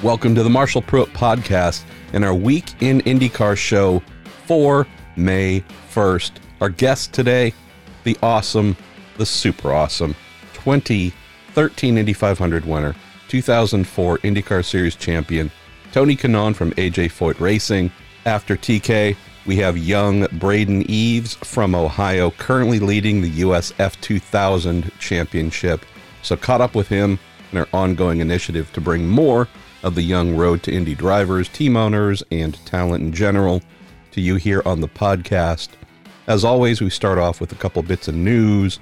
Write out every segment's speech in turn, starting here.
Welcome to the Marshall Pruett Podcast and our Week in IndyCar show for May 1st. Our guest today, the awesome, the super awesome 2013 Indy 500 winner, 2004 IndyCar Series champion, Tony Kanaan from AJ Foyt Racing. After TK, we have young Braden Eves from Ohio, currently leading the US F2000 championship. So, caught up with him in our ongoing initiative to bring more of the young road to Indy drivers, team owners, and talent in general to you here on the podcast. As always, we start off with a couple bits of news,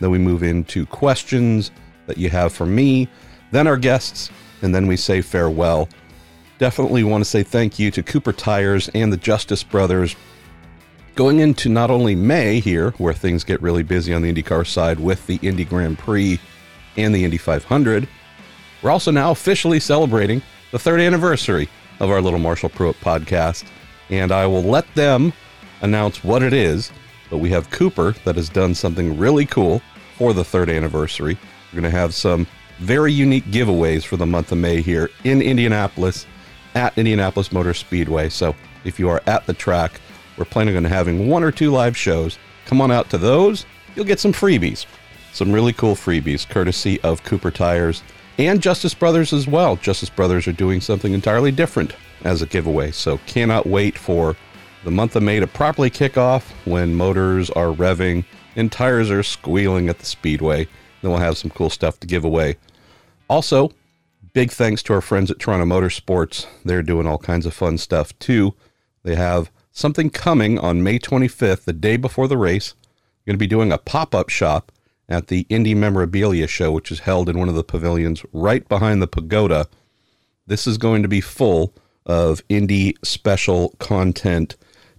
then we move into questions that you have for me, then our guests, and then we say farewell. Definitely want to say thank you to Cooper Tires and the Justice Brothers. Going into not only May here, where things get really busy on the IndyCar side with the Indy Grand Prix and the Indy 500, we're also now officially celebrating the third anniversary of our little Marshall Pruett podcast, and I will let them announce what it is. But we have Cooper that has done something really cool for the third anniversary. We're going to have some very unique giveaways for the month of May here in Indianapolis at Indianapolis Motor Speedway. So if you are at the track, we're planning on having one or two live shows. Come on out to those. You'll get some freebies, some really cool freebies, courtesy of Cooper Tires and Justice Brothers as well. Justice Brothers are doing something entirely different as a giveaway, so cannot wait for the month of May to properly kick off when motors are revving and tires are squealing at the speedway. Then we'll have some cool stuff to give away. Also, big thanks to our friends at Toronto Motorsports. They're doing all kinds of fun stuff too. They have something coming on May 25th, the day before the race. Going to be doing a pop up shop at the Indy Memorabilia Show, which is held in one of the pavilions right behind the pagoda. This is going to be full of Indy special content.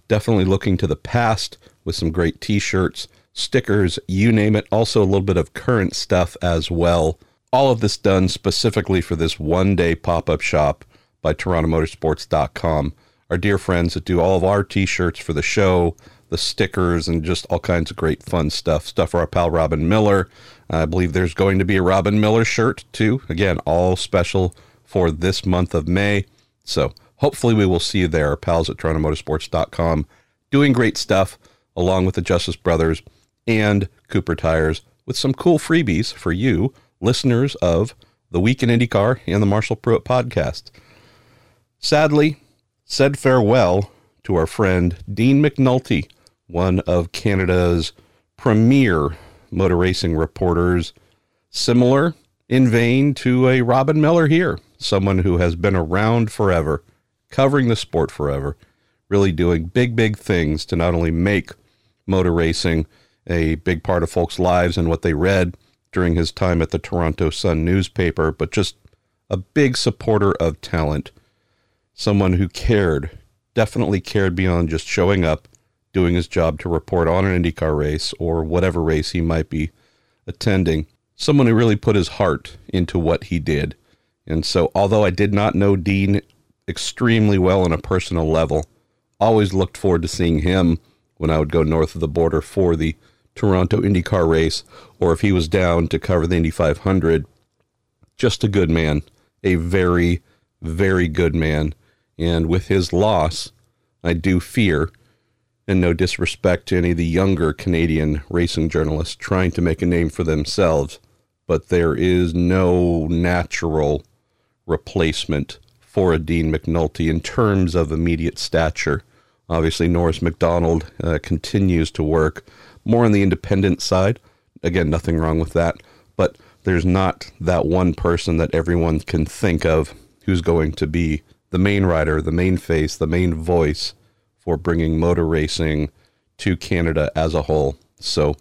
Definitely looking to the past with some great t shirts, stickers, you name it. Also, a little bit of current stuff as well. All of this done specifically for this one day pop up shop by TorontoMotorsports.com. Our dear friends that do all of our t shirts for the show, the stickers and just all kinds of great fun stuff. Stuff for our pal Robin Miller. I believe there's going to be a Robin Miller shirt too. Again, all special for this month of May. So hopefully we will see you there, our pals at TorontoMotorsports.com, doing great stuff along with the Justice Brothers and Cooper Tires with some cool freebies for you, listeners of the Week in IndyCar and the Marshall Pruett podcast. Sadly, said farewell to our friend Dean McNulty one of Canada's premier motor racing reporters, similar in vein to a Robin Miller here, someone who has been around forever, covering the sport forever, really doing big, big things to not only make motor racing a big part of folks' lives and what they read during his time at the Toronto Sun newspaper, but just a big supporter of talent, someone who cared, definitely cared beyond just showing up doing his job to report on an IndyCar race or whatever race he might be attending. Someone who really put his heart into what he did. And so, although I did not know Dean extremely well on a personal level, always looked forward to seeing him when I would go north of the border for the Toronto IndyCar race, or if he was down to cover the Indy 500. Just a good man, a very, very good man. And with his loss, I do fear and no disrespect to any of the younger Canadian racing journalists trying to make a name for themselves, but there is no natural replacement for a Dean McNulty in terms of immediate stature. Obviously, Norris McDonald uh, continues to work more on the independent side. Again, nothing wrong with that, but there's not that one person that everyone can think of who's going to be the main rider, the main face, the main voice for bringing motor racing to Canada as a whole. So,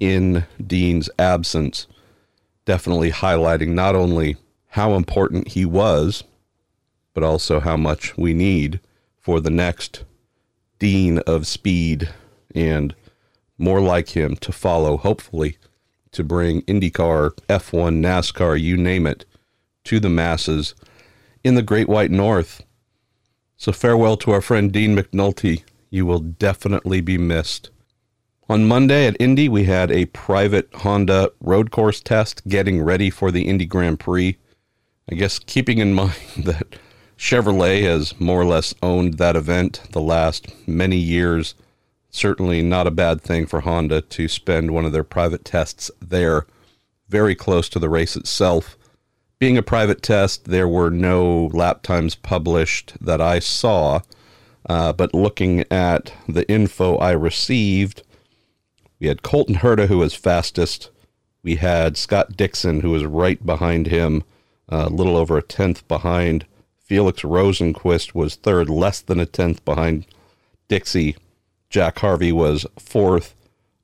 in Dean's absence, definitely highlighting not only how important he was, but also how much we need for the next Dean of speed and more like him to follow, hopefully, to bring IndyCar, F1, NASCAR, you name it, to the masses in the Great White North so farewell to our friend Dean McNulty. You will definitely be missed. On Monday at Indy, we had a private Honda road course test getting ready for the Indy Grand Prix. I guess keeping in mind that Chevrolet has more or less owned that event the last many years, certainly not a bad thing for Honda to spend one of their private tests there, very close to the race itself. Being a private test, there were no lap times published that I saw, uh, but looking at the info I received, we had Colton Herta, who was fastest. We had Scott Dixon, who was right behind him, a little over a tenth behind. Felix Rosenqvist was third, less than a tenth behind Dixie. Jack Harvey was fourth,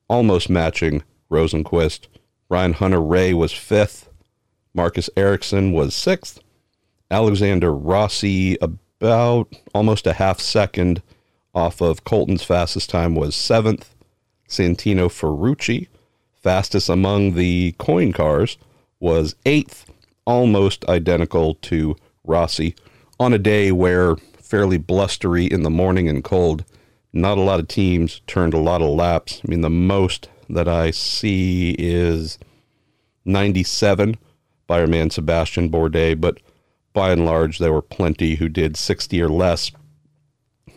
almost matching Rosenqvist. Ryan Hunter-Reay was fifth. Marcus Ericsson was sixth. Alexander Rossi, about almost a half second off of Colton's fastest time, was seventh. Santino Ferrucci, fastest among the Coyne cars, was eighth, almost identical to Rossi. On a day where fairly blustery in the morning and cold, not a lot of teams turned a lot of laps. I mean, the most that I see is 97 by man Sebastian Bourdais, but by and large, there were plenty who did 60 or less.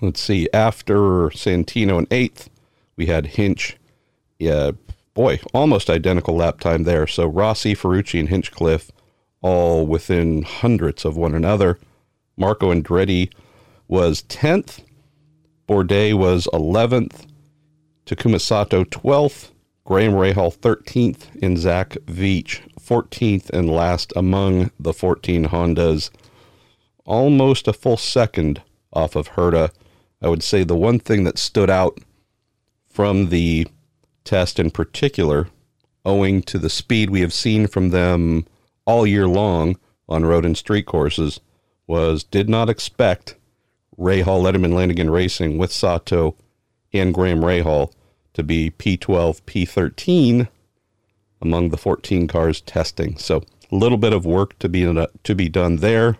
Let's see, after Santino in eighth, we had Hinch. Yeah, boy, almost identical lap time there. So Rossi, Ferrucci, and Hinchcliffe all within hundreds of one another. Marco Andretti was 10th. Bourdais was 11th. Takuma Sato 12th. Graham Rahal 13th. And Zach Veach 14th and last among the 14 Hondas. Almost a full second off of Herta. I would say the one thing that stood out from the test in particular, owing to the speed we have seen from them all year long on road and street courses, was did not expect Rahal Letterman Lanigan Racing with Sato and Graham Rahal to be P12, P13 among the 14 cars testing. So a little bit of work to be to be done there.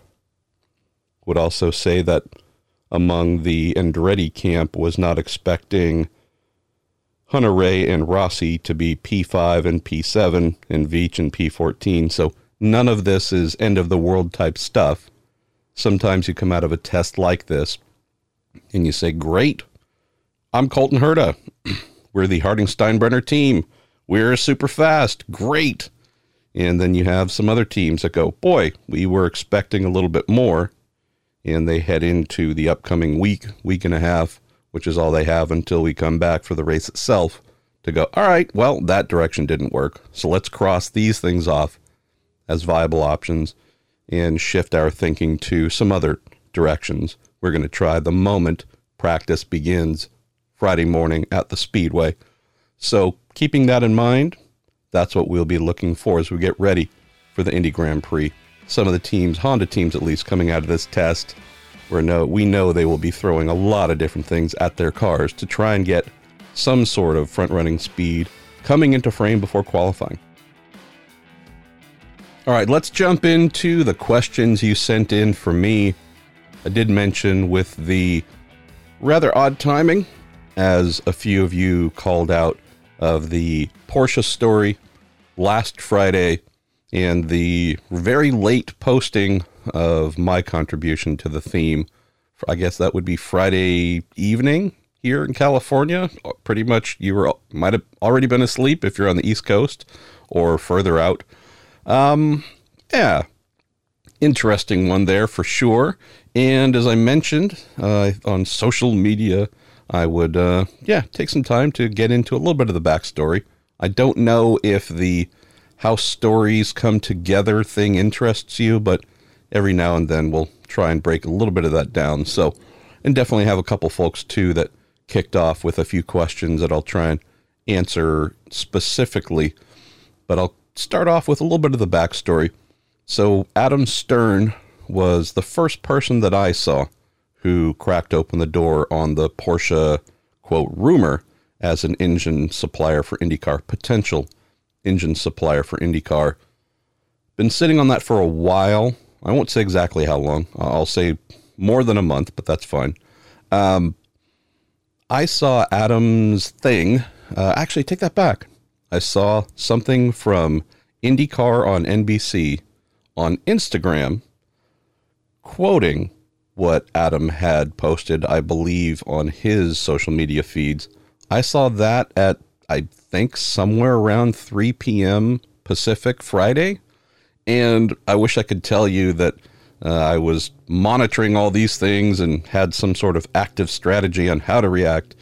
Would also say that among the Andretti camp was not expecting Hunter-Reay and Rossi to be P5 and P7 and Veach and P14. So none of this is end of the world type stuff. Sometimes you come out of a test like this and you say, Great, I'm Colton Herta. We're the Harding Steinbrenner team. We're super fast. Great. And then you have some other teams that go, Boy, we were expecting a little bit more. And they head into the upcoming week, week and a half, which is all they have until we come back for the race itself to go, All right, well, that direction didn't work. So let's cross these things off as viable options and shift our thinking to some other directions. We're going to try the moment practice begins Friday morning at the Speedway. So, keeping that in mind, that's what we'll be looking for as we get ready for the Indy Grand Prix. Some of the teams, Honda teams at least, coming out of this test, where no, we know they will be throwing a lot of different things at their cars to try and get some sort of front running speed coming into frame before qualifying. All right, let's jump into the questions you sent in for me. I did mention with the rather odd timing, as a few of you called out, of the Porsche story last Friday and the very late posting of my contribution to the theme. I guess that would be Friday evening here in California. Pretty much you were might have already been asleep if you're on the East Coast or further out. Um, yeah, interesting one there for sure. And as I mentioned uh, on social media, I would, uh, yeah, take some time to get into a little bit of the backstory. I don't know if the how stories come together thing interests you, but every now and then we'll try and break a little bit of that down. So, and definitely have a couple folks too that kicked off with a few questions that I'll try and answer specifically. But I'll start off with a little bit of the backstory. So, Adam Stern was the first person that I saw who cracked open the door on the Porsche, quote, rumor as an engine supplier for IndyCar, potential engine supplier for IndyCar. Been sitting on that for a while. I won't say exactly how long. I'll say more than a month, but that's fine. Um, I saw Adam's thing. Uh, actually, take that back. I saw something from IndyCar on NBC on Instagram quoting what Adam had posted, I believe, on his social media feeds. I saw that at, I think, somewhere around 3 p.m. Pacific Friday. And I wish I could tell you that uh, I was monitoring all these things and had some sort of active strategy on how to react.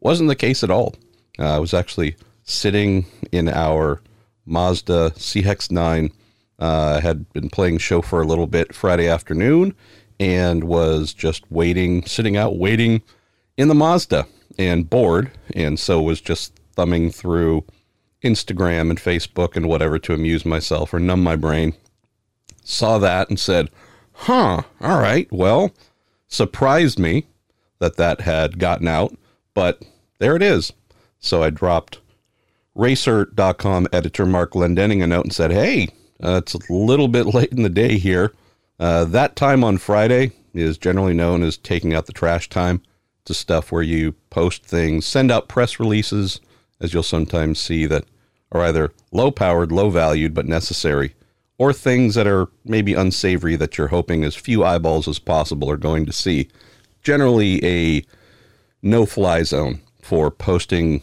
Wasn't the case at all. Uh, I was actually sitting in our Mazda CX9. Uh, had been playing show for a little bit Friday afternoon and was just waiting, sitting out waiting in the Mazda and bored. And so was just thumbing through Instagram and Facebook and whatever to amuse myself or numb my brain. Saw that and said, huh, all right, well, surprised me that that had gotten out, but there it is. So I dropped racer.com editor Mark Glendenning a note and said, hey, uh, it's a little bit late in the day here. Uh, that time on Friday is generally known as taking out the trash time. It's a stuff where you post things, send out press releases, as you'll sometimes see that are either low powered, low valued, but necessary, or things that are maybe unsavory that you're hoping as few eyeballs as possible are going to see. Generally, a no fly zone for posting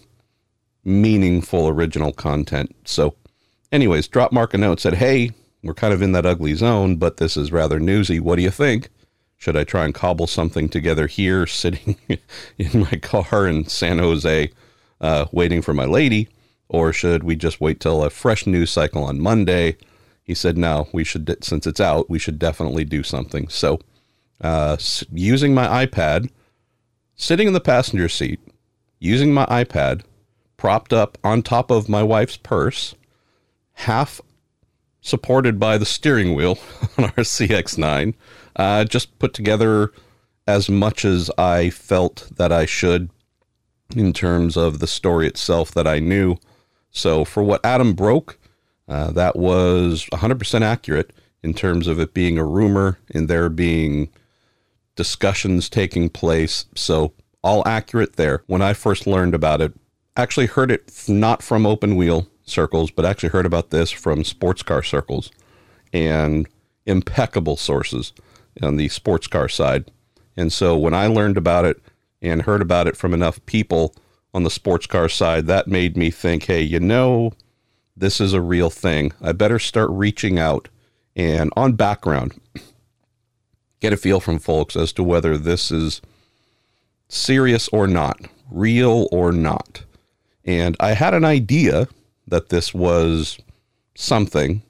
meaningful original content. So, anyways, drop Mark a note, said, Hey, we're kind of in that ugly zone, but this is rather newsy. What do you think? Should I try and cobble something together here, sitting in my car in San Jose, uh, waiting for my lady? Or should we just wait till a fresh news cycle on Monday? He said, no, we should, since it's out, we should definitely do something. So, uh, using my iPad, sitting in the passenger seat, using my iPad, propped up on top of my wife's purse, half supported by the steering wheel on our CX9. Uh, just put together as much as I felt that I should in terms of the story itself that I knew. So, for what Adam broke, uh, that was 100% accurate in terms of it being a rumor and there being discussions taking place. So, all accurate there. When I first learned about it, actually heard it not from open wheel circles, but actually heard about this from sports car circles and impeccable sources on the sports car side. And so when I learned about it and heard about it from enough people on the sports car side, that made me think, hey, you know, this is a real thing. I better start reaching out and on background, get a feel from folks as to whether this is serious or not, real or not. And I had an idea that this was something,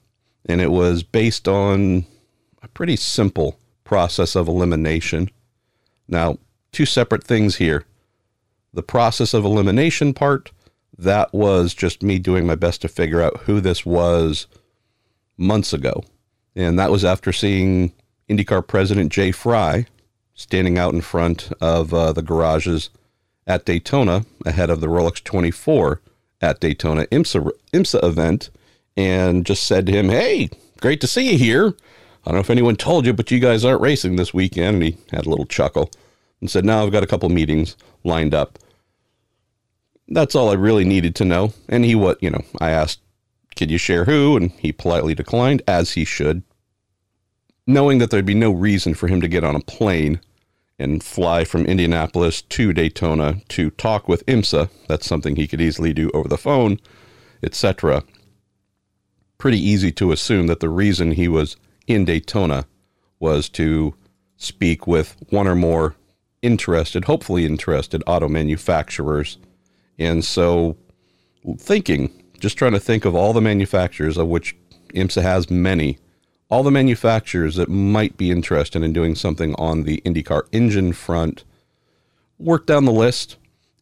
and it was based on a pretty simple process of elimination. Now, two separate things here. The process of elimination part, that was just me doing my best to figure out who this was months ago. And that was after seeing IndyCar president Jay Frye standing out in front of uh, the garages at Daytona ahead of the Rolex 24 at Daytona IMSA, IMSA event and just said to him, Hey, great to see you here. I don't know if anyone told you, but you guys aren't racing this weekend. And he had a little chuckle and said, No, I've got a couple meetings lined up. That's all I really needed to know. And he, what, you know, I asked, Could you share who? And he politely declined, as he should, knowing that there'd be no reason for him to get on a plane and fly from Indianapolis to Daytona to talk with IMSA. That's something he could easily do over the phone, etc. Pretty easy to assume that the reason he was in Daytona was to speak with one or more interested, hopefully interested auto manufacturers. And so, thinking, just trying to think of all the manufacturers, of which IMSA has many, all the manufacturers that might be interested in doing something on the IndyCar engine front, worked down the list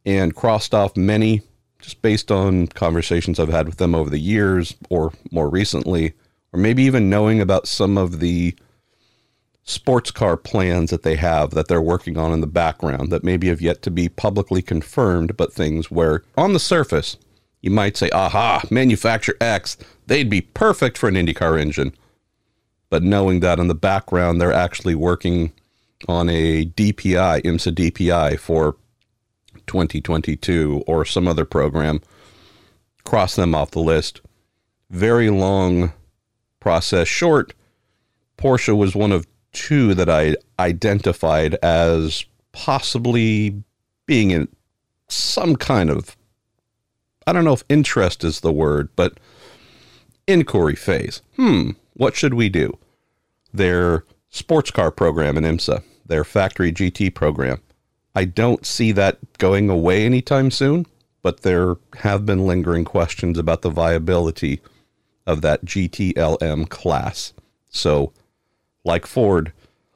and crossed off many just based on conversations I've had with them over the years or more recently, or maybe even knowing about some of the sports car plans that they have that they're working on in the background that maybe have yet to be publicly confirmed, but things where on the surface you might say, aha, manufacturer X, they'd be perfect for an IndyCar engine but knowing that in the background they're actually working on a DPI, IMSA DPI for 2022 or some other program, cross them off the list. Very long process, short, Porsche was one of two that I identified as possibly being in some kind of, I don't know if interest is the word, but inquiry phase. Hmm, what should we do? Their sports car program in IMSA, their factory GT program. I don't see that going away anytime soon, but there have been lingering questions about the viability of that GTLM class. So, like Ford,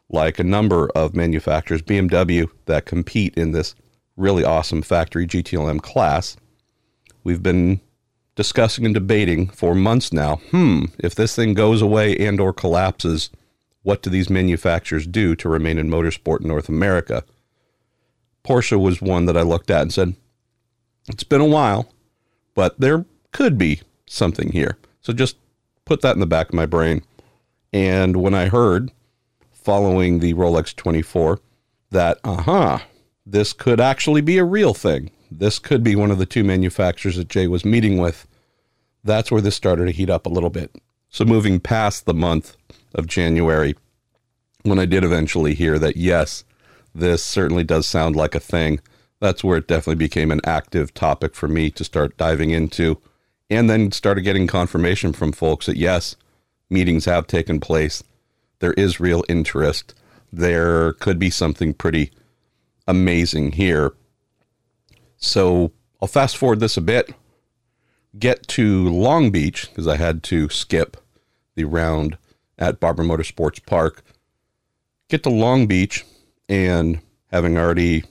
like a number of manufacturers, BMW, that compete in this really awesome factory GTLM class, we've been discussing and debating for months now. Hmm, if this thing goes away and or collapses, what do these manufacturers do to remain in motorsport in North America? Porsche was one that I looked at and said, it's been a while, but there could be something here. So just put that in the back of my brain. And when I heard following the Rolex 24 that, uh-huh, this could actually be a real thing. This could be one of the two manufacturers that Jay was meeting with. That's where this started to heat up a little bit. So moving past the month of January, when I did eventually hear that, yes, this certainly does sound like a thing, that's where it definitely became an active topic for me to start diving into. And then started getting confirmation from folks that, yes, meetings have taken place there is real interest. There could be something pretty amazing here. So I'll fast forward this a bit, get to Long Beach, because I had to skip the round at Barber Motorsports Park. Get to Long Beach, and having already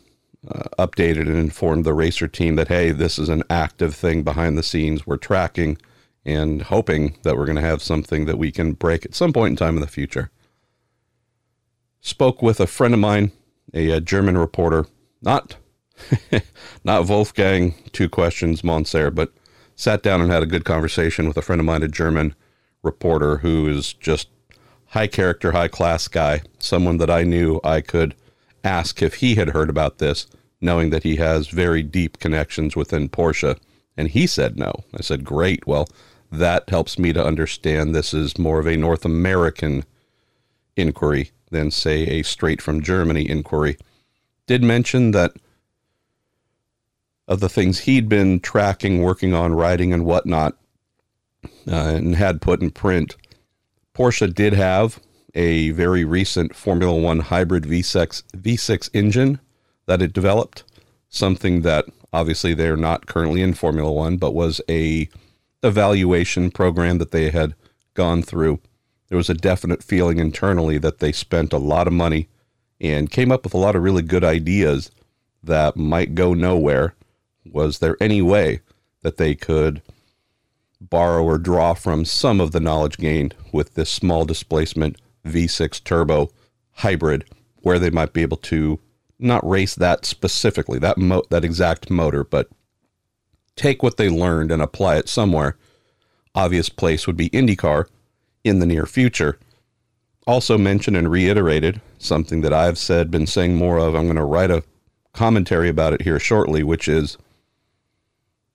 uh, updated and informed the racer team that, hey, this is an active thing behind the scenes we're tracking and hoping that we're going to have something that we can break at some point in time in the future spoke with a friend of mine, a, a German reporter, not not Wolfgang, two questions, Monser, but sat down and had a good conversation with a friend of mine, a German reporter who is just high character, high class guy, someone that I knew I could ask if he had heard about this, knowing that he has very deep connections within Porsche. And he said no. I said, great. Well, that helps me to understand this is more of a North American inquiry than, say, a straight from Germany inquiry. Did mention that of the things he'd been tracking, working on, writing, and whatnot, uh, and had put in print, Porsche did have a very recent Formula One hybrid V6, V6 engine that it developed, something that obviously they're not currently in Formula One, but was a evaluation program that they had gone through there was a definite feeling internally that they spent a lot of money and came up with a lot of really good ideas that might go nowhere. Was there any way that they could borrow or draw from some of the knowledge gained with this small displacement V6 turbo hybrid where they might be able to not race that specifically, that mo- that exact motor, but take what they learned and apply it somewhere. Obvious place would be IndyCar, in the near future. Also mentioned and reiterated something that I've said, been saying more of. I'm going to write a commentary about it here shortly, which is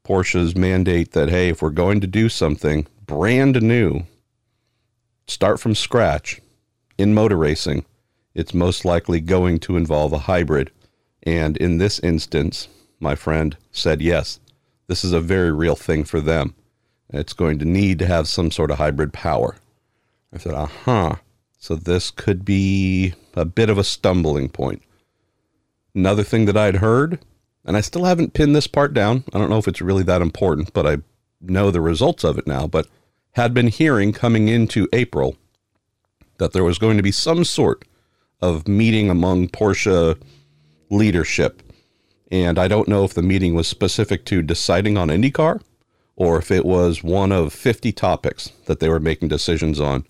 Porsche's mandate that, hey, if we're going to do something brand new, start from scratch in motor racing, it's most likely going to involve a hybrid. And in this instance, my friend said, yes, this is a very real thing for them. It's going to need to have some sort of hybrid power. I said, uh huh. So this could be a bit of a stumbling point. Another thing that I'd heard, and I still haven't pinned this part down. I don't know if it's really that important, but I know the results of it now. But had been hearing coming into April that there was going to be some sort of meeting among Porsche leadership. And I don't know if the meeting was specific to deciding on IndyCar or if it was one of 50 topics that they were making decisions on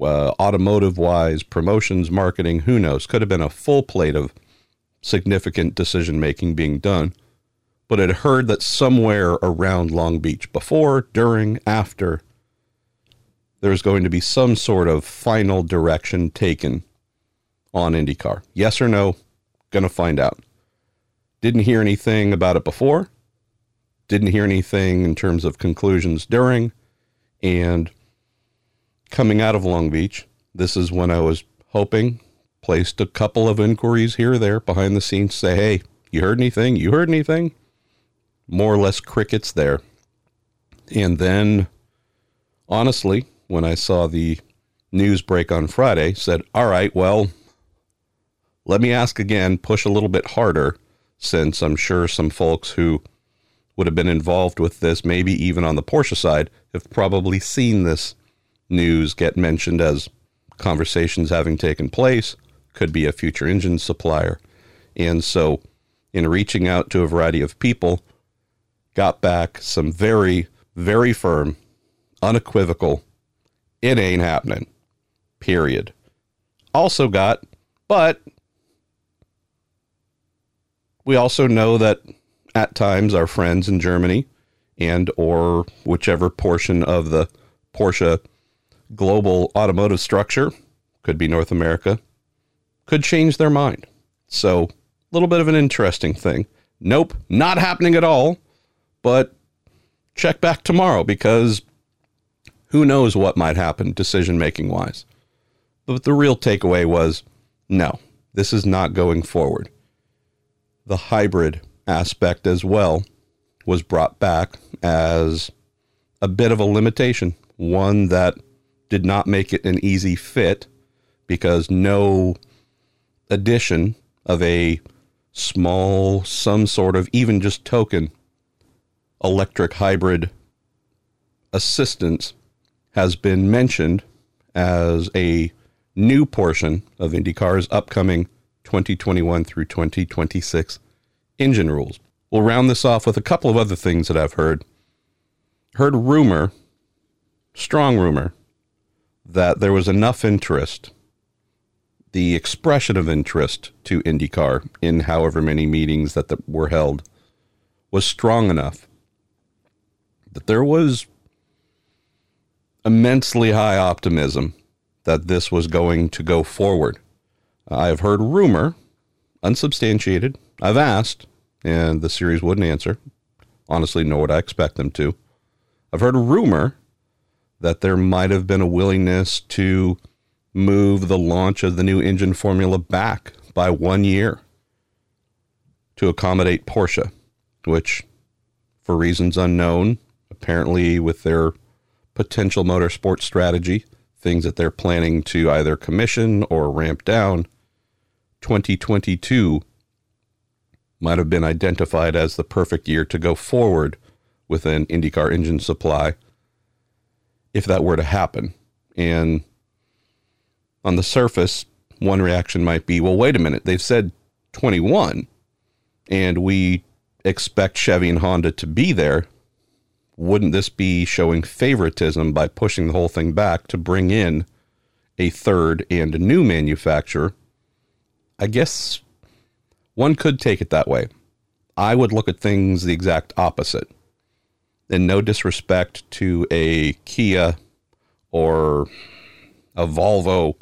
uh, automotive wise, promotions, marketing, who knows? Could have been a full plate of significant decision making being done. But had heard that somewhere around Long Beach, before, during, after, there's going to be some sort of final direction taken on IndyCar. Yes or no? Gonna find out. Didn't hear anything about it before. Didn't hear anything in terms of conclusions during. And coming out of Long Beach, this is when I was hoping, placed a couple of inquiries here or there behind the scenes, say, hey, you heard anything? You heard anything? More or less crickets there. And then, honestly, when I saw the news break on Friday, said, all right, well, let me ask again, push a little bit harder, since I'm sure some folks who would have been involved with this, maybe even on the Porsche side, have probably seen this news get mentioned as conversations having taken place, could be a future engine supplier. And so, in reaching out to a variety of people, got back some very, very firm, unequivocal, it ain't happening. Period. Also got, but we also know that at times our friends in Germany and or whichever portion of the Porsche global automotive structure could be North America could change their mind. So, a little bit of an interesting thing. Nope, not happening at all. But check back tomorrow because who knows what might happen decision making wise. But the real takeaway was no, this is not going forward. The hybrid aspect as well was brought back as a bit of a limitation, one that did not make it an easy fit because no addition of a small, some sort of even just token electric hybrid assistance has been mentioned as a new portion of IndyCar's upcoming 2021 through 2026 engine rules. We'll round this off with a couple of other things that I've heard. Heard rumor, strong rumor, that there was enough interest, the expression of interest to IndyCar in however many meetings that the, were held was strong enough that there was immensely high optimism that this was going to go forward. I've heard rumor, unsubstantiated. I've asked, and the series wouldn't answer. Honestly, nor would I expect them to. I've heard rumor that there might have been a willingness to move the launch of the new engine formula back by one year to accommodate Porsche, which, for reasons unknown, apparently with their potential motorsport strategy, things that they're planning to either commission or ramp down, 2022 might have been identified as the perfect year to go forward with an IndyCar engine supply if that were to happen. And on the surface, one reaction might be, well, wait a minute, they've said 21 and we expect Chevy and Honda to be there wouldn't this be showing favoritism by pushing the whole thing back to bring in a third and a new manufacturer? I guess one could take it that way. I would look at things the exact opposite. And no disrespect to a Kia or a Volvo.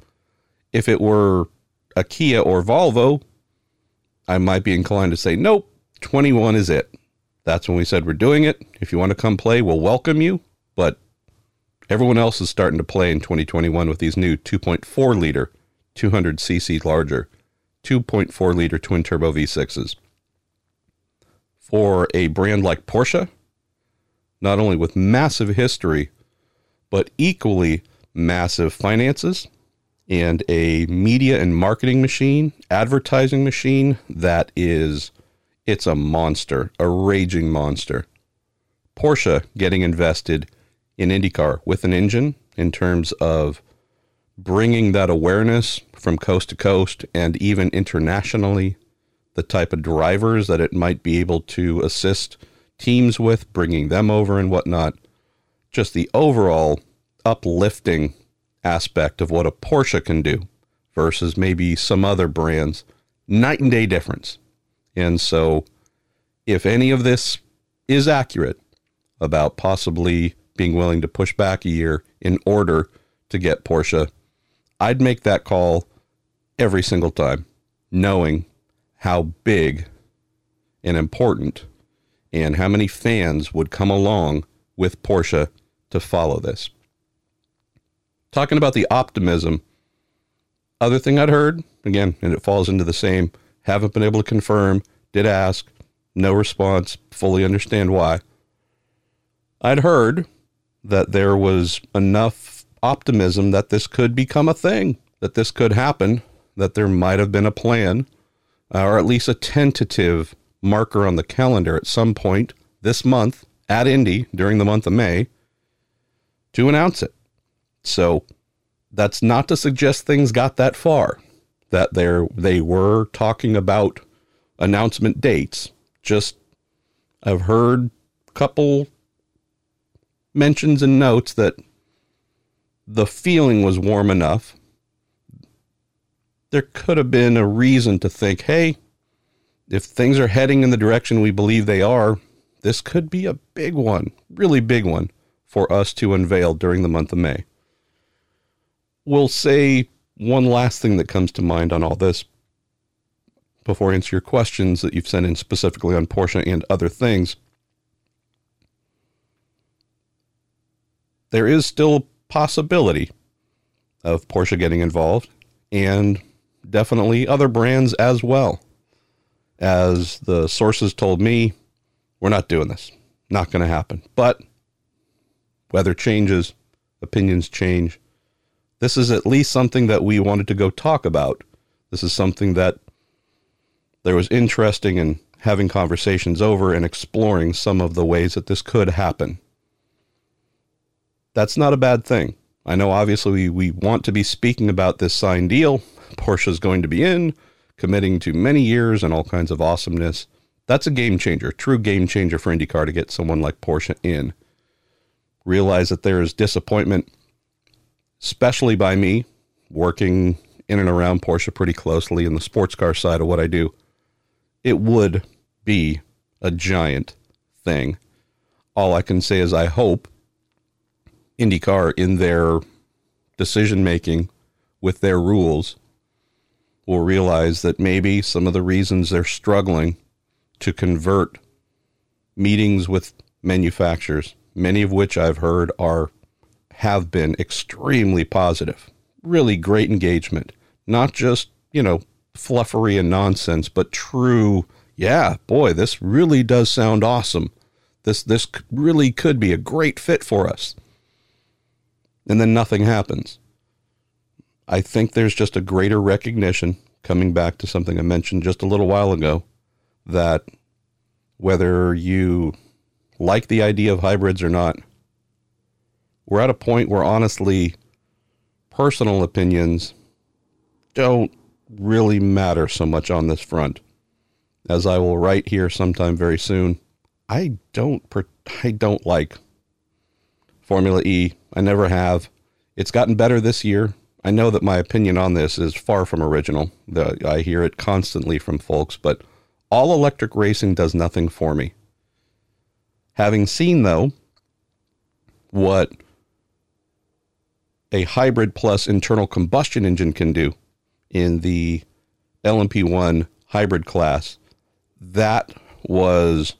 If it were a Kia or Volvo, I might be inclined to say, nope, 21 is it. That's when we said we're doing it. If you want to come play, we'll welcome you. But everyone else is starting to play in 2021 with these new 2.4 liter, 200 cc larger, 2.4 liter twin turbo V6s. For a brand like Porsche, not only with massive history, but equally massive finances and a media and marketing machine, advertising machine that is it's a monster, a raging monster. Porsche getting invested in IndyCar with an engine in terms of bringing that awareness from coast to coast and even internationally, the type of drivers that it might be able to assist teams with, bringing them over and whatnot. Just the overall uplifting aspect of what a Porsche can do versus maybe some other brands. Night and day difference. And so, if any of this is accurate about possibly being willing to push back a year in order to get Porsche, I'd make that call every single time, knowing how big and important and how many fans would come along with Porsche to follow this. Talking about the optimism Other thing I'd heard, again, and it falls into the same, haven't been able to confirm, did ask, no response, fully understand why. I'd heard that there was enough optimism that this could become a thing, that this could happen, that there might have been a plan, or at least a tentative marker on the calendar at some point this month at Indy during the month of May to announce it. So that's not to suggest things got that far, that they they were talking about announcement dates. Just I've heard a couple mentions and notes that the feeling was warm enough. There could have been a reason to think, hey, if things are heading in the direction we believe they are, this could be a big one, really big one for us to unveil during the month of May. We'll say one last thing that comes to mind on all this before I answer your questions that you've sent in specifically on Porsche and other things. There is still possibility of Porsche getting involved and definitely other brands as well. As the sources told me, we're not doing this. Not going to happen. But weather changes, opinions change. This is at least something that we wanted to go talk about. This is something that there was interesting in having conversations over and exploring some of the ways that this could happen. That's not a bad thing. I know obviously we, we want to be speaking about this signed deal. Porsche's going to be in, committing to many years and all kinds of awesomeness. That's a game changer, true game changer for IndyCar to get someone like Porsche in. Realize that there is disappointment, especially by me, working in and around Porsche pretty closely in the sports car side of what I do. It would be a giant thing. All I can say is I hope IndyCar, in their decision making with their rules, will realize that maybe some of the reasons they're struggling to convert meetings with manufacturers, many of which I've heard are have been extremely positive, really great engagement, not just, you know, fluffery and nonsense, but true, yeah, boy, this really does sound awesome. This this really could be a great fit for us. And then nothing happens. I think there's just a greater recognition coming back to something I mentioned just a little while ago that whether you like the idea of hybrids or not, we're at a point where honestly, personal opinions don't really matter so much on this front. As I will write here sometime very soon, I don't I don't like Formula E. I never have. It's gotten better this year. I know that my opinion on this is far from original. The, I hear it constantly from folks, but all electric racing does nothing for me. Having seen, though, what a hybrid plus internal combustion engine can do in the LMP1 hybrid class, that was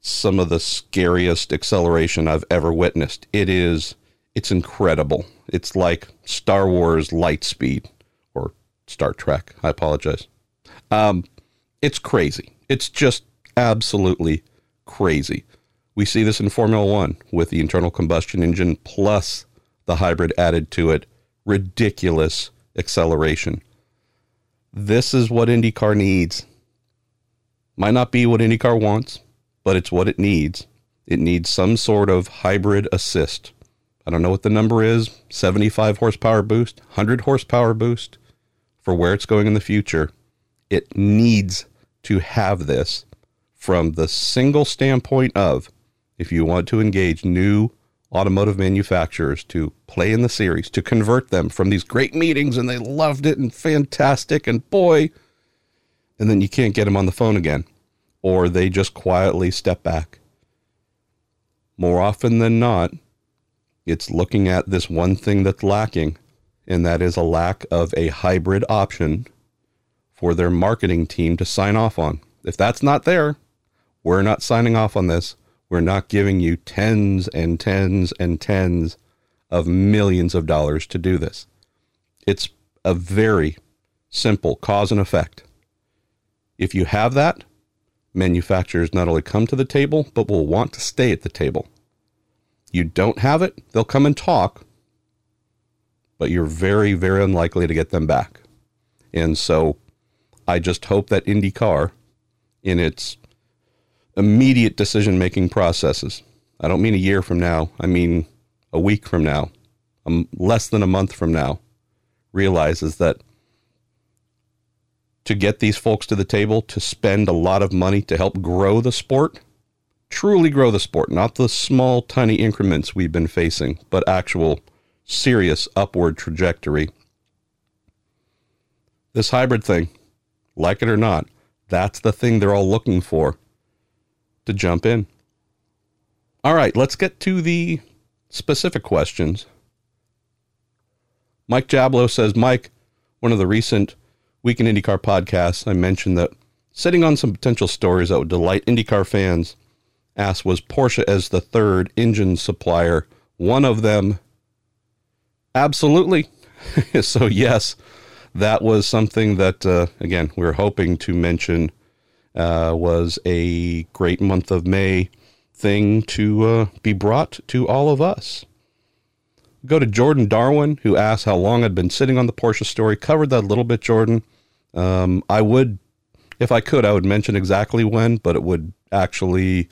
some of the scariest acceleration I've ever witnessed. It is, it's incredible. It's like Star Wars light speed or Star Trek. I apologize. Um, it's crazy. It's just absolutely crazy. We see this in Formula One with the internal combustion engine plus the hybrid added to it. Ridiculous acceleration. This is what IndyCar needs. Might not be what IndyCar wants, but it's what it needs. It needs some sort of hybrid assist. I don't know what the number is 75 horsepower boost, 100 horsepower boost for where it's going in the future it needs to have this from the single standpoint of if you want to engage new automotive manufacturers to play in the series, to convert them from these great meetings and they loved it and fantastic and boy, and then you can't get them on the phone again, or they just quietly step back. More often than not, it's looking at this one thing that's lacking, and that is a lack of a hybrid option for their marketing team to sign off on. If that's not there, we're not signing off on this. We're not giving you tens and tens and tens of millions of dollars to do this. It's a very simple cause and effect. If you have that, manufacturers not only come to the table, but will want to stay at the table. You don't have it, they'll come and talk, but you're very, very unlikely to get them back. And so I just hope that IndyCar, in its immediate decision making processes, I don't mean a year from now, I mean a week from now, um, less than a month from now, realizes that to get these folks to the table to spend a lot of money to help grow the sport, truly grow the sport, not the small, tiny increments we've been facing, but actual serious upward trajectory. This hybrid thing, like it or not, that's the thing they're all looking for to jump in. All right, let's get to the specific questions. Mike Jablo says, Mike, one of the recent Week in IndyCar podcasts, I mentioned that sitting on some potential stories that would delight IndyCar fans. Asked, was Porsche as the third engine supplier one of them? Absolutely. so, yes, that was something that, uh, again, we were hoping to mention uh, was a great month of May thing to uh, be brought to all of us. Go to Jordan Darwin, who asked how long I'd been sitting on the Porsche story. Covered that a little bit, Jordan. Um, I would, if I could, I would mention exactly when, but it would actually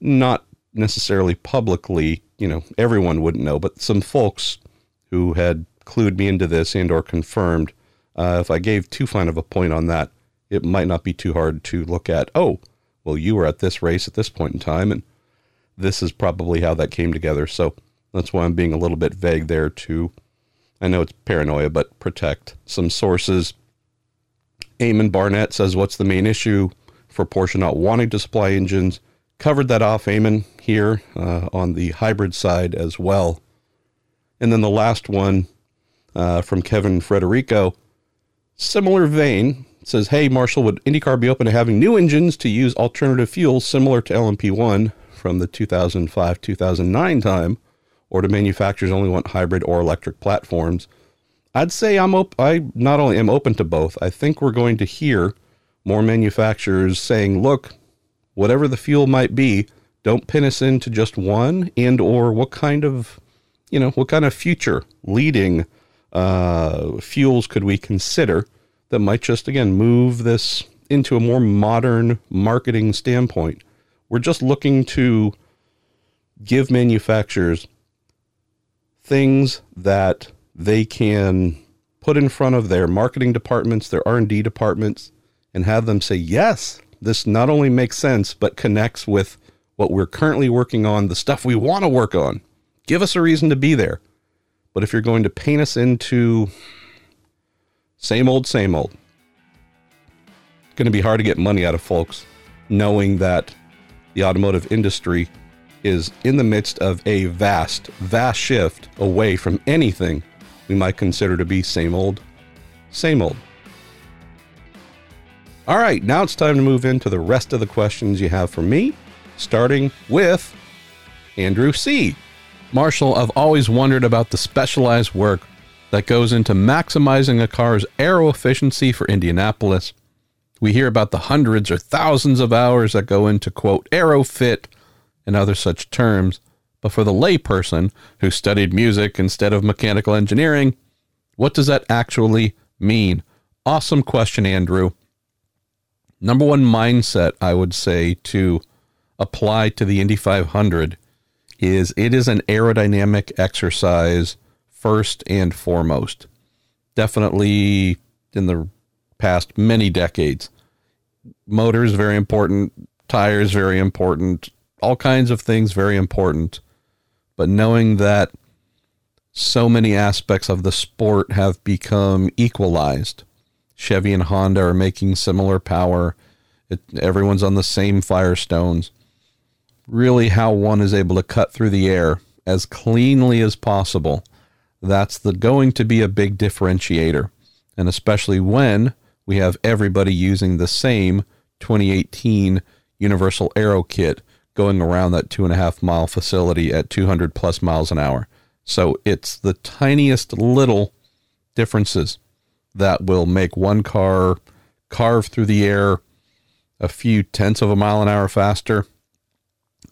not necessarily publicly, you know, everyone wouldn't know, but some folks who had clued me into this and or confirmed, uh, if I gave too fine of a point on that, it might not be too hard to look at, oh, well, you were at this race at this point in time, and this is probably how that came together. So that's why I'm being a little bit vague there to, I know it's paranoia, but protect some sources Eamon Barnett says, What's the main issue for Porsche not wanting to supply engines? Covered that off, Eamon, here uh, on the hybrid side as well. And then the last one uh, from Kevin Frederico, similar vein, says, Hey, Marshall, would IndyCar be open to having new engines to use alternative fuels similar to LMP1 from the 2005 2009 time, or do manufacturers only want hybrid or electric platforms? I'd say I'm op- I not only am open to both. I think we're going to hear more manufacturers saying, "Look, whatever the fuel might be, don't pin us into just one and or what kind of, you know, what kind of future leading uh, fuels could we consider that might just again move this into a more modern marketing standpoint. We're just looking to give manufacturers things that they can put in front of their marketing departments, their R&D departments and have them say, "Yes, this not only makes sense but connects with what we're currently working on, the stuff we want to work on. Give us a reason to be there." But if you're going to paint us into same old, same old, it's going to be hard to get money out of folks knowing that the automotive industry is in the midst of a vast, vast shift away from anything we might consider to be same old, same old. All right, now it's time to move into the rest of the questions you have for me, starting with Andrew C. Marshall, I've always wondered about the specialized work that goes into maximizing a car's aero efficiency for Indianapolis. We hear about the hundreds or thousands of hours that go into, quote, aero fit and other such terms. But for the layperson who studied music instead of mechanical engineering, what does that actually mean? Awesome question, Andrew. Number one mindset I would say to apply to the Indy 500 is it is an aerodynamic exercise first and foremost. Definitely in the past many decades. Motors very important, tires very important, all kinds of things very important but knowing that so many aspects of the sport have become equalized. Chevy and Honda are making similar power. It, everyone's on the same Firestones. Really, how one is able to cut through the air as cleanly as possible. That's the going to be a big differentiator. And especially when we have everybody using the same 2018 Universal Aero Kit going around that two and a half mile facility at 200 plus miles an hour. So it's the tiniest little differences that will make one car carve through the air a few tenths of a mile an hour faster.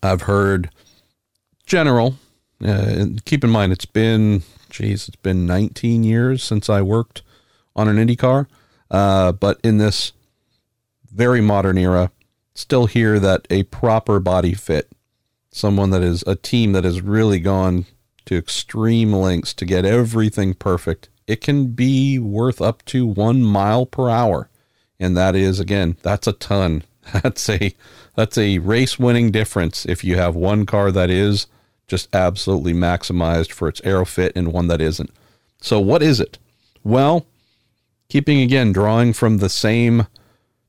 I've heard general. Uh, keep in mind, it's been, geez, it's been 19 years since I worked on an Indy car. Uh, but in this very modern era, still hear that a proper body fit, someone that is a team that has really gone to extreme lengths to get everything perfect, it can be worth up to one mile per hour. And that is, again, that's a ton. That's a that's a race winning difference if you have one car that is just absolutely maximized for its aero fit and one that isn't. So what is it? Well, keeping again drawing from the same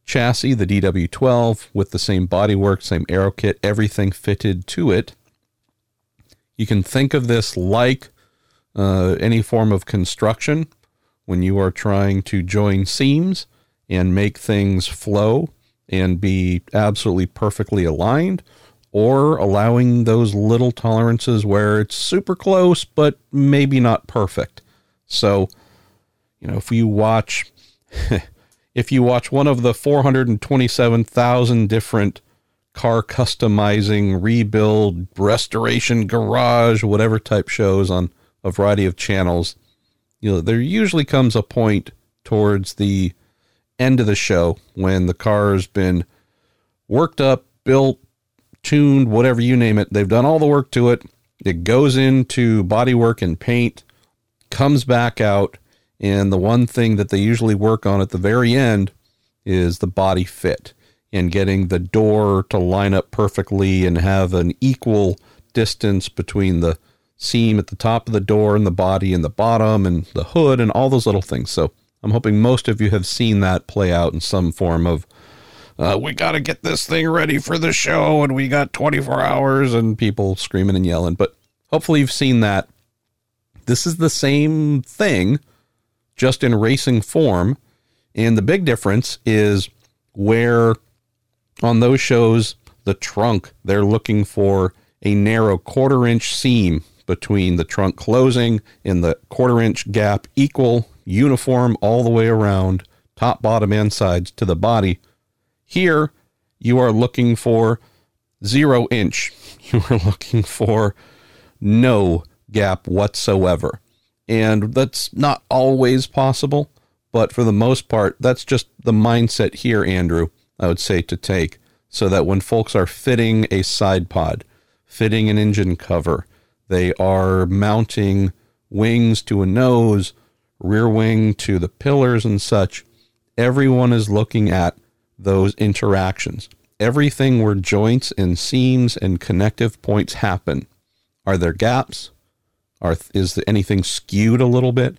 chassis, the DW12, with the same bodywork, same aero kit, everything fitted to it. You can think of this like uh, any form of construction when you are trying to join seams and make things flow and be absolutely perfectly aligned, or allowing those little tolerances where it's super close but maybe not perfect. So, you know, if you watch if you watch one of the 427,000 different car customizing, rebuild, restoration, garage, whatever type shows on a variety of channels, you know, there usually comes a point towards the end of the show when the car's been worked up, built, tuned, whatever you name it. They've done all the work to it. It goes into bodywork and paint, comes back out, and the one thing that they usually work on at the very end is the body fit and getting the door to line up perfectly and have an equal distance between the seam at the top of the door and the body and the bottom and the hood and all those little things. So I'm hoping most of you have seen that play out in some form of uh, we got to get this thing ready for the show and we got 24 hours and people screaming and yelling. But hopefully you've seen that. This is the same thing just in racing form. And the big difference is where on those shows, the trunk, they're looking for a narrow quarter inch seam between the trunk closing and the quarter inch gap equal, uniform all the way around, top, bottom, and sides to the body. Here, you are looking for zero inch. You are looking for no gap whatsoever. And that's not always possible, but for the most part, that's just the mindset here, Andrew, I would say to take. So that when folks are fitting a side pod, fitting an engine cover, they are mounting wings to a nose, rear wing to the pillars and such. Everyone is looking at those interactions. Everything where joints and seams and connective points happen. Are there gaps? Are, is anything skewed a little bit?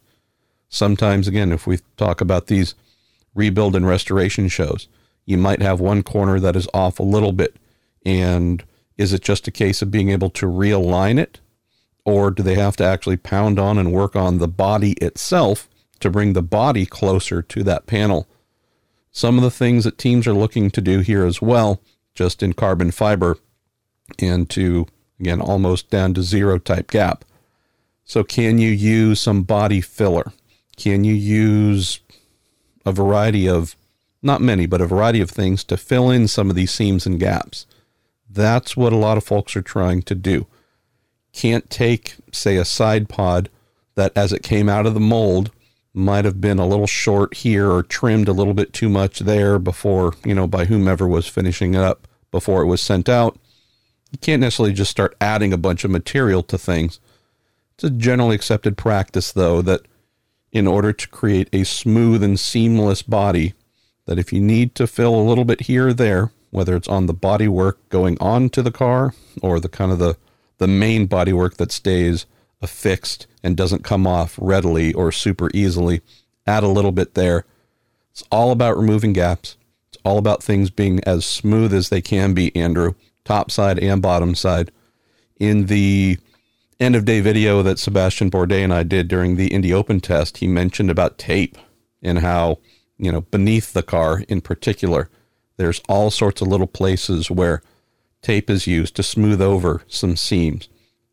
Sometimes, again, if we talk about these rebuild and restoration shows, you might have one corner that is off a little bit. And is it just a case of being able to realign it? Or do they have to actually pound on and work on the body itself to bring the body closer to that panel? Some of the things that teams are looking to do here as well, just in carbon fiber and to, again, almost down to zero type gap. So, can you use some body filler? Can you use a variety of, not many, but a variety of things to fill in some of these seams and gaps? That's what a lot of folks are trying to do. Can't take, say, a side pod that as it came out of the mold might have been a little short here or trimmed a little bit too much there before, you know, by whomever was finishing it up before it was sent out. You can't necessarily just start adding a bunch of material to things it's a generally accepted practice, though, that in order to create a smooth and seamless body, that if you need to fill a little bit here or there, whether it's on the body work going onto the car or the kind of the, the main body work that stays affixed and doesn't come off readily or super easily, add a little bit there. It's all about removing gaps. It's all about things being as smooth as they can be, Andrew, top side and bottom side. In the end of day video that Sebastian Bourdais and I did during the Indy Open test, he mentioned about tape and how, you know, beneath the car in particular, there's all sorts of little places where tape is used to smooth over some seams.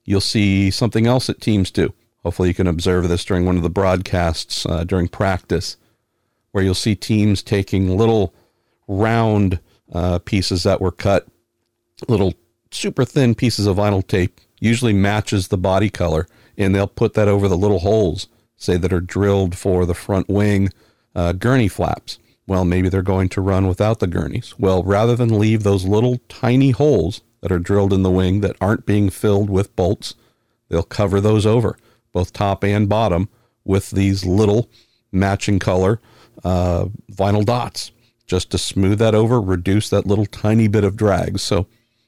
You'll see something else that teams do. Hopefully, you can observe this during one of the broadcasts uh, during practice. where you'll see teams taking little round uh, pieces that were cut, little super thin pieces of vinyl tape, usually matches the body color, and they'll put that over the little holes, say that are drilled for the front wing uh, gurney flaps. Well, maybe they're going to run without the gurneys. Well, rather than leave those little tiny holes that are drilled in the wing that aren't being filled with bolts, they'll cover those over, both top and bottom, with these little matching color uh, vinyl dots just to smooth that over, reduce that little tiny bit of drag. So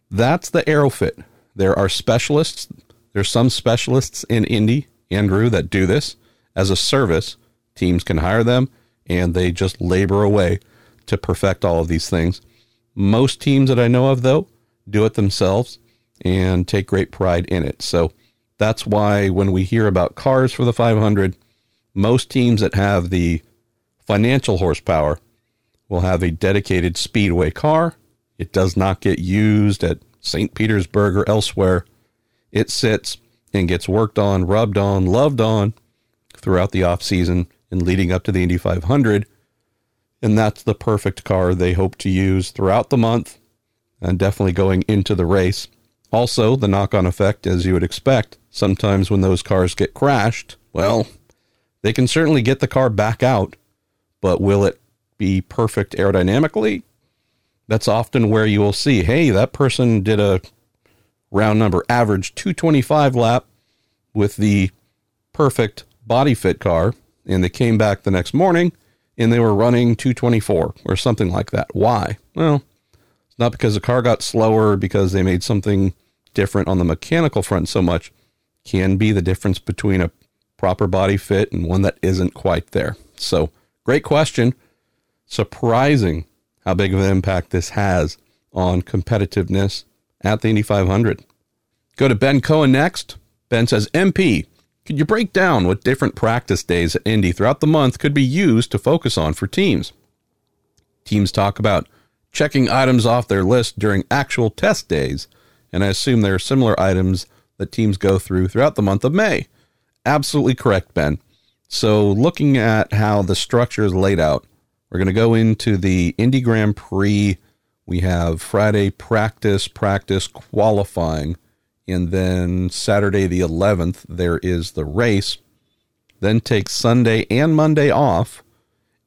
that's the Aerofit. There are specialists. There's some specialists in Indy, Andrew, that do this as a service. Teams can hire them and they just labor away to perfect all of these things. Most teams that I know of, though, do it themselves and take great pride in it. So that's why when we hear about cars for the 500, most teams that have the financial horsepower will have a dedicated speedway car. It does not get used at St. Petersburg or elsewhere. It sits and gets worked on, rubbed on, loved on throughout the off season and leading up to the Indy 500. And that's the perfect car they hope to use throughout the month and definitely going into the race. Also, the knock on effect, as you would expect, sometimes when those cars get crashed, well, they can certainly get the car back out, but will it be perfect aerodynamically? That's often where you will see, hey, that person did a round number average 225 lap with the perfect body fit car, and they came back the next morning and they were running 224 or something like that. Why? Well, not because the car got slower because they made something different on the mechanical front so much. Can be the difference between a proper body fit and one that isn't quite there. So, great question. Surprising how big of an impact this has on competitiveness at the Indy 500. Go to Ben Cohen next. Ben says, MP, could you break down what different practice days at Indy throughout the month could be used to focus on for teams? Teams talk about checking items off their list during actual test days, and I assume there are similar items that teams go through throughout the month of May. Absolutely correct, Ben. So, looking at how the structure is laid out, we're going to go into the Indy Grand Prix. We have Friday practice, practice, qualifying. And then Saturday, the 11th, there is the race. Then take Sunday and Monday off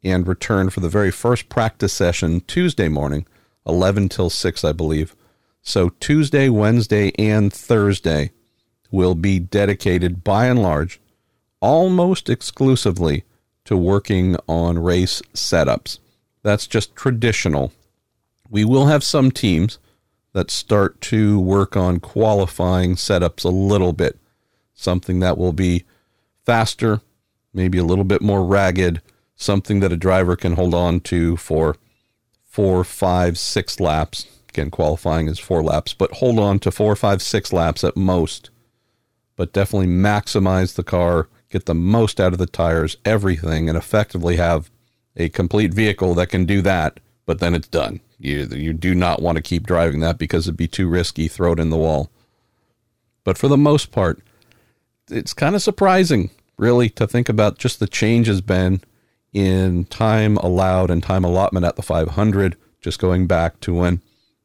and return for the very first practice session Tuesday morning, 11 till 6, I believe. So Tuesday, Wednesday, and Thursday will be dedicated by and large almost exclusively to working on race setups. That's just traditional. We will have some teams that start to work on qualifying setups a little bit. Something that will be faster, maybe a little bit more ragged, something that a driver can hold on to for four, five, six laps. Again, qualifying is four laps, but hold on to four, five, six laps at most. But definitely maximize the car, get the most out of the tires, everything, and effectively have a complete vehicle that can do that, but then it's done. You you do not want to keep driving that because it'd be too risky. Throw it in the wall. But for the most part, it's kind of surprising, really, to think about just the changes been in time allowed and time allotment at the 500. Just going back to when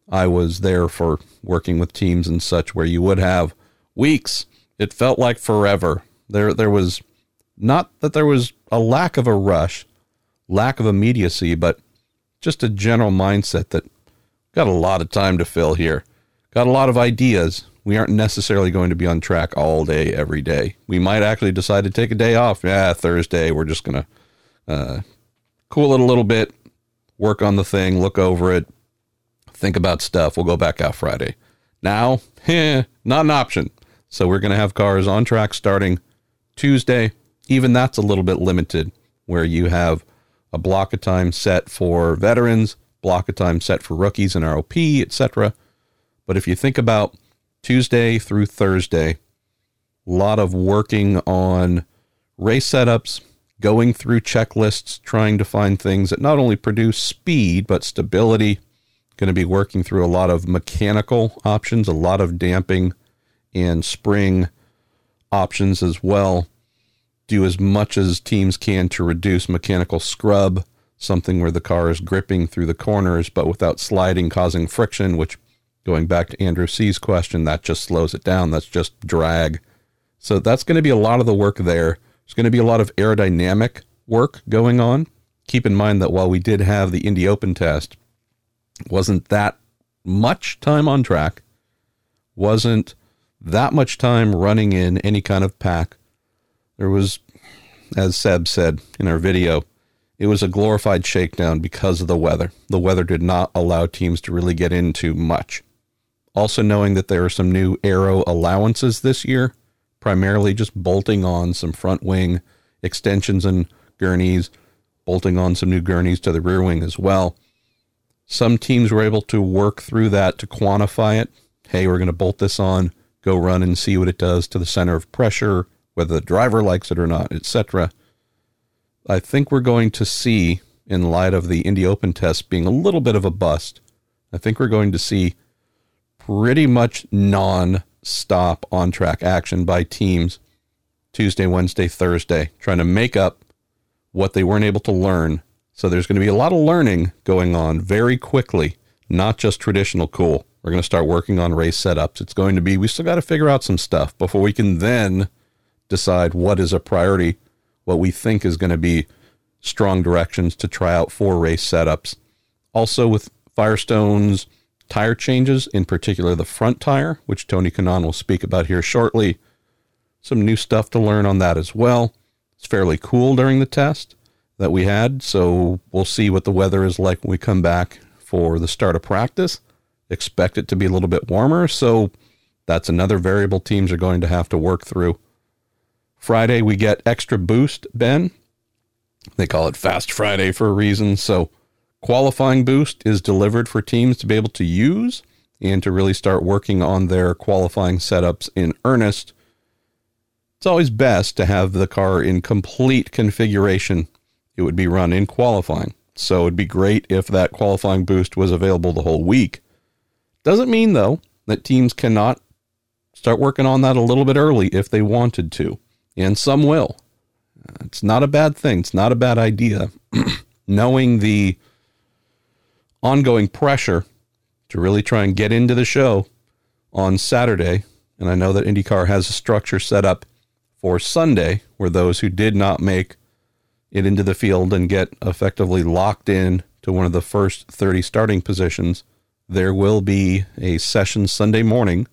I was there for working with teams and such, where you would have weeks. It felt like forever. There there was not that there was a lack of a rush, lack of immediacy, but just a general mindset that got a lot of time to fill here, got a lot of ideas. We aren't necessarily going to be on track all day, every day. We might actually decide to take a day off. Yeah, Thursday, we're just going to uh, cool it a little bit, work on the thing, look over it, think about stuff. We'll go back out Friday. Now, eh, not an option. So we're going to have cars on track starting Tuesday. Even that's a little bit limited, where you have a block of time set for veterans, block of time set for rookies and ROP, etc. But if you think about Tuesday through Thursday, a lot of working on race setups, going through checklists, trying to find things that not only produce speed but stability. Going to be working through a lot of mechanical options, a lot of damping and spring options as well do as much as teams can to reduce mechanical scrub something where the car is gripping through the corners but without sliding, causing friction, which going back to Andrew C's question, that just slows it down. That's just drag. So that's going to be a lot of the work there. There's going to be a lot of aerodynamic work going on. Keep in mind that while we did have the Indy Open test, wasn't that much time on track, wasn't that much time running in any kind of pack. There was, as Seb said in our video, it was a glorified shakedown because of the weather. The weather did not allow teams to really get into much. Also, knowing that there are some new aero allowances this year, primarily just bolting on some front wing extensions and gurneys, bolting on some new gurneys to the rear wing as well. Some teams were able to work through that to quantify it. Hey, we're going to bolt this on, go run and see what it does to the center of pressure, whether the driver likes it or not, etc. I think we're going to see, in light of the Indy Open test being a little bit of a bust, I think we're going to see pretty much non stop on track action by teams Tuesday, Wednesday, Thursday, trying to make up what they weren't able to learn. So there's going to be a lot of learning going on very quickly, not just traditional cool. We're going to start working on race setups. It's going to be, we still got to figure out some stuff before we can then decide what is a priority, what we think is going to be strong directions to try out for race setups. Also, with Firestone's tire changes, in particular the front tire, which Tony Kanaan will speak about here shortly. Some new stuff to learn on that as well. It's fairly cool during the test that we had, so we'll see what the weather is like when we come back for the start of practice. Expect it to be a little bit warmer, so that's another variable teams are going to have to work through. Friday, we get extra boost, Ben. They call it Fast Friday for a reason, so qualifying boost is delivered for teams to be able to use and to really start working on their qualifying setups in earnest. It's always best to have the car in complete configuration. It would be run in qualifying. So it'd be great if that qualifying boost was available the whole week. Doesn't mean, though, that teams cannot start working on that a little bit early if they wanted to, and some will. Uh, it's not a bad thing. It's not a bad idea. Knowing the ongoing pressure to really try and get into the show on Saturday. And I know that IndyCar has a structure set up for Sunday where those who did not make it into the field and get effectively locked in to one of the first 30 starting positions, there will be a session Sunday morning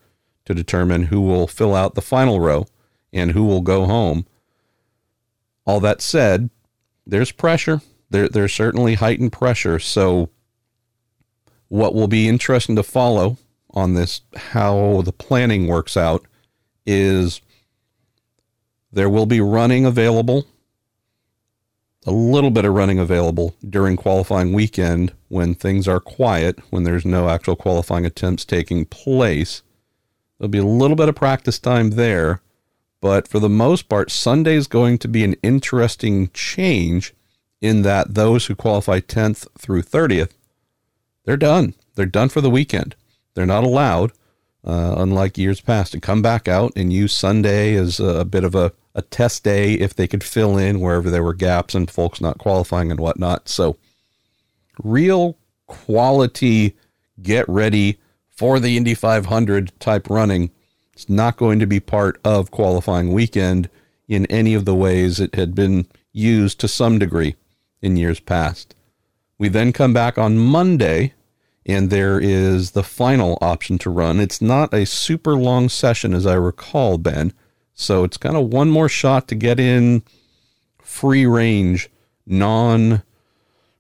to determine who will fill out the final row and who will go home. All that said, there's pressure. There, there's certainly heightened pressure. So what will be interesting to follow on this, how the planning works out, is there will be running available, a little bit of running available during qualifying weekend when things are quiet, when there's no actual qualifying attempts taking place. There'll be a little bit of practice time there, but for the most part, Sunday is going to be an interesting change in that those who qualify 10th through 30th they're done. They're done for the weekend. They're not allowed, uh, unlike years past, to come back out and use Sunday as a bit of a, a test day if they could fill in wherever there were gaps and folks not qualifying and whatnot. So, real quality, get ready for the Indy 500 type running. It's not going to be part of qualifying weekend in any of the ways it had been used to some degree in years past. We then come back on Monday and there is the final option to run. It's not a super long session, as I recall, Ben. So it's kind of one more shot to get in free range, non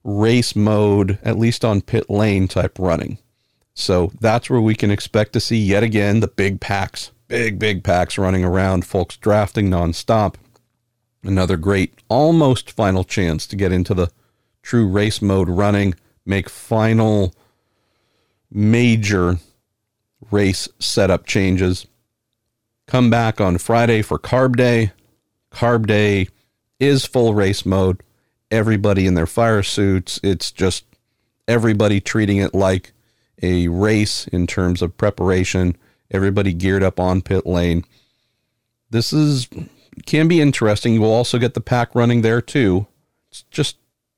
race mode, at least on pit lane type running. So that's where we can expect to see yet again the big packs, big, big packs running around, folks drafting nonstop. Another great, almost final chance to get into the true race mode running, make final major race setup changes. Come back on Friday for Carb Day. Carb Day is full race mode. Everybody in their fire suits. It's just everybody treating it like a race in terms of preparation. Everybody geared up on pit lane. This is can be interesting. You will also get the pack running there too. It's just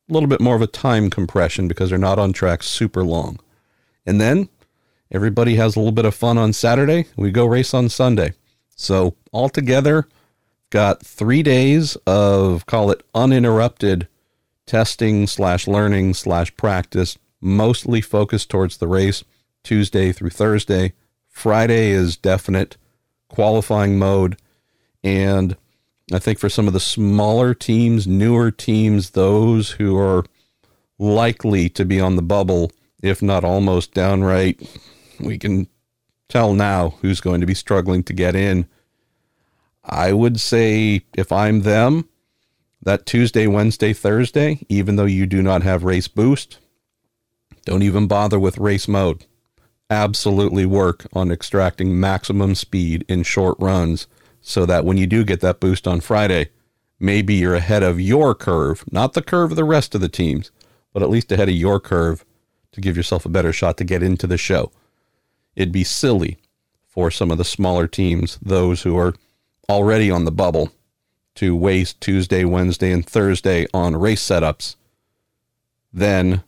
a little bit more of a time compression because they're not on track super long. And then everybody has a little bit of fun on Saturday. We go race on Sunday. So altogether, got three days of call it uninterrupted testing slash learning slash practice, mostly focused towards the race Tuesday through Thursday. Friday is definite qualifying mode. And I think for some of the smaller teams, newer teams, those who are likely to be on the bubble, if not almost downright, we can tell now who's going to be struggling to get in. I would say if I'm them, that Tuesday, Wednesday, Thursday, even though you do not have race boost, don't even bother with race mode. Absolutely work on extracting maximum speed in short runs so that when you do get that boost on Friday, maybe you're ahead of your curve, not the curve of the rest of the teams, but at least ahead of your curve to give yourself a better shot to get into the show. It'd be silly for some of the smaller teams, those who are already on the bubble, to waste Tuesday, Wednesday, and Thursday on race setups, then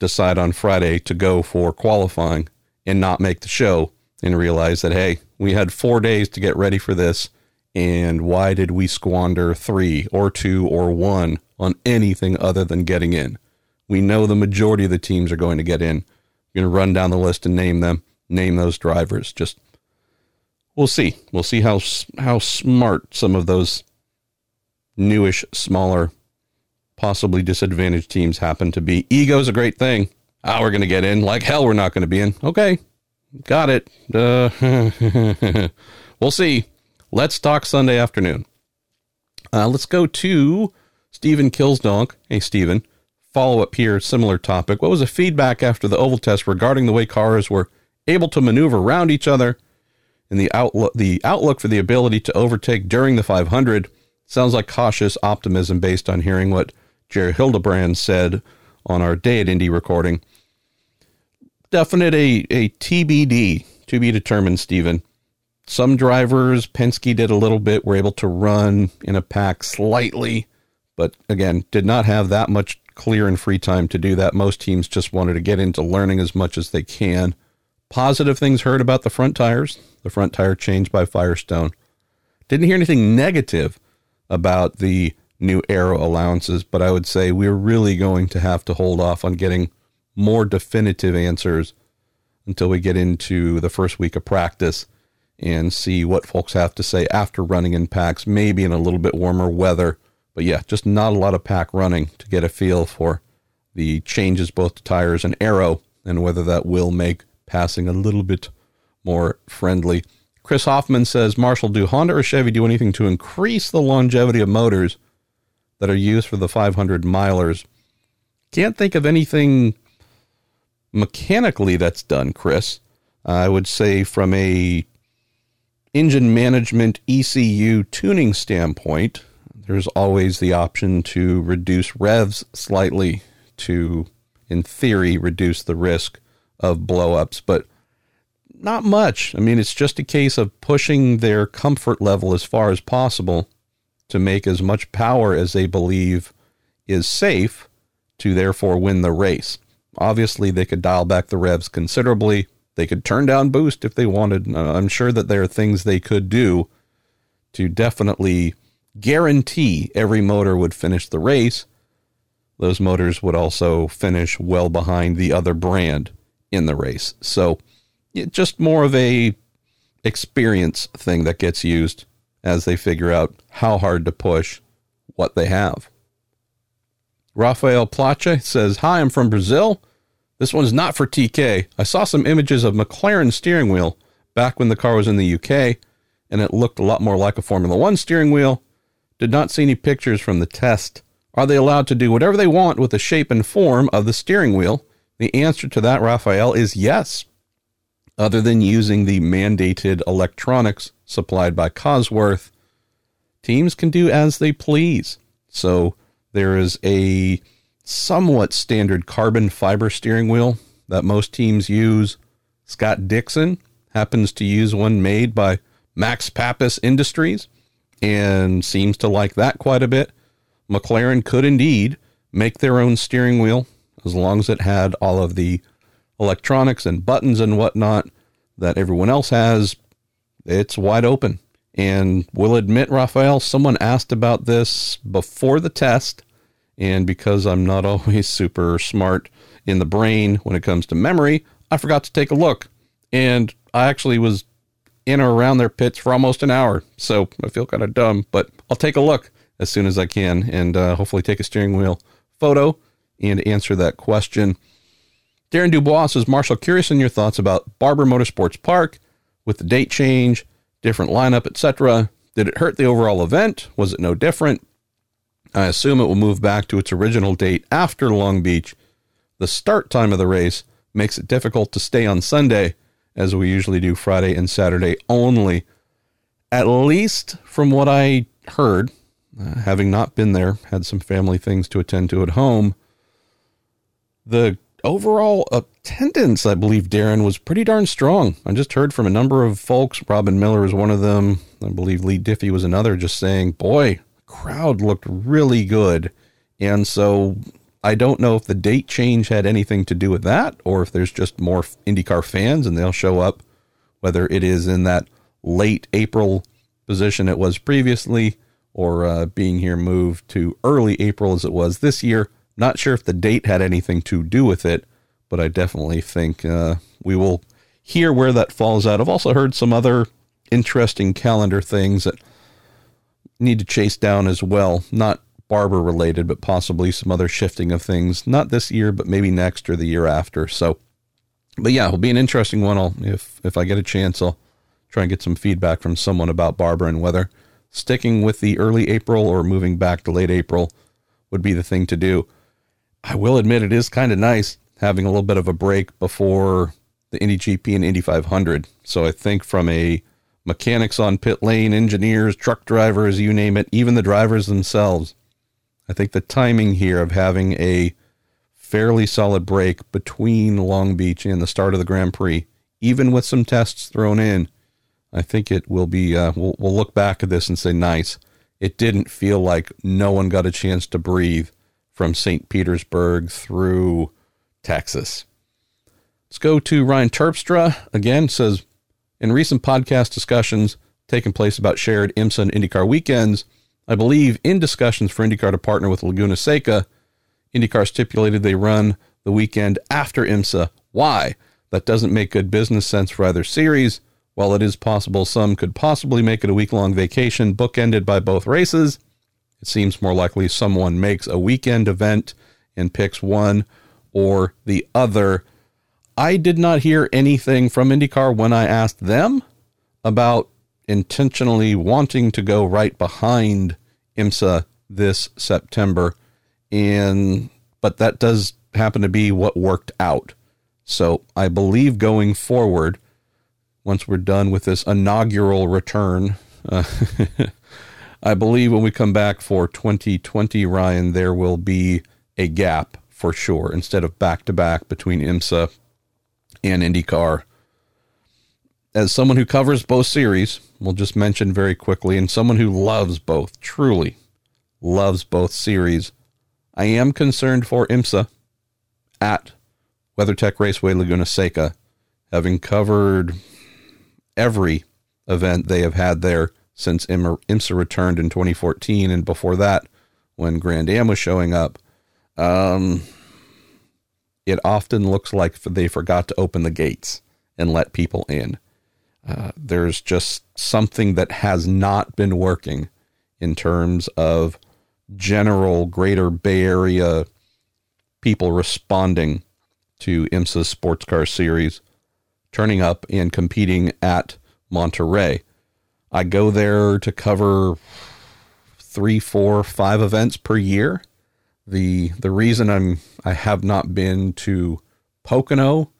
decide on Friday to go for qualifying and not make the show and realize that, hey, we had four days to get ready for this. And why did we squander three or two or one on anything other than getting in? We know the majority of the teams are going to get in. We're going to run down the list and name them, name those drivers. Just we'll see. We'll see how how smart some of those newish, smaller, possibly disadvantaged teams happen to be. Ego's a great thing. Ah, we're going to get in. Like hell, we're not going to be in. Okay, got it. Uh, we'll see. Let's talk Sunday afternoon. Uh, let's go to Stephen Killsdonk. Hey, Stephen. Follow up here, similar topic. What was the feedback after the oval test regarding the way cars were able to maneuver around each other and the outlook the outlook for the ability to overtake during the 500 sounds like cautious optimism based on hearing what J.R. Hildebrand said on our day at Indy recording. Definite a, a TBD to be determined, Stephen. Some drivers, Penske did a little bit, were able to run in a pack slightly, but again, did not have that much clear and free time to do that. Most teams just wanted to get into learning as much as they can. Positive things heard about the front tires. The front tire changed by Firestone. Didn't hear anything negative about the new aero allowances, but I would say we're really going to have to hold off on getting more definitive answers until we get into the first week of practice and see what folks have to say after running in packs, maybe in a little bit warmer weather. But yeah, just not a lot of pack running to get a feel for the changes both to tires and aero and whether that will make passing a little bit more friendly. Chris Hoffman says, Marshall, do Honda or Chevy do anything to increase the longevity of motors that are used for the 500 milers? Can't think of anything mechanically that's done, Chris. I would say from a engine management ECU tuning standpoint, there's always the option to reduce revs slightly to, in theory, reduce the risk of blowups, but not much. I mean, it's just a case of pushing their comfort level as far as possible to make as much power as they believe is safe to therefore win the race. Obviously, they could dial back the revs considerably. They could turn down boost if they wanted. Uh, I'm sure that there are things they could do to definitely guarantee every motor would finish the race. Those motors would also finish well behind the other brand in the race. So, just more of a experience thing that gets used as they figure out how hard to push what they have. Rafael Plache says, Hi, I'm from Brazil. This one's not for TK. I saw some images of McLaren steering wheel back when the car was in the UK, and it looked a lot more like a Formula One steering wheel. Did not see any pictures from the test. Are they allowed to do whatever they want with the shape and form of the steering wheel? The answer to that, Raphael, is yes. Other than using the mandated electronics supplied by Cosworth, teams can do as they please. So there is a somewhat standard carbon fiber steering wheel that most teams use. Scott Dixon happens to use one made by Max Papis Industries and seems to like that quite a bit. McLaren could indeed make their own steering wheel as long as it had all of the electronics and buttons and whatnot that everyone else has. It's wide open. And we'll admit, Raphael, someone asked about this before the test. And because I'm not always super smart in the brain when it comes to memory, I forgot to take a look. And I actually was in or around their pits for almost an hour. So I feel kind of dumb, but I'll take a look as soon as I can and uh, hopefully take a steering wheel photo and answer that question. Darren Dubois says, Marshall, curious in your thoughts about Barber Motorsports Park with the date change, different lineup, etc. Did it hurt the overall event? Was it no different? I assume it will move back to its original date after Long Beach. The start time of the race makes it difficult to stay on Sunday, as we usually do Friday and Saturday only. At least from what I heard, uh, having not been there, had some family things to attend to at home. The overall attendance, I believe, Darren, was pretty darn strong. I just heard from a number of folks. Robin Miller is one of them. I believe Leigh Diffey was another, just saying, boy, crowd looked really good. And so I don't know if the date change had anything to do with that or if there's just more IndyCar fans and they'll show up, whether it is in that late April position it was previously or uh, being here moved to early April as it was this year. Not sure if the date had anything to do with it, but I definitely think uh, we will hear where that falls out. I've also heard some other interesting calendar things that need to chase down as well. Not Barber related, but possibly some other shifting of things. Not this year, but maybe next or the year after. So, but yeah, it'll be an interesting one. I'll if if I get a chance, I'll try and get some feedback from someone about Barber and whether sticking with the early April or moving back to late April would be the thing to do. I will admit it is kind of nice having a little bit of a break before the Indy GP and Indy 500. So I think from a mechanics on pit lane, engineers, truck drivers, you name it, even the drivers themselves, I think the timing here of having a fairly solid break between Long Beach and the start of the Grand Prix, even with some tests thrown in, I think it will be. Uh, we'll, we'll look back at this and say, nice. It didn't feel like no one got a chance to breathe from St. Petersburg through Texas. Let's go to Ryan Terpstra again. Says in recent podcast discussions taking place about shared IMSA and IndyCar weekends, I believe in discussions for IndyCar to partner with Laguna Seca, IndyCar stipulated they run the weekend after IMSA. Why? That doesn't make good business sense for either series. While it is possible some could possibly make it a week long vacation bookended by both races, it seems more likely someone makes a weekend event and picks one or the other. I did not hear anything from IndyCar when I asked them about intentionally wanting to go right behind IMSA this September. And but that does happen to be what worked out. So I believe going forward, once we're done with this inaugural return. Uh, I believe when we come back for 2020, Ryan, there will be a gap for sure instead of back to back between IMSA and IndyCar. As someone who covers both series, we'll just mention very quickly, and someone who loves both, truly loves both series, I am concerned for IMSA at WeatherTech Raceway Laguna Seca, having covered every event they have had there since IMSA returned in 2014 and before that when Grand Am was showing up. Um, it often looks like they forgot to open the gates and let people in. Uh, there's just something that has not been working in terms of general greater Bay Area people responding to IMSA's sports car series, turning up and competing at Monterey. I go there to cover three, four, five events per year. The the reason I'm I have not been to Pocono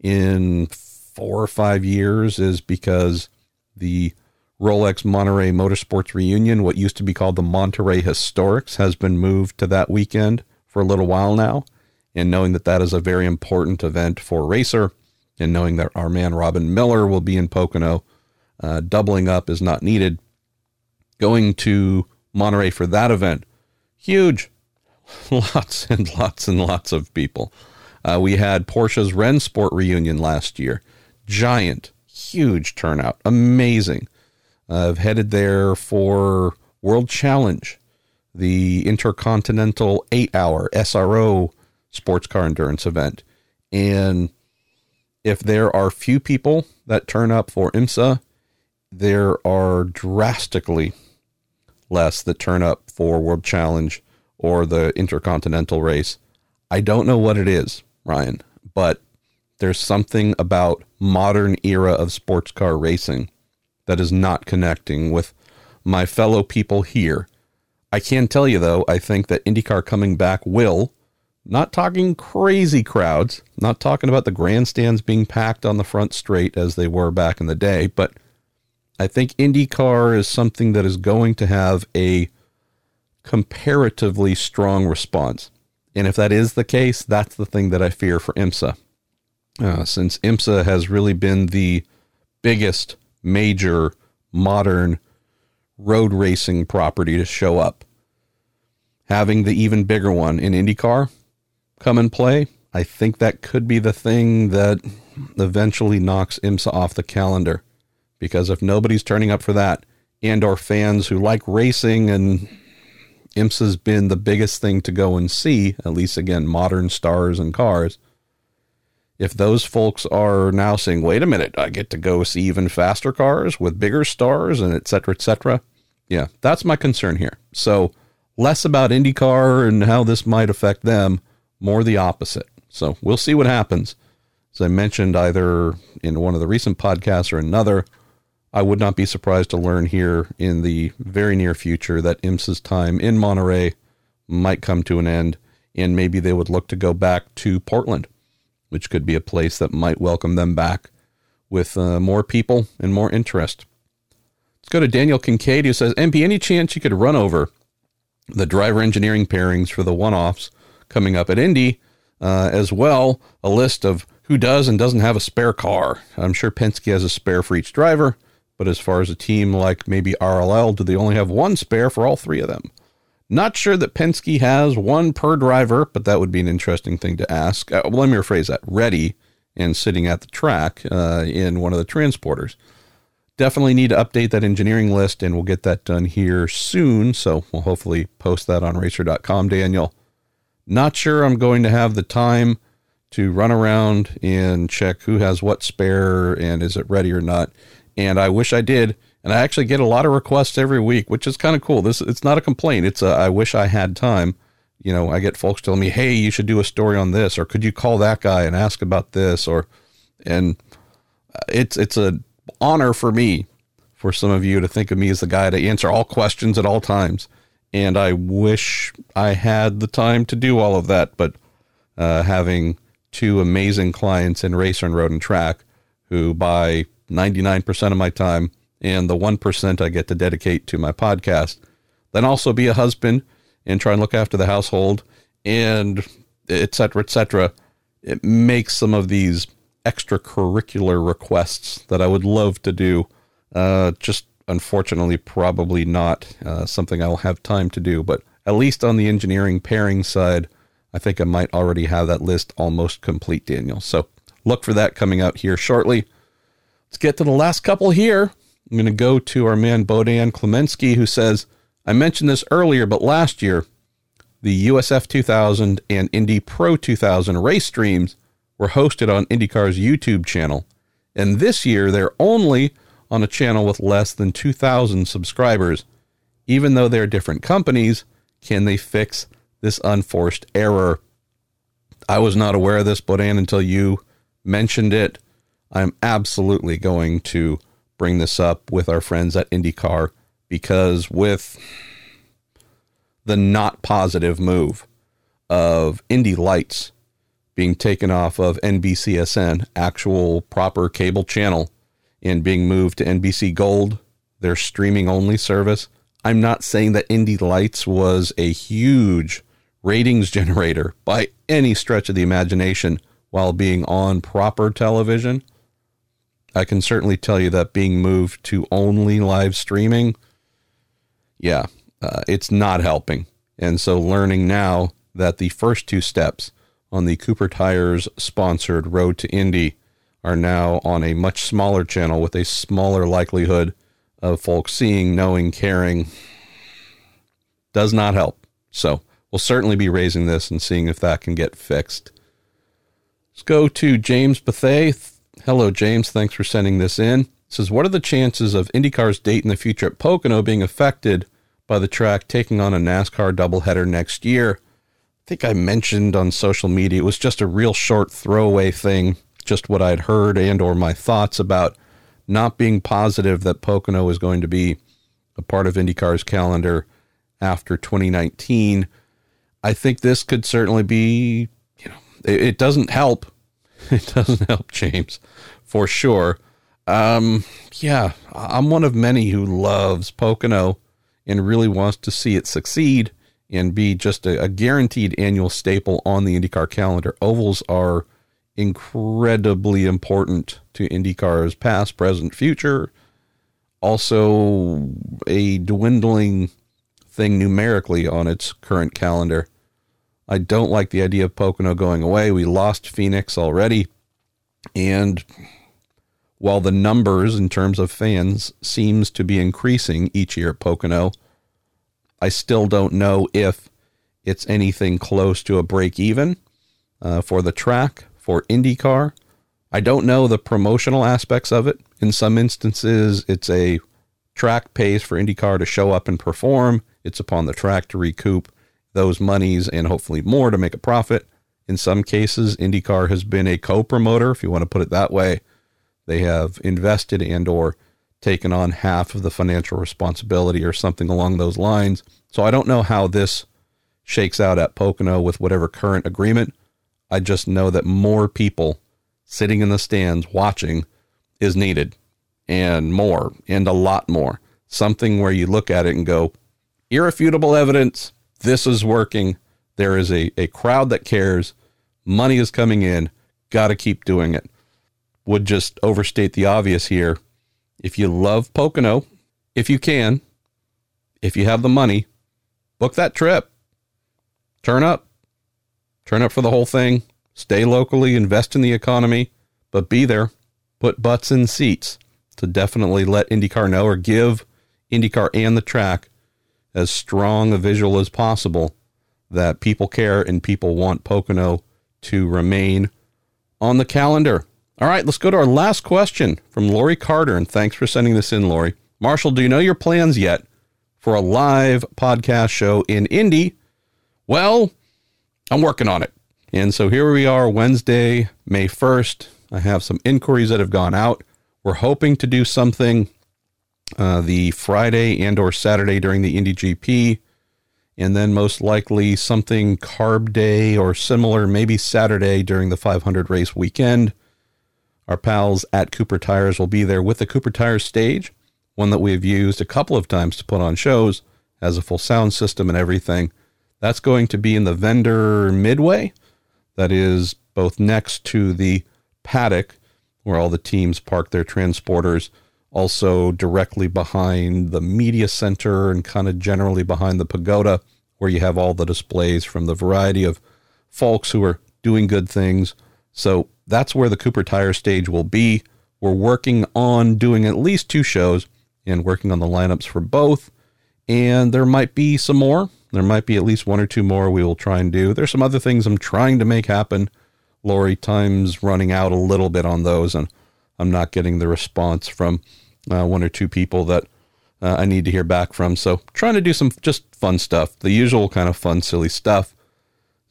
in four or five years is because the Rolex Monterey Motorsports Reunion, what used to be called the Monterey Historics, has been moved to that weekend for a little while now. And knowing that that is a very important event for Racer, and knowing that our man Robin Miller will be in Pocono, uh, doubling up is not needed. Going to Monterey for that event, huge. lots and lots and lots of people. Uh, we had Porsche's Rennsport reunion last year. Giant, huge turnout. Amazing. Uh, I've headed there for World Challenge, the Intercontinental 8 hour SRO sports car endurance event. And if there are few people that turn up for IMSA, there are drastically less that turn up for World Challenge or the Intercontinental race. I don't know what it is, Ryan, but there's something about modern era of sports car racing that is not connecting with my fellow people here. I can tell you though, I think that IndyCar coming back will, not talking crazy crowds, not talking about the grandstands being packed on the front straight as they were back in the day, but I think IndyCar is something that is going to have a comparatively strong response. And if that is the case, that's the thing that I fear for IMSA. Uh, since IMSA has really been the biggest major modern road racing property to show up. Having the even bigger one in IndyCar come and play, I think that could be the thing that eventually knocks IMSA off the calendar. Because if nobody's turning up for that, and or fans who like racing and IMSA's been the biggest thing to go and see, at least again, modern stars and cars. If those folks are now saying, wait a minute, I get to go see even faster cars with bigger stars and et cetera, et cetera. Yeah, that's my concern here. So less about IndyCar and how this might affect them, more the opposite. So we'll see what happens. As I mentioned either in one of the recent podcasts or another, I would not be surprised to learn here in the very near future that IMSA's time in Monterey might come to an end, and maybe they would look to go back to Portland, which could be a place that might welcome them back with uh, more people and more interest. Let's go to Daniel Kincaid, who says, MP, any chance you could run over the driver engineering pairings for the one offs coming up at Indy, uh, as well a list of who does and doesn't have a spare car? I'm sure Penske has a spare for each driver but as far as a team like maybe RLL, do they only have one spare for all three of them? Not sure that Penske has one per driver, but that would be an interesting thing to ask. Uh, well, let me rephrase that ready and sitting at the track uh, in one of the transporters. Definitely need to update that engineering list, and we'll get that done here soon. So we'll hopefully post that on racer.com, Daniel. Not sure I'm going to have the time to run around and check who has what spare and is it ready or not and I wish I did. And I actually get a lot of requests every week, which is kind of cool. This it's not a complaint. It's a I wish I had time. You know, I get folks telling me, "Hey, you should do a story on this," or "Could you call that guy and ask about this?" Or, and it's it's a honor for me for some of you to think of me as the guy to answer all questions at all times. And I wish I had the time to do all of that, but uh, having two amazing clients in Racer and Road and Track who by 99% of my time and the 1% I get to dedicate to my podcast. Then also be a husband and try and look after the household and et cetera, et cetera. It makes some of these extracurricular requests that I would love to do. Uh, just unfortunately, probably not uh, something I'll have time to do. But at least on the engineering pairing side, I think I might already have that list almost complete, Daniel. So look for that coming out here shortly. Let's get to the last couple here. I'm going to go to our man Bodan Klemensky, who says, I mentioned this earlier, but last year, the USF 2000 and Indy Pro 2000 race streams were hosted on IndyCar's YouTube channel. And this year, they're only on a channel with less than 2,000 subscribers. Even though they're different companies, can they fix this unforced error? I was not aware of this, Bodan, until you mentioned it. I'm absolutely going to bring this up with our friends at IndyCar because with the not positive move of Indy Lights being taken off of NBCSN, actual proper cable channel, and being moved to NBC Gold, their streaming only service. I'm not saying that Indy Lights was a huge ratings generator by any stretch of the imagination while being on proper television. I can certainly tell you that being moved to only live streaming, yeah, uh, it's not helping. And so learning now that the first two steps on the Cooper Tires sponsored Road to Indy are now on a much smaller channel with a smaller likelihood of folks seeing, knowing, caring. Does not help. So we'll certainly be raising this and seeing if that can get fixed. Let's go to James Bethay. Hello, James. Thanks for sending this in. It says, What are the chances of IndyCar's date in the future at Pocono being affected by the track taking on a NASCAR doubleheader next year? I think I mentioned on social media it was just a real short throwaway thing, just what I'd heard and or my thoughts about not being positive that Pocono is going to be a part of IndyCar's calendar after 2019. I think this could certainly be, you know, it, it doesn't help. It doesn't help James for sure. Um, yeah, I'm one of many who loves Pocono and really wants to see it succeed and be just a, a guaranteed annual staple on the IndyCar calendar. Ovals are incredibly important to IndyCar's past, present, future. Also, a dwindling thing numerically on its current calendar. I don't like the idea of Pocono going away. We lost Phoenix already. And while the numbers in terms of fans seems to be increasing each year at Pocono, I still don't know if it's anything close to a break even uh, for the track, for IndyCar. I don't know the promotional aspects of it. In some instances, it's a track pays for IndyCar to show up and perform. It's upon the track to recoup those monies and hopefully more to make a profit. In some cases, IndyCar has been a co-promoter, if you want to put it that way. They have invested and or taken on half of the financial responsibility or something along those lines. So I don't know how this shakes out at Pocono with whatever current agreement. I just know that more people sitting in the stands watching is needed and more and a lot more. Something where you look at it and go, irrefutable evidence, this is working. There is a, a crowd that cares. Money is coming in. Got to keep doing it. Would just overstate the obvious here. If you love Pocono, if you can, if you have the money, book that trip. Turn up. Turn up for the whole thing. Stay locally, invest in the economy, but be there. Put butts in seats to definitely let IndyCar know or give IndyCar and the track as strong a visual as possible that people care and people want Pocono to remain on the calendar. All right, let's go to our last question from Lori Carter. And thanks for sending this in, Lori. Marshall, do you know your plans yet for a live podcast show in Indy? Well, I'm working on it. And so here we are, Wednesday, May 1st. I have some inquiries that have gone out. We're hoping to do something uh, the Friday and or Saturday during the Indy GP, and then most likely something carb day or similar, maybe Saturday during the 500 race weekend. Our pals at Cooper Tires will be there with the Cooper Tires stage, one that we've used a couple of times to put on shows, has a full sound system and everything. That's going to be in the vendor midway, that is both next to the paddock where all the teams park their transporters also directly behind the media center and kind of generally behind the pagoda, where you have all the displays from the variety of folks who are doing good things. So that's where the Cooper Tire stage will be. We're working on doing at least two shows and working on the lineups for both. And there might be some more. There might be at least one or two more we will try and do. There's some other things I'm trying to make happen. Lori, time's running out a little bit on those, and I'm not getting the response from uh, one or two people that uh, I need to hear back from. So trying to do some just fun stuff, the usual kind of fun, silly stuff.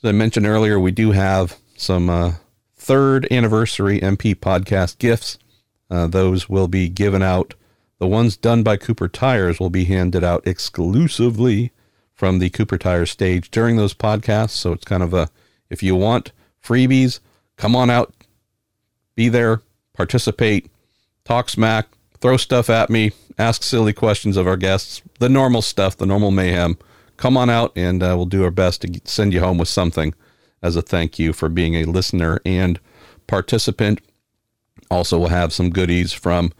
As I mentioned earlier, we do have some uh, third anniversary MP podcast gifts. Uh, those will be given out. The ones done by Cooper Tires will be handed out exclusively from the Cooper Tires stage during those podcasts. So it's kind of a if you want freebies, come on out, be there, participate, talk smack, throw stuff at me, ask silly questions of our guests, the normal stuff, the normal mayhem. Come on out and uh, we'll do our best to send you home with something as a thank you for being a listener and participant. Also, we'll have some goodies from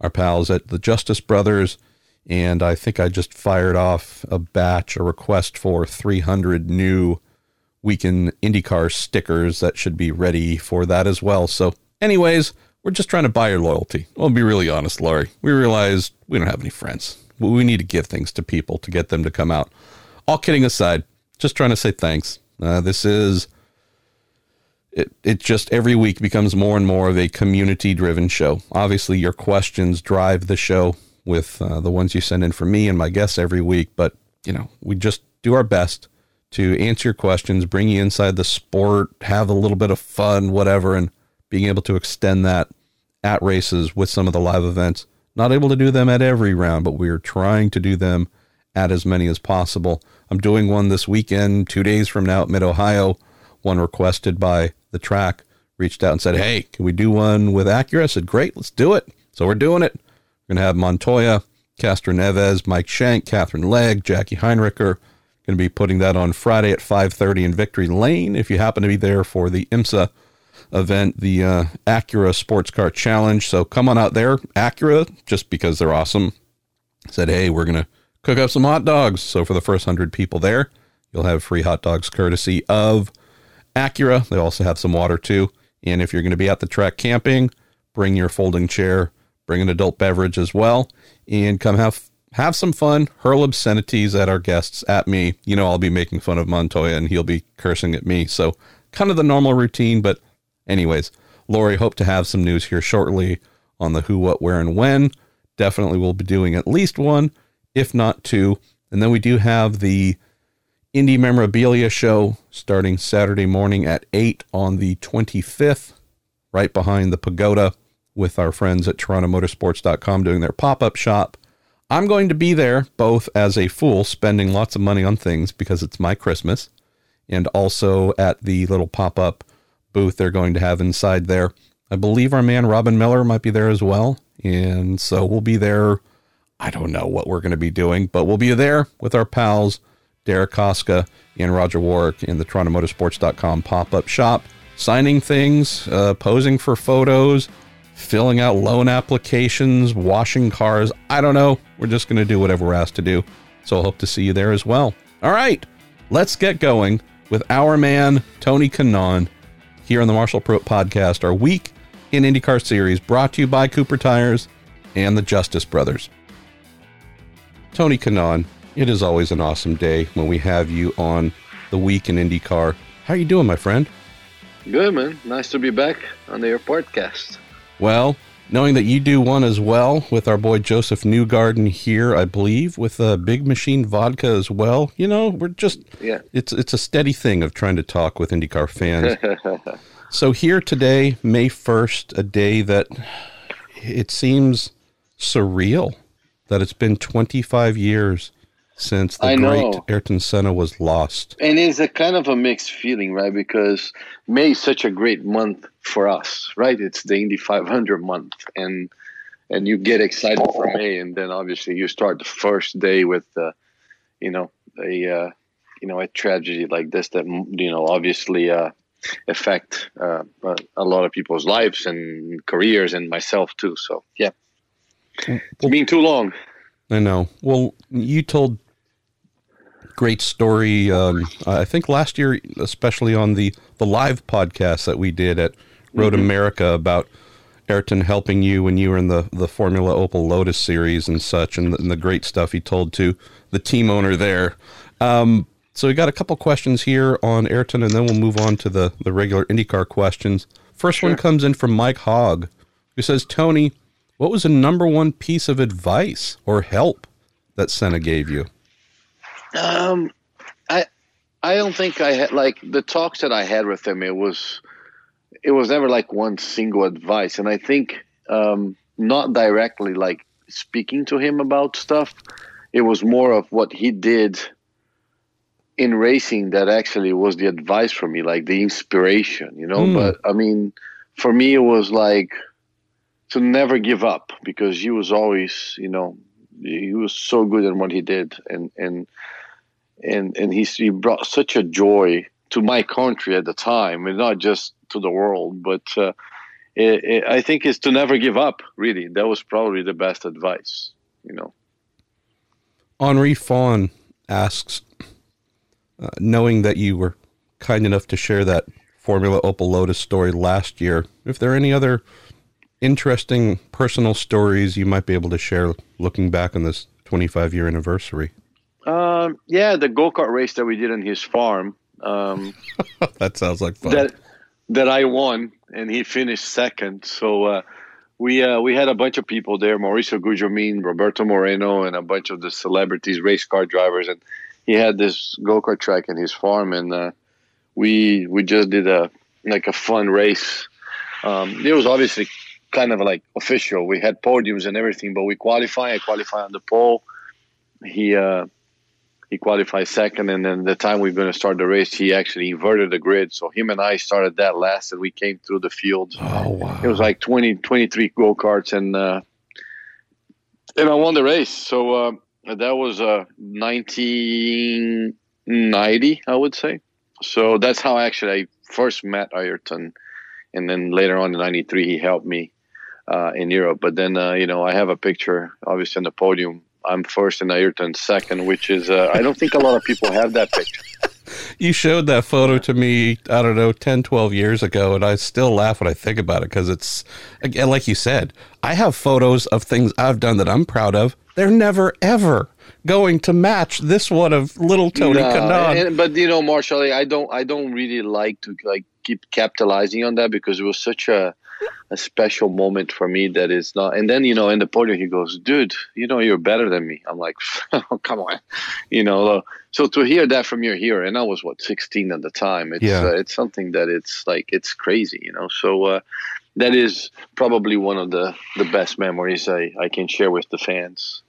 our pals at the Justice Brothers. And I think I just fired off a batch, a request for 300 new Week In IndyCar stickers that should be ready for that as well. So, anyways, we're just trying to buy your loyalty. I'll be really honest, Laurie. We realize we don't have any friends. We need to give things to people to get them to come out. All kidding aside, just trying to say thanks. Uh, this is it, it just every week becomes more and more of a community driven show. Obviously, your questions drive the show with uh, the ones you send in for me and my guests every week, but you know, we just do our best to answer your questions, bring you inside the sport, have a little bit of fun, whatever, and being able to extend that at races with some of the live events. Not able to do them at every round, but we're trying to do them at as many as possible. I'm doing one this weekend, two days from now at Mid Ohio, one requested by the track. Reached out and said, Hey, can we do one with Acura? I said, Great, let's do it. So we're doing it. We're going to have Montoya, Castroneves, Mike Shank, Catherine Legge, Jackie Heinricher. Going to be putting that on Friday at 5:30 in Victory Lane. If you happen to be there for the IMSA event, the uh, Acura Sports Car Challenge, so come on out there. Acura, just because they're awesome, said, "Hey, we're going to cook up some hot dogs." So for the first hundred people there, you'll have free hot dogs courtesy of Acura. They also have some water too. And if you're going to be at the track camping, bring your folding chair, bring an adult beverage as well, and come have have some fun, hurl obscenities at our guests, at me. You know, I'll be making fun of Montoya and he'll be cursing at me. So, kind of the normal routine. But, anyways, Lori, hope to have some news here shortly on the who, what, where, and when. Definitely will be doing at least one, if not two. And then we do have the Indy Memorabilia Show starting Saturday morning at 8 on the 25th, right behind the pagoda with our friends at TorontoMotorsports.com doing their pop up shop. I'm going to be there both as a fool, spending lots of money on things because it's my Christmas, and also at the little pop up booth they're going to have inside there. I believe our man Robin Miller might be there as well. And so we'll be there. I don't know what we're going to be doing, but we'll be there with our pals, Derek Koska and Roger Warwick in the TorontoMotorsports.com pop up shop, signing things, uh, posing for photos, filling out loan applications, washing cars. I don't know. We're just going to do whatever we're asked to do. So I hope to see you there as well. All right, let's get going with our man, Tony Kanaan, here on the Marshall Pruett podcast, our week in IndyCar series brought to you by Cooper Tires and the Justice Brothers. Tony Kanaan, it is always an awesome day when we have you on the week in IndyCar. How are you doing, my friend? Good, man. Nice to be back on the podcast. Well, knowing that you do one as well with our boy Josef Newgarden here, I believe, with a Big Machine Vodka as well. You know, we're just yeah. It's it's a steady thing of trying to talk with IndyCar fans. so here today, May first, a day that it seems surreal that it's been 25 years since the I great know. Ayrton Senna was lost. And it's a kind of a mixed feeling, right? Because May is such a great month for us, right? It's the Indy 500 month, and and you get excited for May, and then obviously you start the first day with, uh, you know, a uh, you know a tragedy like this that you know obviously uh, affect uh, a lot of people's lives and careers, and myself too. So yeah, it's been too long. I know. Well, you told great story. Um, I think last year, especially on the the live podcast that we did at Road mm-hmm. America about Ayrton helping you when you were in the the Formula Opel Lotus series and such, and the, and the great stuff he told to the team owner there. Um, so we got a couple questions here on Ayrton, and then we'll move on to the the regular IndyCar questions. First sure. one comes in from Mike Hogg, who says, "Tony, what was the number one piece of advice or help that Senna gave you?" Um, I I don't think I had like the talks that I had with him. It was it was never like one single advice, and I think um, not directly like speaking to him about stuff. It was more of what he did in racing that actually was the advice for me, like the inspiration, you know. Mm. But I mean, for me, it was like to never give up because he was always, you know, he was so good at what he did, and and and and he, he brought such a joy to my country at the time, and not just to the world. But uh, it, it, I think is to never give up. Really, that was probably the best advice. You know. Henri Fawn asks, uh, knowing that you were kind enough to share that Formula Opel Lotus story last year. If there are any other interesting personal stories you might be able to share looking back on this 25 year anniversary. Um, yeah, the go kart race that we did on his farm. Um, that sounds like fun. That that I won, and he finished second. So uh, we uh, we had a bunch of people there: Mauricio Gugelmin, Roberto Moreno, and a bunch of the celebrities, race car drivers. And he had this go kart track in his farm, and uh, we we just did a like a fun race. Um, it was obviously kind of like official. We had podiums and everything, but we qualify. I qualify on the pole. He uh, he qualified second, and then the time we are going to start the race, he actually inverted the grid. So him and I started that last, and we came through the field. Oh wow! It was like 20, 23 go karts, and uh, and I won the race. So uh, that was uh, nineteen ninety, I would say. So that's how actually I first met Ayrton, and then later on in '93 he helped me uh, in Europe. But then uh, you know I have a picture, obviously on the podium. I'm first and Ayrton second, which is uh, I don't think a lot of people have that picture. you showed that photo to me, I don't know, 10, 12 years ago, and I still laugh when I think about it because it's, again, like you said, I have photos of things I've done that I'm proud of. They're never, ever going to match this one of little Tony no, Kanaan. but you know, Marshall, I don't, I don't really like to like keep capitalizing on that because it was such a, a special moment for me that is not. And then you know, in the podium, he goes, "Dude, you know, you're better than me." I'm like, oh, "Come on," you know. So to hear that from your hero, and I was what 16 at the time. It's yeah. uh, it's something that it's like it's crazy, you know. So. Uh, that is probably one of the, the best memories I, I can share with the fans.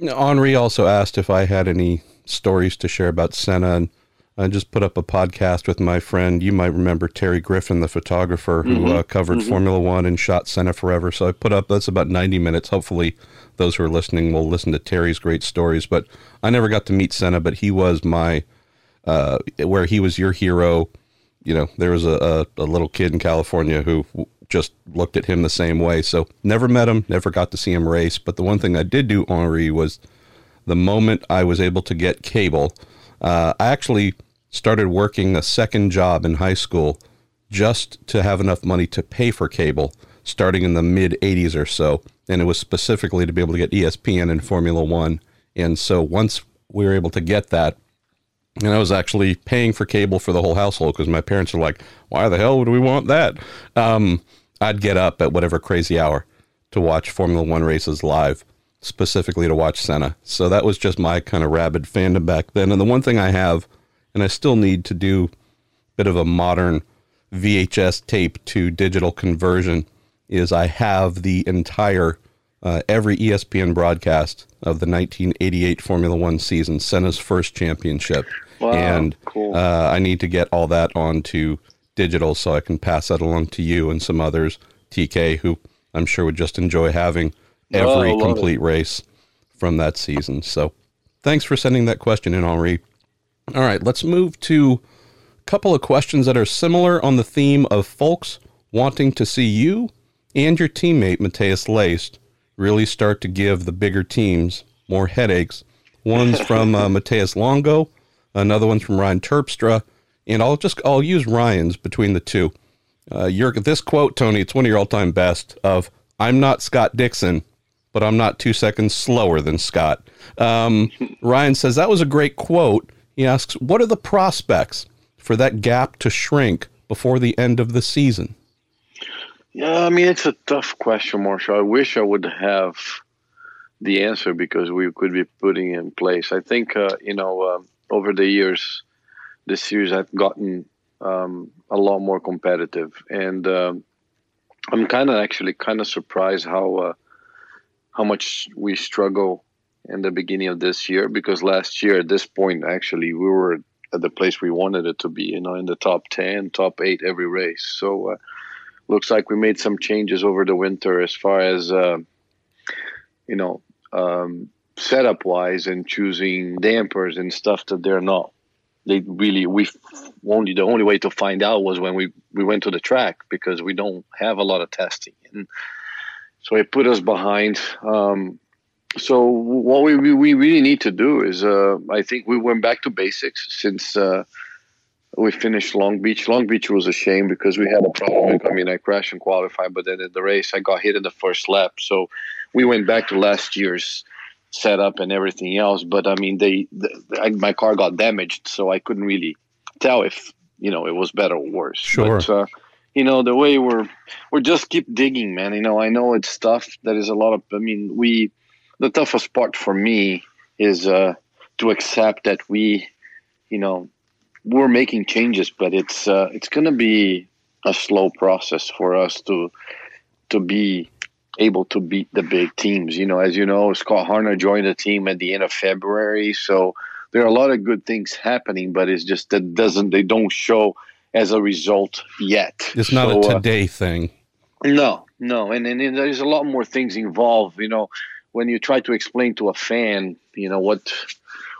Henri also asked if I had any stories to share about Senna, and I just put up a podcast with my friend. You might remember Terry Griffin, the photographer who mm-hmm. uh, covered mm-hmm. Formula One and shot Senna forever. So I put up that's about ninety minutes. Hopefully, those who are listening will listen to Terry's great stories. But I never got to meet Senna, but he was my uh, where he was your hero. You know, there was a, a, a little kid in California who just looked at him the same way. So never met him, never got to see him race. But the one thing I did do, Henri, was the moment I was able to get cable. Uh, I actually started working a second job in high school just to have enough money to pay for cable, starting in the mid 80s or so. And it was specifically to be able to get ESPN and Formula One. And so once we were able to get that, and I was actually paying for cable for the whole household because my parents were like, "Why the hell would we want that?" Um, I'd get up at whatever crazy hour to watch Formula One races live, specifically to watch Senna. So that was just my kind of rabid fandom back then. And the one thing I have, and I still need to do a bit of a modern VHS tape to digital conversion, is I have the entire uh, every ESPN broadcast of the 1988 Formula One season, Senna's first championship. Wow, and cool. uh, I need to get all that onto digital so I can pass that along to you and some others, TK, who I'm sure would just enjoy having every oh, complete it. race from that season. So thanks for sending that question in, Henri. All right, let's move to a couple of questions that are similar on the theme of folks wanting to see you and your teammate, Matheus Leist, really start to give the bigger teams more headaches. One's from uh, Matheus Longo, another one's from Ryan Terpstra, and I'll just I'll use Ryan's between the two. Uh, your this quote, Tony, it's one of your all-time best. Of I'm not Scott Dixon, but I'm not two seconds slower than Scott. Um, Ryan says that was a great quote. He asks, "What are the prospects for that gap to shrink before the end of the season?" Yeah, I mean it's a tough question, Marshall. I wish I would have the answer because we could be putting in place. I think uh, you know uh, over the years this series have gotten um, a lot more competitive, and uh, I'm kind of actually kind of surprised how uh, how much we struggle in the beginning of this year because last year at this point actually we were at the place we wanted it to be, you know, in the top ten, top eight every race. So uh, looks like we made some changes over the winter as far as uh, you know um, setup wise and choosing dampers and stuff that they're not they really we only the only way to find out was when we we went to the track because we don't have a lot of testing and so it put us behind um, so what we we really need to do is uh, I think we went back to basics since uh, we finished Long Beach. Long Beach was a shame because we had a problem. I mean, I crashed and qualified, but then in the race, I got hit in the first lap. So we went back to last year's setup and everything else. But I mean, they, the, I, my car got damaged, so I couldn't really tell if you know it was better or worse. Sure. But, uh, you know the way we're we're just keep digging, man. You know, I know it's tough. There is a lot of. I mean, we the toughest part for me is uh, to accept that we, you know, we're making changes, but it's uh, it's to be a slow process for us to to be able to beat the big teams. You know, as you know, Scott Harner joined the team at the end of February, so there are a lot of good things happening, but it's just that doesn't they don't show as a result yet. It's not so, a uh, today uh, thing. No, no, and, and, and there's a lot more things involved. You know, when you try to explain to a fan, you know what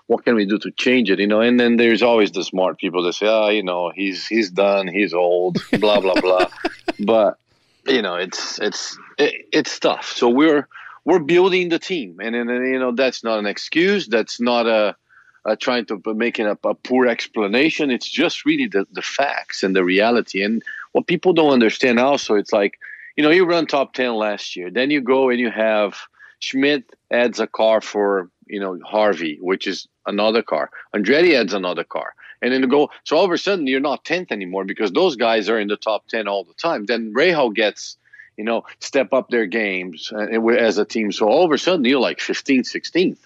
what can we do to change it? You know, and then there's always the smart people that say, oh, you know, he's he's done, he's old, blah blah blah. But you know, it's it's it, it's tough. So we're we're building the team, and and you know that's not an excuse. That's not a, a trying to make it a, poor explanation. It's just really the the facts and the reality. And what people don't understand also, it's like you know, you run top ten last year, then you go and you have Schmidt adds a car for you know Harvey, which is another car. Andretti adds another car. And then to go, so all of a sudden you're not 10th anymore because those guys are in the top 10 all the time. Then Rahal gets, you know, step up their games uh, as a team. So all of a sudden you're like 15th, 16th.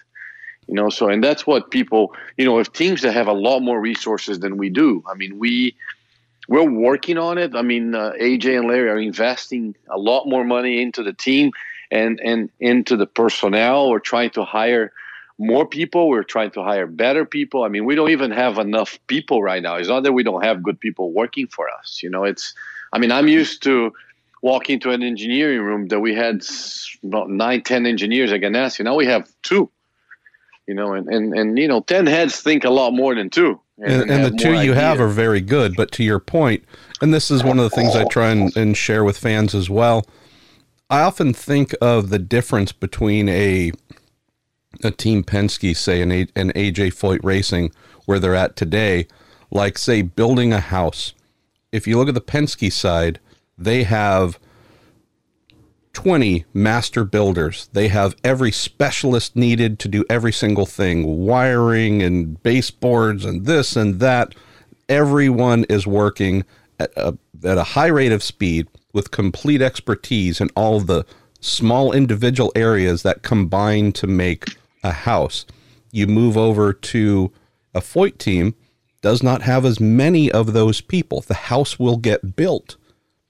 You know, so and that's what people, you know, if teams that have a lot more resources than we do. I mean, we we're working on it. I mean, uh, AJ and Larry are investing a lot more money into the team and and into the personnel. We're trying to hire more people. We're trying to hire better people. I mean, we don't even have enough people right now. It's not that we don't have good people working for us. You know, it's, I mean, I'm used to walking to an engineering room that we had about nine, ten engineers at Ganassi. Now we have two, you know, and, and, and, you know, 10 heads think a lot more than two. And, and, and the two you have are very good. But to your point, and this is one of the things I try and, and share with fans as well. I often think of the difference between a a team Penske, say an, a- an AJ Foyt Racing, where they're at today, like say building a house. If you look at the Penske side, they have 20 master builders. They have every specialist needed to do every single thing wiring and baseboards and this and that. Everyone is working at a, at a high rate of speed with complete expertise in all the small individual areas that combine to make a house. You move over to a Foyt team, does not have as many of those people. The house will get built,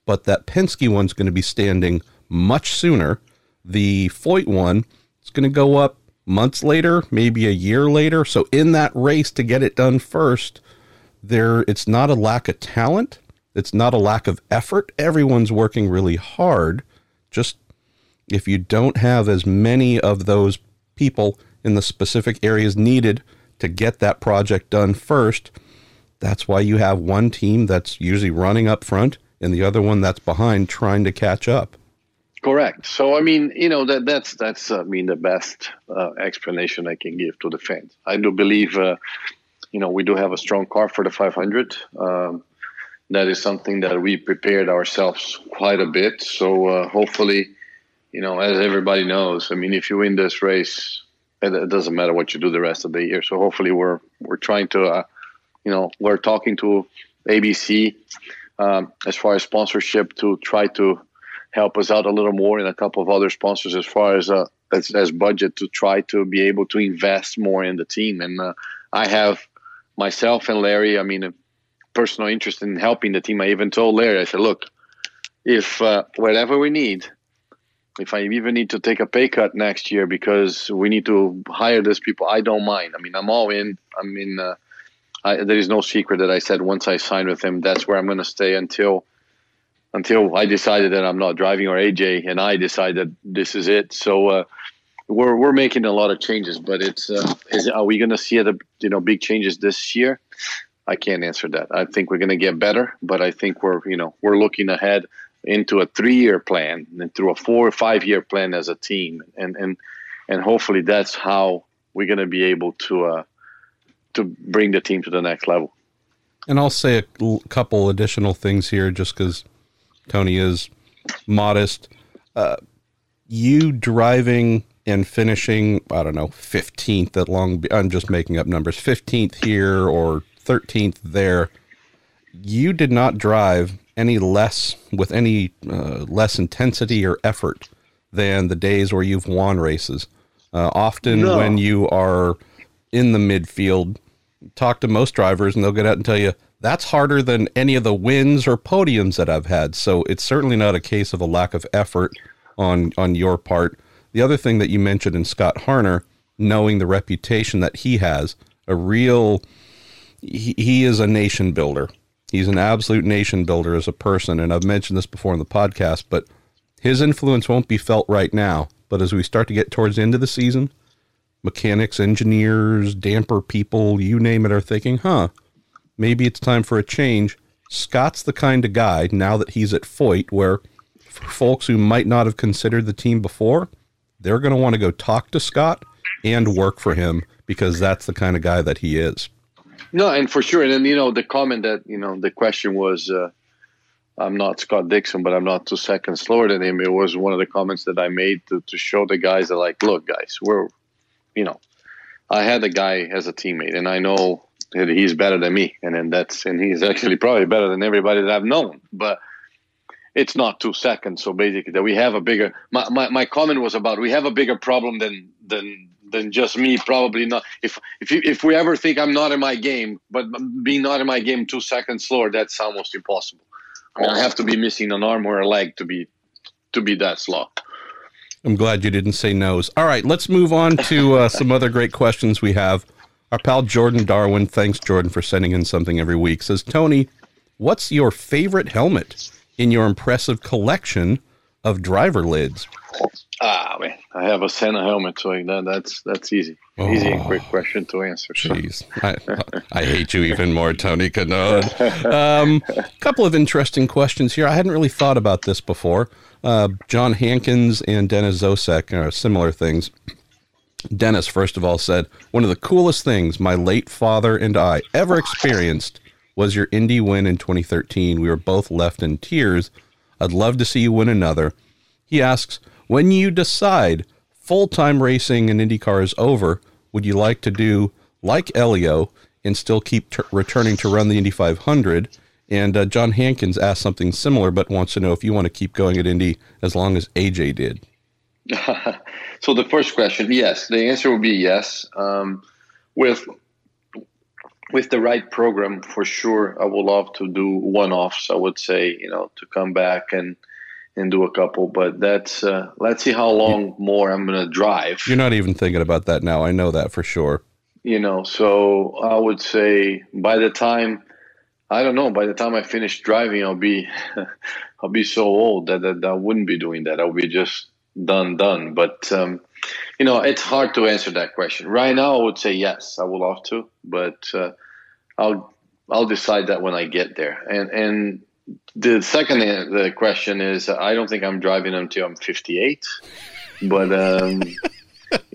but that Penske one's going to be standing much sooner. The Foyt one is going to go up months later, maybe a year later. So in that race to get it done first, there it's not a lack of talent, it's not a lack of effort. Everyone's working really hard. Just if you don't have as many of those people in the specific areas needed to get that project done first. That's why you have one team that's usually running up front and the other one that's behind trying to catch up. Correct. So I mean, you know that that's that's uh, I mean the best uh, explanation I can give to the fans. I do believe, uh, you know, we do have a strong car for the 500. Um, that is something that we prepared ourselves quite a bit. So uh, hopefully, you know, as everybody knows, I mean, if you win this race, it doesn't matter what you do the rest of the year. So hopefully we're we're trying to, uh, you know, we're talking to ABC um, as far as sponsorship to try to help us out a little more, and a couple of other sponsors as far as uh, as, as budget to try to be able to invest more in the team. And uh, I have myself and Larry. I mean, a personal interest in helping the team. I even told Larry, I said, look, if uh, whatever we need if I even need to take a pay cut next year because we need to hire these people, I don't mind. I mean, I'm all in. I mean, uh, I, there is no secret that I said once I signed with him, that's where I'm going to stay until until I decided that I'm not driving or AJ and I decided this is it. So uh, we're we're making a lot of changes, but it's uh, is are we going to see the you know big changes this year? I can't answer that. I think we're going to get better, but I think we're you know we're looking ahead into a three-year plan and through a four or five-year plan as a team, and and and hopefully that's how we're going to be able to uh, to bring the team to the next level. And I'll say a couple additional things here just because Tony is modest. Uh, you driving and finishing, I don't know, 15th at Long Beach, I'm just making up numbers, 15th here or 13th there. You did not drive any less with any uh, less intensity or effort than the days where you've won races. Uh, often, no. when you are in the midfield, talk to most drivers and they'll get out and tell you that's harder than any of the wins or podiums that I've had. So it's certainly not a case of a lack of effort on on your part. The other thing that you mentioned in Scott Harner, knowing the reputation that he has, a real he, he is a nation builder. He's an absolute nation builder as a person, and I've mentioned this before in the podcast, but his influence won't be felt right now. But as we start to get towards the end of the season, mechanics, engineers, damper people, you name it, are thinking, huh, maybe it's time for a change. Scott's the kind of guy, now that he's at Foyt, where for folks who might not have considered the team before, they're going to want to go talk to Scott and work for him because that's the kind of guy that he is. No, and for sure. And then, you know, the comment that, you know, the question was, uh, I'm not Scott Dixon, but I'm not two seconds slower than him. It was one of the comments that I made to, to show the guys that, like, look, guys, we're, you know, I had a guy as a teammate, and I know he's better than me, and then that's and he's actually probably better than everybody that I've known. But it's not two seconds. So basically, that we have a bigger. My, my, my comment was about we have a bigger problem than than than just me. Probably not. If if you, if we ever think I'm not in my game, but being not in my game two seconds slower, that's almost impossible. I, mean, I have to be missing an arm or a leg to be to be that slow. I'm glad you didn't say nose. All right, let's move on to uh, some other great questions we have. Our pal Jordan Darwin, thanks Jordan for sending in something every week. Says Tony, what's your favorite helmet in your impressive collection of driver lids? Ah, man, I have a Senna helmet, so that, that's that's easy, oh, easy and quick question to answer. Jeez, I, I, hate you even more, Tony. A um, couple of interesting questions here. I hadn't really thought about this before. Uh, John Hankins and Dennis Zosek are similar things. Dennis, first of all, said, One of the coolest things my late father and I ever experienced was your Indy win in 2013. We were both left in tears. I'd love to see you win another. He asks, When you decide full time racing in IndyCar is over, would you like to do like Helio and still keep t- returning to run the Indy 500? And uh, John Hankins asked something similar, but wants to know if you want to keep going at Indy as long as AJ did. so the first question, yes, the answer would be yes. Um, with with the right program, for sure, I would love to do one-offs. I would say, you know, to come back and and do a couple. But that's uh, let's see how long more I'm going to drive. You're not even thinking about that now. I know that for sure. You know, so I would say by the time I don't know, by the time I finish driving, I'll be I'll be so old that, that I wouldn't be doing that. I'll be just done, done. But um, you know, it's hard to answer that question right now. I would say yes, I would love to, but uh, I'll I'll decide that when I get there. And and the second the question is, I don't think I'm driving until I'm 58, but um,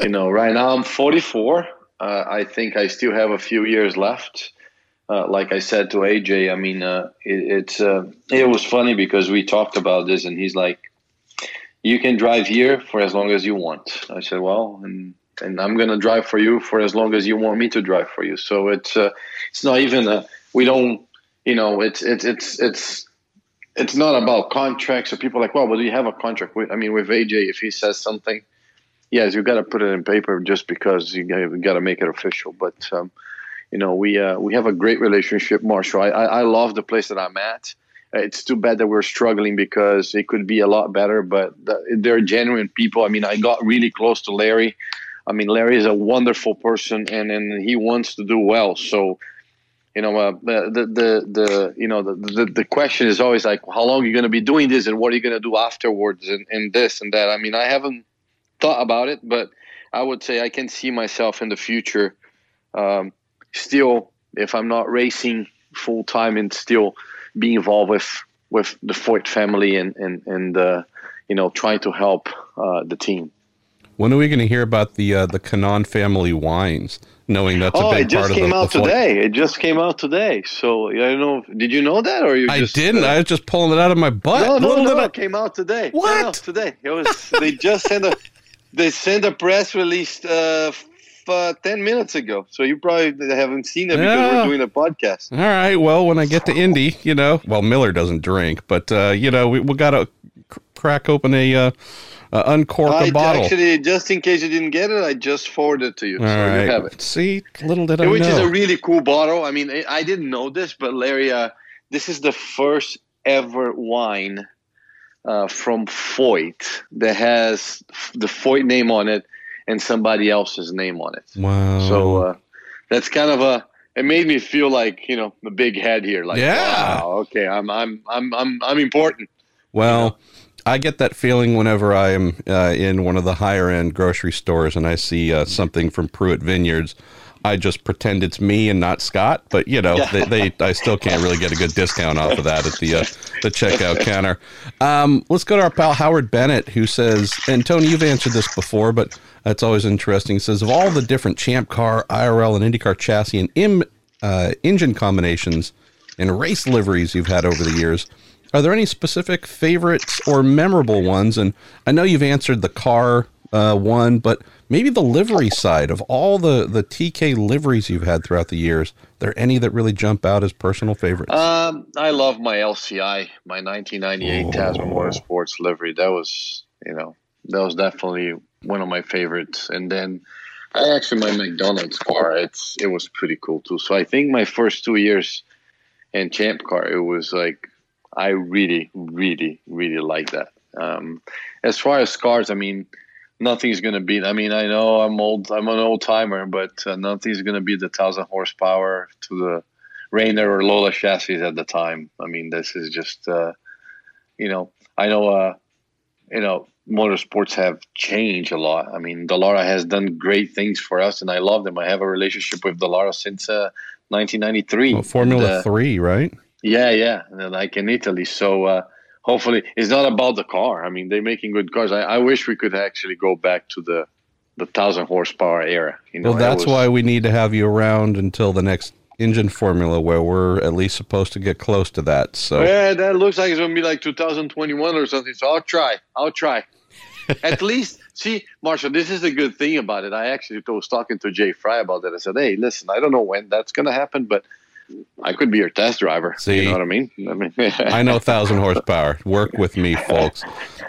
you know, right now I'm 44. Uh, I think I still have a few years left. Uh, like I said to AJ, I mean, uh, it, it's uh, it was funny because we talked about this, and he's like, you can drive here for as long as you want. I said, well, and and I'm gonna drive for you for as long as you want me to drive for you. So it's uh, it's not even a we don't you know it's it's it's it's it's not about contracts or people like well, but do you have a contract? I mean, with AJ, if he says something, yes, you got to put it in paper just because you got to make it official. But um, you know, we uh, we have a great relationship, Marshall. I, I I love the place that I'm at. It's too bad that we're struggling because it could be a lot better, but they're genuine people. I mean, I got really close to Larry. I mean, Larry is a wonderful person, and and he wants to do well. So, you know, uh, the the the you know the, the the question is always like, how long are you going to be doing this, and what are you going to do afterwards, and and this and that. I mean, I haven't thought about it, but I would say I can see myself in the future, um, still, if I'm not racing full time, and still be involved with with the Foyt family and and and uh, you know trying to help uh, the team. When are we going to hear about the uh, the Kanaan family wines? Knowing that's oh, a big it just part came of the, out the today. It just came out today. So I don't know. Did you know that, or you? I just, didn't. uh, I was just pulling it out of my butt. no, no, Little no. It came out today. What? no, today? It was. they just sent a. They sent a press release uh, uh, ten minutes ago. So you probably haven't seen it because Yeah. we're doing a podcast. All right. Well, when I get to Indy, you know, well, Miller doesn't drink, but uh, you know, we we got to crack open a uh, uh, uncork I a bottle. actually, just in case you didn't get it, I just forwarded it to you, All so right. you have it. See, little did I know, Which is a really cool bottle. I mean, I- I didn't know this, but Larry, uh, this is the first ever wine uh, from Foyt that has the Foyt name on it and somebody else's name on it. wow. So uh, that's kind of a. It made me feel like you know the big head here. Like, Yeah. wow, okay, I'm I'm I'm I'm I'm important. Well, I get that feeling whenever I am uh, in one of the higher end grocery stores and I see uh, something from Pruett Vineyards. I just pretend it's me and not Scott, but you know, Yeah. they, they I still can't really get a good discount off of that at the uh, the checkout counter. Um, let's go to our pal Howard Bennett, who says, and Tony, you've answered this before, but it's always interesting. He says, of all the different Champ Car, IRL, and IndyCar chassis and im, uh, engine combinations and race liveries you've had over the years, are there any specific favorites or memorable ones? And I know you've answered the car uh, one, but maybe the livery side of all the, the TK liveries you've had throughout the years. Are there any that really jump out as personal favorites? Um, I love my LCI, my 1998 Tasman Motorsports livery. That was, you know, that was definitely one of my favorites. And then I actually my McDonald's car. It's it was pretty cool too. So I think my first two years in Champ Car, it was like I really, really, really like that. Um, as far as cars, I mean, nothing's gonna beat. I mean, I know I'm old. I'm an old timer, but uh, nothing's gonna beat the thousand horsepower to the Reynard or Lola chassis at the time. I mean, this is just, uh, you know, I know, uh, you know, motorsports have changed a lot. I mean, Dallara has done great things for us, and I love them. I have a relationship with Dallara since uh, 1993. Well, Formula And, uh, Three, right? yeah, yeah, and like in Italy. So uh, hopefully, it's not about the car. I mean, they're making good cars. I, I wish we could actually go back to the the thousand horsepower era. You know, Well, that that's was- why we need to have you around until the next engine formula, where we're at least supposed to get close to that. So Yeah, that looks like it's gonna be like 2021 or something. So I'll try. I'll try. At least, see, Marshall, this is the good thing about it. I actually was talking to Jay Frye about that. I said, "Hey, listen, I don't know when that's gonna happen, but I could be your test driver. See? you know what I mean? I mean, I know thousand horsepower. Work with me, folks.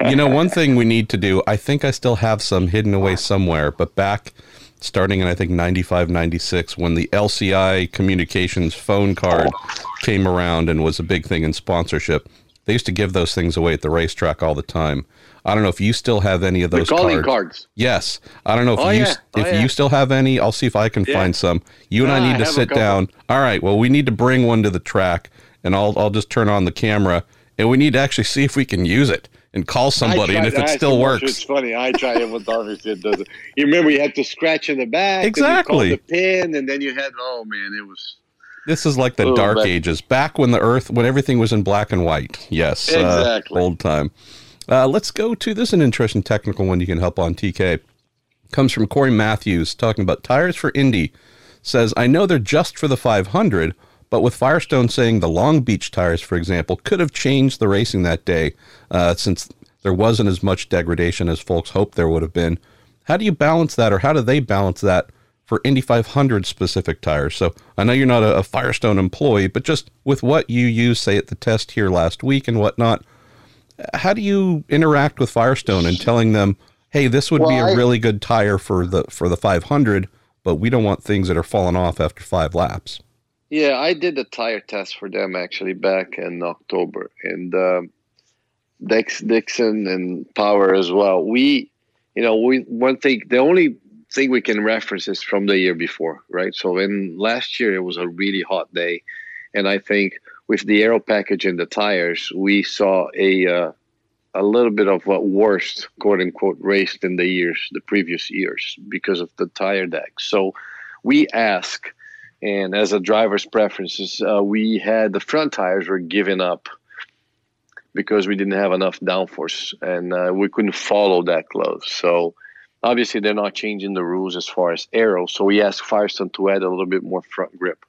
You know, one thing we need to do, I think I still have some hidden away somewhere, but back starting in I think 95, 96, when the LCI communications phone card came around and was a big thing in sponsorship, they used to give those things away at the racetrack all the time. I don't know if you still have any of those calling cards. cards. Yes, I don't know if Oh, you yeah. Oh, if yeah. you still have any. I'll see if I can Yeah. find some. You and Ah, I I need to sit down. All right. Well, we need to bring one to the track, and I'll I'll just turn on the camera, and we need to actually see if we can use it and call somebody, I and if it I still works. It's funny. I tried it with Darvish. It doesn't. You remember you had to scratch in the back. Exactly. the pin, and then you had. Oh man, it was. This is like the Oh, dark ages, back when the Earth, when everything was in black and white. Yes, uh, Exactly. old time. Uh, let's go to this. Is an interesting technical one you can help on. TK comes from Corey Matthews talking about tires for Indy. Says I know they're just for the 500, but with Firestone saying the Long Beach tires, for example, could have changed the racing that day, uh, since there wasn't as much degradation as folks hoped there would have been. How do you balance that, or how do they balance that for Indy 500 specific tires? So I know you're not a, a Firestone employee, but just with what you use, say at the test here last week and whatnot, how do you interact with Firestone and telling them, "Hey, this would be Well, a I- really good tire for the for the 500, but we don't want things that are falling off after five laps." Yeah, I did the tire test for them actually back in October, and um, Dex Dixon and Power as well. We, you know, we one thing. The only thing we can reference is from the year before, right? So in last year it was a really hot day, and I think with the aero package and the tires, we saw a uh, a little bit of a worst quote unquote race than the years, the previous years, because of the tire deck. So we ask, and as a driver's preferences, uh, we had the front tires were given up because we didn't have enough downforce and uh, we couldn't follow that close. So obviously they're not changing the rules as far as aero. So we asked Firestone to add a little bit more front grip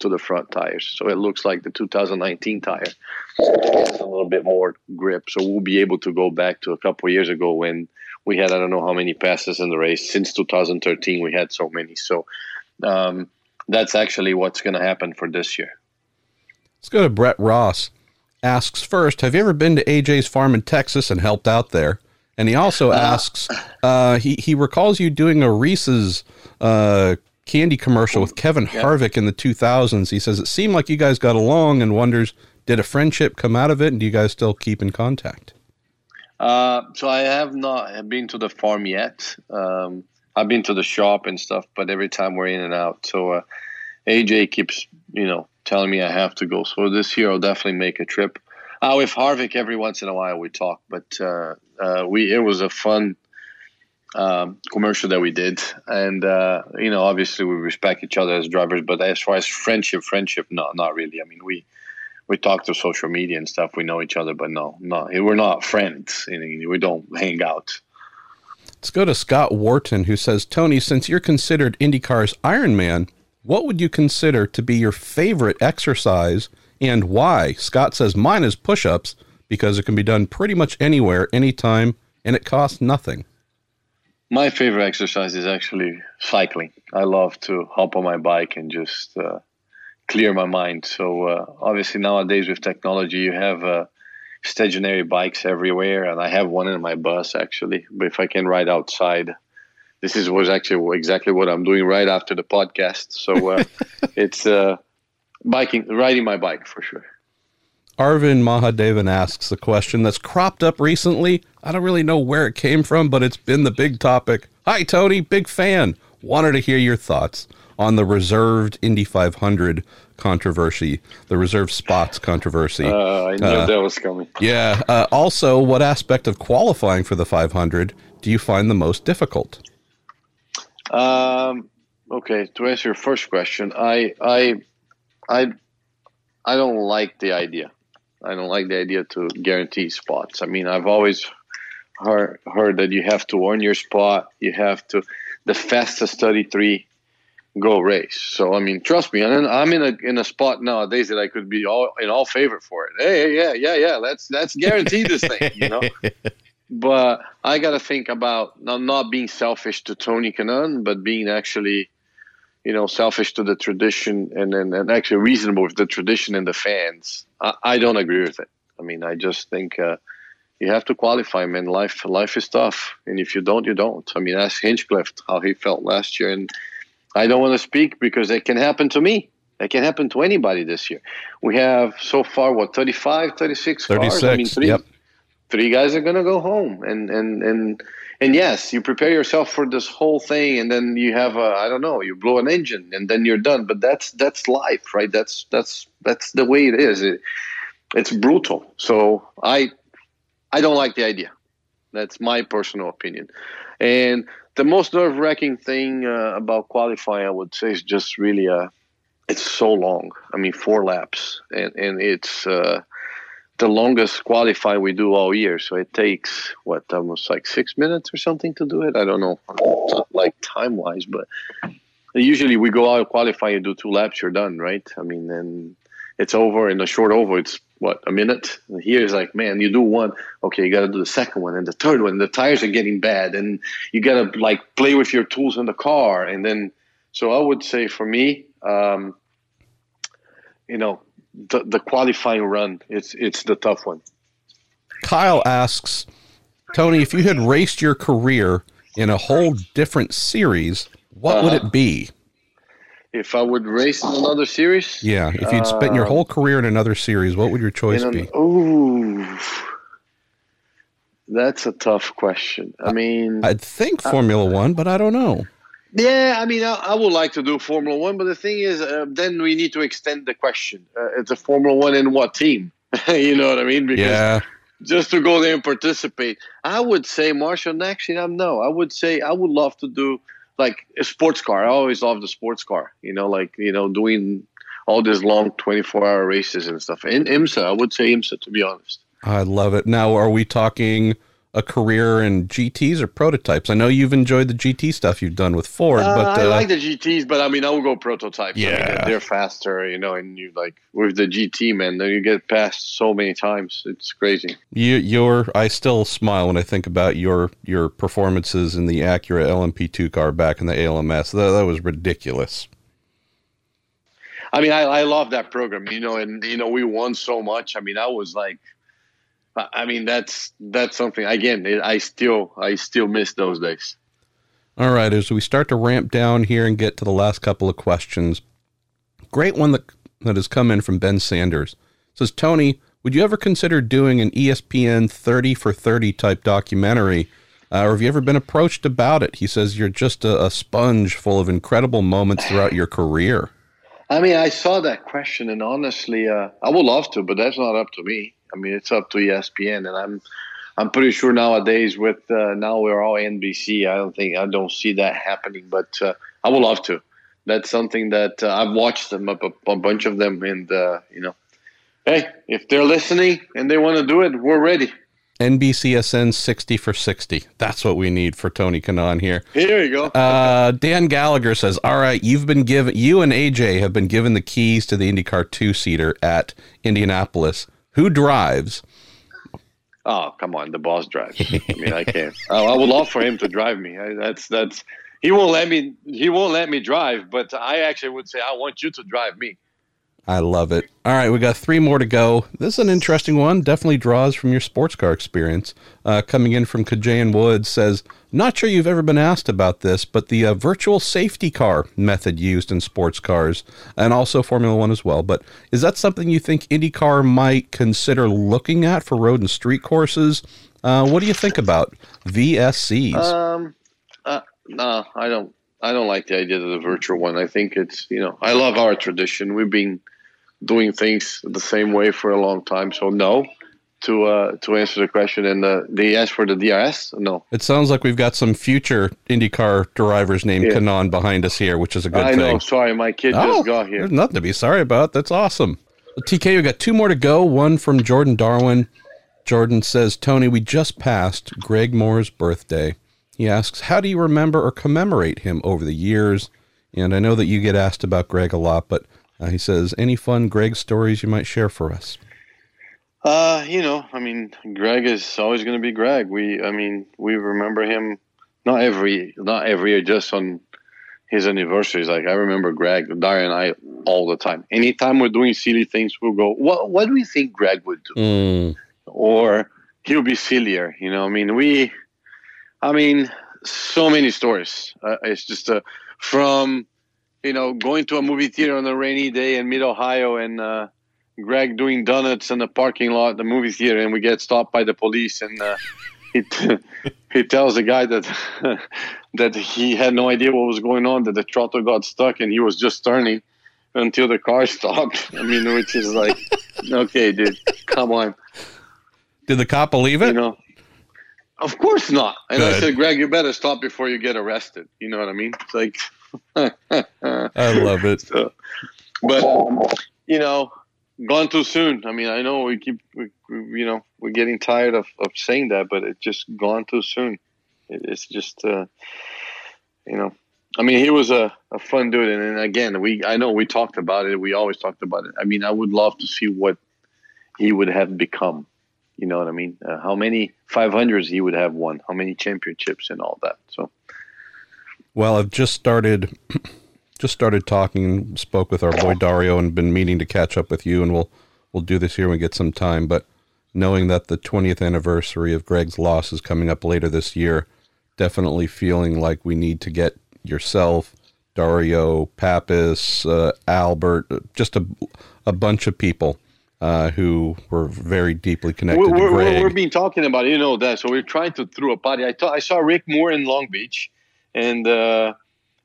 to the front tires. So it looks like the 2019 tire has a little bit more grip. So we'll be able to go back to a couple years ago when we had I don't know how many passes in the race. Since 2013, we had so many. So um, that's actually what's going to happen for this year. Let's go to Brett Ross. Asks first, have you ever been to AJ's farm in Texas and helped out there? And he also uh, asks, uh, he, he recalls you doing a Reese's uh, candy commercial with Kevin. Harvick in the 2000s. He says it seemed like you guys got along and wonders, did a friendship come out of it? And do you guys still keep in contact? Uh, so I have not been to the farm yet. Um, I've been to the shop and stuff, but every time we're in and out. So uh, AJ keeps, you know, telling me I have to go. So this year I'll definitely make a trip. Uh, with Harvick, every once in a while we talk, but uh, uh, we it was a fun um, commercial that we did, and uh, you know, obviously we respect each other as drivers. But as far as friendship, friendship, no, not really. I mean, we we talk through social media and stuff. We know each other, but no, no, we're not friends. We don't hang out. Let's go to Scott Wharton, who says, Tony, since you're considered IndyCar's Iron Man, what would you consider to be your favorite exercise and why? Scott says, mine is push ups because it can be done pretty much anywhere, anytime, and it costs nothing. My favorite exercise is actually cycling. I love to hop on my bike and just uh, clear my mind. So, uh, obviously, nowadays with technology, you have uh, stationary bikes everywhere, and I have one in my bus actually. But if I can ride outside, this is was actually exactly what I'm doing right after the podcast. So uh, it's uh, biking, riding my bike for sure. Arvin Mahadevan asks a question that's cropped up recently. I don't really know where it came from, but it's been the big topic. Hi, Tony, big fan. Wanted to hear your thoughts on the reserved Indy 500 controversy, the reserved spots controversy. Uh, I knew uh, that was coming. Yeah. Uh, also, what aspect of qualifying for the 500 do you find the most difficult? Um, okay, to answer your first question, I, I, I, I don't like the idea. I don't like the idea to guarantee spots. I mean, I've always heard heard that you have to earn your spot. You have to the fastest 33 go race. So I mean, trust me, and I'm in a in a spot nowadays that I could be all in all favor for it. Hey, yeah, yeah, yeah. Let's let's guarantee this thing, you know. but I got to think about not not being selfish to Tony Kanaan, but being actually, you know, selfish to the tradition and and, and actually reasonable with the tradition and the fans. I, I don't agree with it. I mean, I just think. Uh, you have to qualify, man. Life, life is tough, and if you don't, you don't. I mean, ask Hinchcliffe how he felt last year, and I don't want to speak because it can happen to me. It can happen to anybody this year. We have so far what 35, 36 36, cars. I mean, three, yep. Three guys are gonna go home, and and and and yes, you prepare yourself for this whole thing, and then you have a I don't know, you blow an engine, and then you're done. But that's that's life, right? That's that's that's the way it is. It, it's brutal. So I I don't like the idea. That's my personal opinion, and the most nerve wracking thing uh, about qualifying, I would say, is just really uh, it's so long. I mean, four laps, and and it's uh, the longest qualifying we do all year. So it takes what almost like six minutes or something to do it. I don't know, like time wise, but usually we go out qualify and do two laps, you're done, right? I mean, and it's over in a short over. It's what a minute. And here is like, man, you do one, okay, you got to do the second one and the third one. The tires are getting bad, and you got to like play with your tools in the car, and then. So I would say for me, um, you know, the the qualifying run, it's it's the tough one. Kyle asks, Tony, if you had raced your career in a whole different series, what uh-huh. would it be? if I would race in another series. Yeah, if you'd spent your whole career in another series, what would your choice an, be? Oh, that's a tough question. I mean, I'd think Formula uh, One, but I don't know. Yeah, I mean, I, I, would like to do Formula One, but the thing is, uh, then we need to extend the question. Uh, it's a Formula One in what team? you know what I mean? Because yeah. Just to go there and participate, I would say Marshall. Actually, I'm no. I would say I would love to do like a sports car. I always love the sports car. You know, like you know, doing all these long 24 hour races and stuff. In IMSA, I would say IMSA to be honest. I love it. Now, are we talking a career in GTs or prototypes? I know you've enjoyed the GT stuff you've done with Ford, Uh, but I uh, like the GTs, but I mean, I will go prototypes. I mean, Yeah. they're faster, you know, and you like with the GT, man, you get past so many times. It's crazy. you, your I still smile when I think about your your performances in the Acura LMP2 car back in the ALMS. That, that was ridiculous. I mean, I, I love that program, you know, and you know, we won so much. I mean, I was like, I mean, that's that's something. Again, I still I still miss those days. All right, as we start to ramp down here and get to the last couple of questions, great one that that has come in from Ben Sanders says Tony, would you ever consider doing an ESPN thirty for thirty type documentary, uh, or have you ever been approached about it? He says you're just a, a sponge full of incredible moments throughout your career. I mean, I saw that question, and honestly, uh, I would love to, but that's not up to me. I mean, it's up to ESPN, and I'm, I'm pretty sure nowadays with uh, now we're all NBC. I don't think I don't see that happening, but uh, I would love to. That's something that uh, I've watched them a, a bunch of them, and uh, you know, hey, if they're listening and they want to do it, we're ready. NBCSN sixty for sixty. That's what we need for Tony Kanaan here. Here you go. Uh, Dan Gallagher says, "All right, you've been given. You and AJ have been given the keys to the IndyCar two seater at Indianapolis. Who drives? Oh, come on, the boss drives. I mean, I can't. I, I would love for him to drive me. I, that's that's. He won't let me. He won't let me drive. But I actually would say I want you to drive me. I love it. All right, we got three more to go. This is an interesting one. Definitely draws from your sports car experience. Uh, coming in from Kajayan Woods says, "Not sure you've ever been asked about this, but the uh, virtual safety car method used in sports cars and also Formula One as well. But is that something you think IndyCar might consider looking at for road and street courses? Uh, what do you think about VSCs? Um, uh, no, I don't. I don't like the idea of the virtual one. I think it's you know I love our tradition. We've been doing things the same way for a long time. So no, to uh, to answer the question, and uh, they asked for the DRS. No, it sounds like we've got some future IndyCar drivers named Yeah. Kanaan behind us here, which is a good I thing. know. Sorry, my kid Oh, just got here. There's nothing to be sorry about. That's awesome. TK, we got two more to go. One from Jordan Darwin. Jordan says, Tony, we just passed Greg Moore's birthday. He asks, How do you remember or commemorate him over the years? And I know that you get asked about Greg a lot, but uh, he says, Any fun Greg stories you might share for us? Uh, you know, I mean, Greg is always going to be Greg. We, I mean, we remember him not every not every year, just on his anniversaries. Like I remember Greg, Dario, and I all the time. Anytime we're doing silly things, we'll go, "What? What do we think Greg would do?" Mm, Or he'll be sillier. You know, I mean, we, I mean, so many stories. Uh, it's just uh, from you know going to a movie theater on a rainy day in mid Ohio and. uh Greg doing donuts in the parking lot, the movie theater, and we get stopped by the police, and uh, he t- he tells the guy that that he had no idea what was going on, that the throttle got stuck, and he was just turning until the car stopped. I mean, which is like, okay, dude, come on, did the cop believe it? you know. Of course not. And I said, Greg, you better stop before you get arrested. You know what I mean? It's like, I love it. So, but you know, gone too soon. I mean, I know we keep, we, we, you know, we're getting tired of, of saying that, but it's just gone too soon. It, it's just, uh, you know, I mean, he was a, a fun dude, and, and again, we I know we talked about it. We always talked about it. I mean, I would love to see what he would have become. You know what I mean? Uh, how many 500s he would have won? How many championships and all that? So. Well, I've just started just started talking, spoke with our boy Dario and been meaning to catch up with you and we'll we'll do this here when we get some time, but knowing that the 20th anniversary of Greg's loss is coming up later this year, definitely feeling like we need to get yourself, Dario, Papis, uh, Albert, uh, just a a bunch of people uh, who were very deeply connected we're, to Greg. we're, we're being talking about it, you know that. So we're trying to throw a party. I I saw Rick Moore in Long Beach, and uh,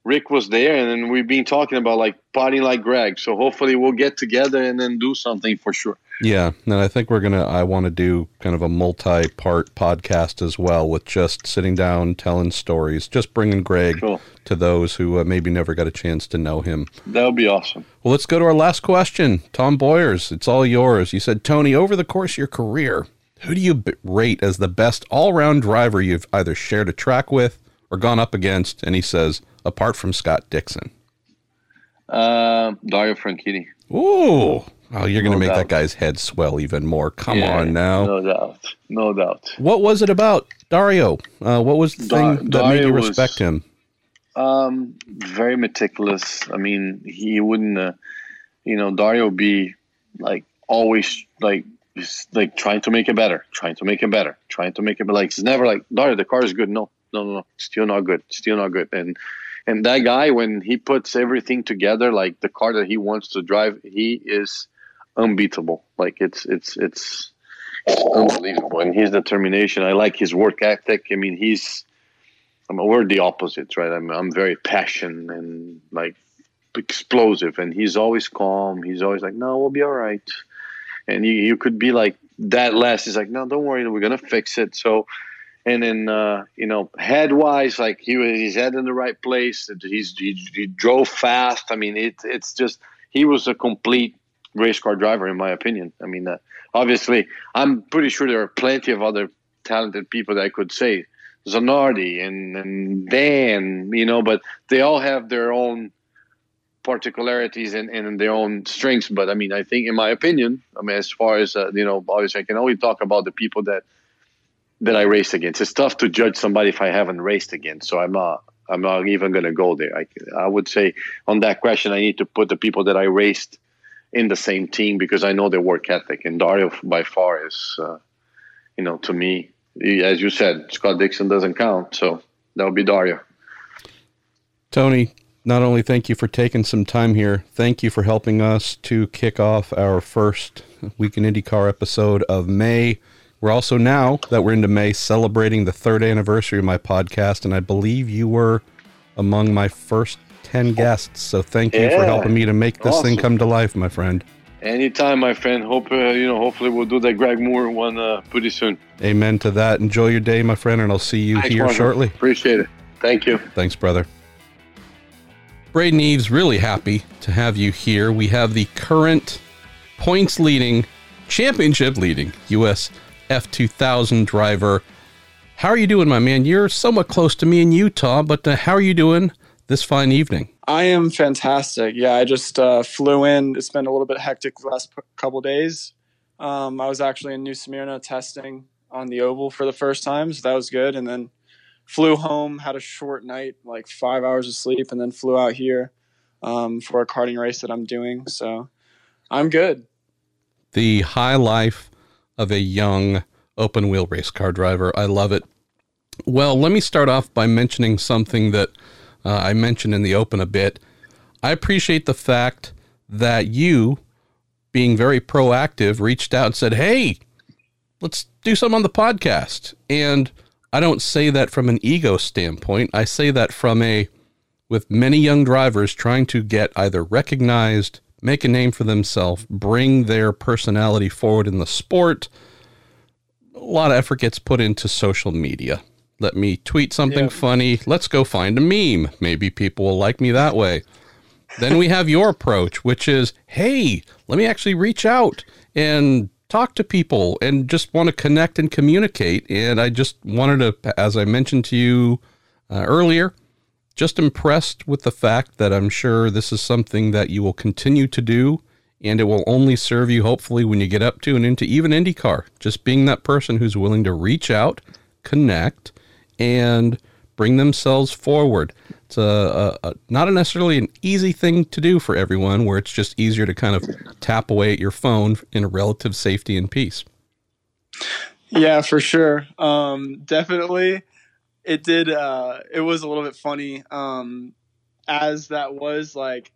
Rick was there, and then we've been talking about like partying like Greg. So hopefully we'll get together and then do something for sure. Yeah, and I think we're gonna. I want to do kind of a multi-part podcast as well, with just sitting down, telling stories, just bringing Greg Cool. to those who uh, maybe never got a chance to know him. That would be awesome. Well, let's go to our last question. Tom Boyers, it's all yours. You said, Tony, over the course of your career, who do you b- rate as the best all-round driver you've either shared a track with or gone up against? And he says, apart from Scott Dixon. Uh, Dario Franchitti. Ooh. Oh, you're going to No make doubt. that guy's head swell even more. Come Yeah, on now. No doubt. No doubt. What was it about Dario? Uh, what was the Da- thing that made Dario you was- respect him? Um, very meticulous. I mean, he wouldn't, uh, you know, Dario be like always like like trying to make it better, trying to make it better, trying to make it like it's never like Dario, the car is good. No, no, no, still not good, still not good. And and that guy, when he puts everything together, like the car that he wants to drive, he is unbeatable. Like it's it's it's it's unbelievable. And his determination, I like his work ethic. I mean, he's I mean, we're the opposites, right? I'm I'm very passionate and like explosive, and he's always calm. He's always like, "No, we'll be all right." And you you could be like that less. He's like, "No, don't worry, we're gonna fix it." So, and then uh, you know, head wise, like he was his head in the right place. He's he, he drove fast. I mean, it it's just he was a complete race car driver, in my opinion. I mean, uh, obviously, I'm pretty sure there are plenty of other talented people that I could say. Zanardi and, and Dan, you know, but they all have their own particularities and, and their own strengths. But I mean, I think, in my opinion, I mean, as far as uh, you know, obviously, I can only talk about the people that that I race against. It's tough to judge somebody if I haven't raced against, so I'm not. I'm not even going to go there. I, I would say on that question, I need to put the people that I raced in the same team because I know their work ethic. And Dario, by far, is, uh, you know, to me, as you said, Scott Dixon doesn't count, so that would be Dario. Tony, not only thank you for taking some time here, thank you for helping us to kick off our first Week in IndyCar episode of May. We're also now that we're into May celebrating the third anniversary of my podcast, and I believe you were among my first 10 guests. So thank you for helping me to make this thing come to life, my friend. Anytime, my friend. Hope uh, you know. Hopefully, we'll do that Greg Moore one uh, pretty soon. Amen to that. Enjoy your day, my friend, and I'll see you Thanks, here shortly. Appreciate it. Thank you. Thanks, brother. Braden Eves, really happy to have you here. We have the current points leading, championship leading US F2000 driver. How are you doing, my man? You're somewhat close to me in Utah, but uh, how are you doing this fine evening? I am fantastic. Yeah, I just uh, flew in. It's been a little bit hectic the last couple days. Um, I was actually in New Smyrna testing on the oval for the first time, so that was good. And then flew home, had a short night, like five hours of sleep, and then flew out here um, for a karting race that I'm doing. So I'm good. The high life of a young open wheel race car driver. I love it. Well, let me start off by mentioning something that uh, I mentioned in the open a bit. I appreciate the fact that you, being very proactive, reached out and said, Hey, let's do something on the podcast. And I don't say that from an ego standpoint. I say that from a, with many young drivers trying to get either recognized, make a name for themselves, bring their personality forward in the sport. A lot of effort gets put into social media. Let me tweet something Yeah. funny. Let's go find a meme. Maybe people will like me that way. then we have your approach, which is, hey, let me actually reach out and talk to people and just want to connect and communicate. And I just wanted to, as I mentioned to you uh, earlier, just impressed with the fact that I'm sure this is something that you will continue to do and it will only serve you hopefully when you get up to and into even IndyCar. Just being that person who's willing to reach out, connect, and bring themselves forward. It's a, a, a not necessarily an easy thing to do for everyone, where it's just easier to kind of tap away at your phone in relative safety and peace. Yeah, for sure. Um, definitely. It did. Uh, it was a little bit funny. Um, as that was like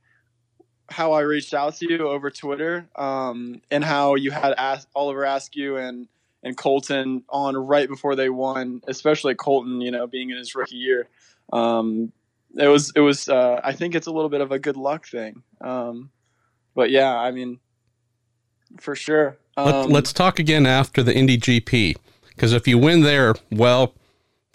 how I reached out to you over Twitter, um, and how you had asked Oliver Askew and and Colton on right before they won, especially Colton. You know, being in his rookie year, um, it was it was. Uh, I think it's a little bit of a good luck thing. Um, but yeah, I mean, for sure. Let, Um, let's talk again after the Indy GP, because if you win there, well,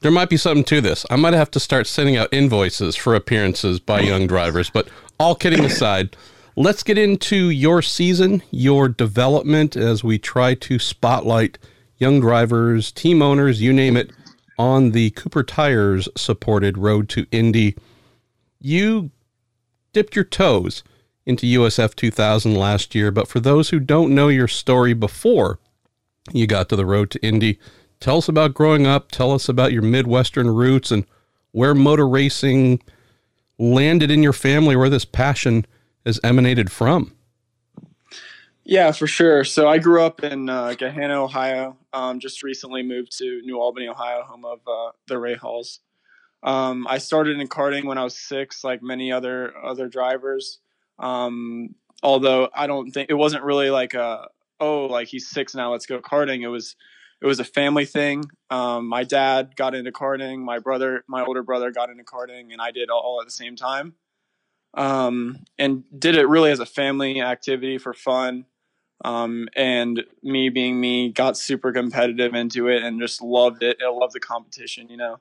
there might be something to this. I might have to start sending out invoices for appearances by young drivers. But all kidding aside, let's get into your season, your development as we try to spotlight young drivers, team owners, you name it, on the Cooper Tires supported Road to Indy. You dipped your toes into USF 2000 last year, but for those who don't know your story before you got to the Road to Indy, tell us about growing up, tell us about your Midwestern roots and where motor racing landed in your family, where this passion has emanated from. Yeah, for sure. So I grew up in uh, Gahanna, Ohio. Um, just recently moved to New Albany, Ohio, home of uh, the Rahals. Um, I started in karting when I was six, like many other other drivers. Um, although I don't think it wasn't really like a oh like he's six now, let's go karting. It was it was a family thing. Um, my dad got into karting, my brother, my older brother got into karting, and I did all, at the same time. Um, and did it really as a family activity for fun. Um, and me being me, got super competitive into it and just loved it. I loved the competition, you know.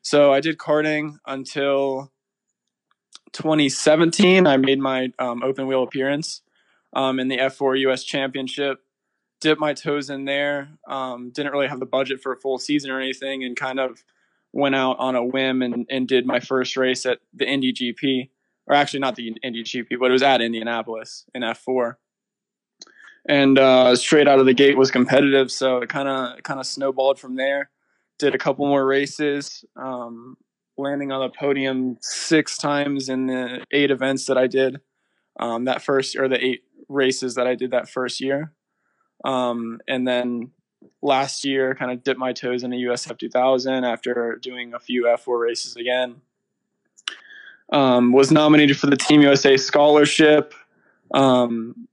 So I did karting until 2017. I made my um, open wheel appearance um, in the F4 US Championship. Dipped my toes in there. Um, didn't really have the budget for a full season or anything, and kind of went out on a whim and, and did my first race at the Indy GP, or actually not the Indy GP, but it was at Indianapolis in F4 and uh, straight out of the gate was competitive. So it kind of kind of snowballed from there. Did a couple more races, um, landing on the podium six times in the eight events that I did um, that first or the eight races that I did that first year. Um, and then last year, kind of dipped my toes in the USF 2000 after doing a few F4 races again. Um, was nominated for the Team USA scholarship. Um,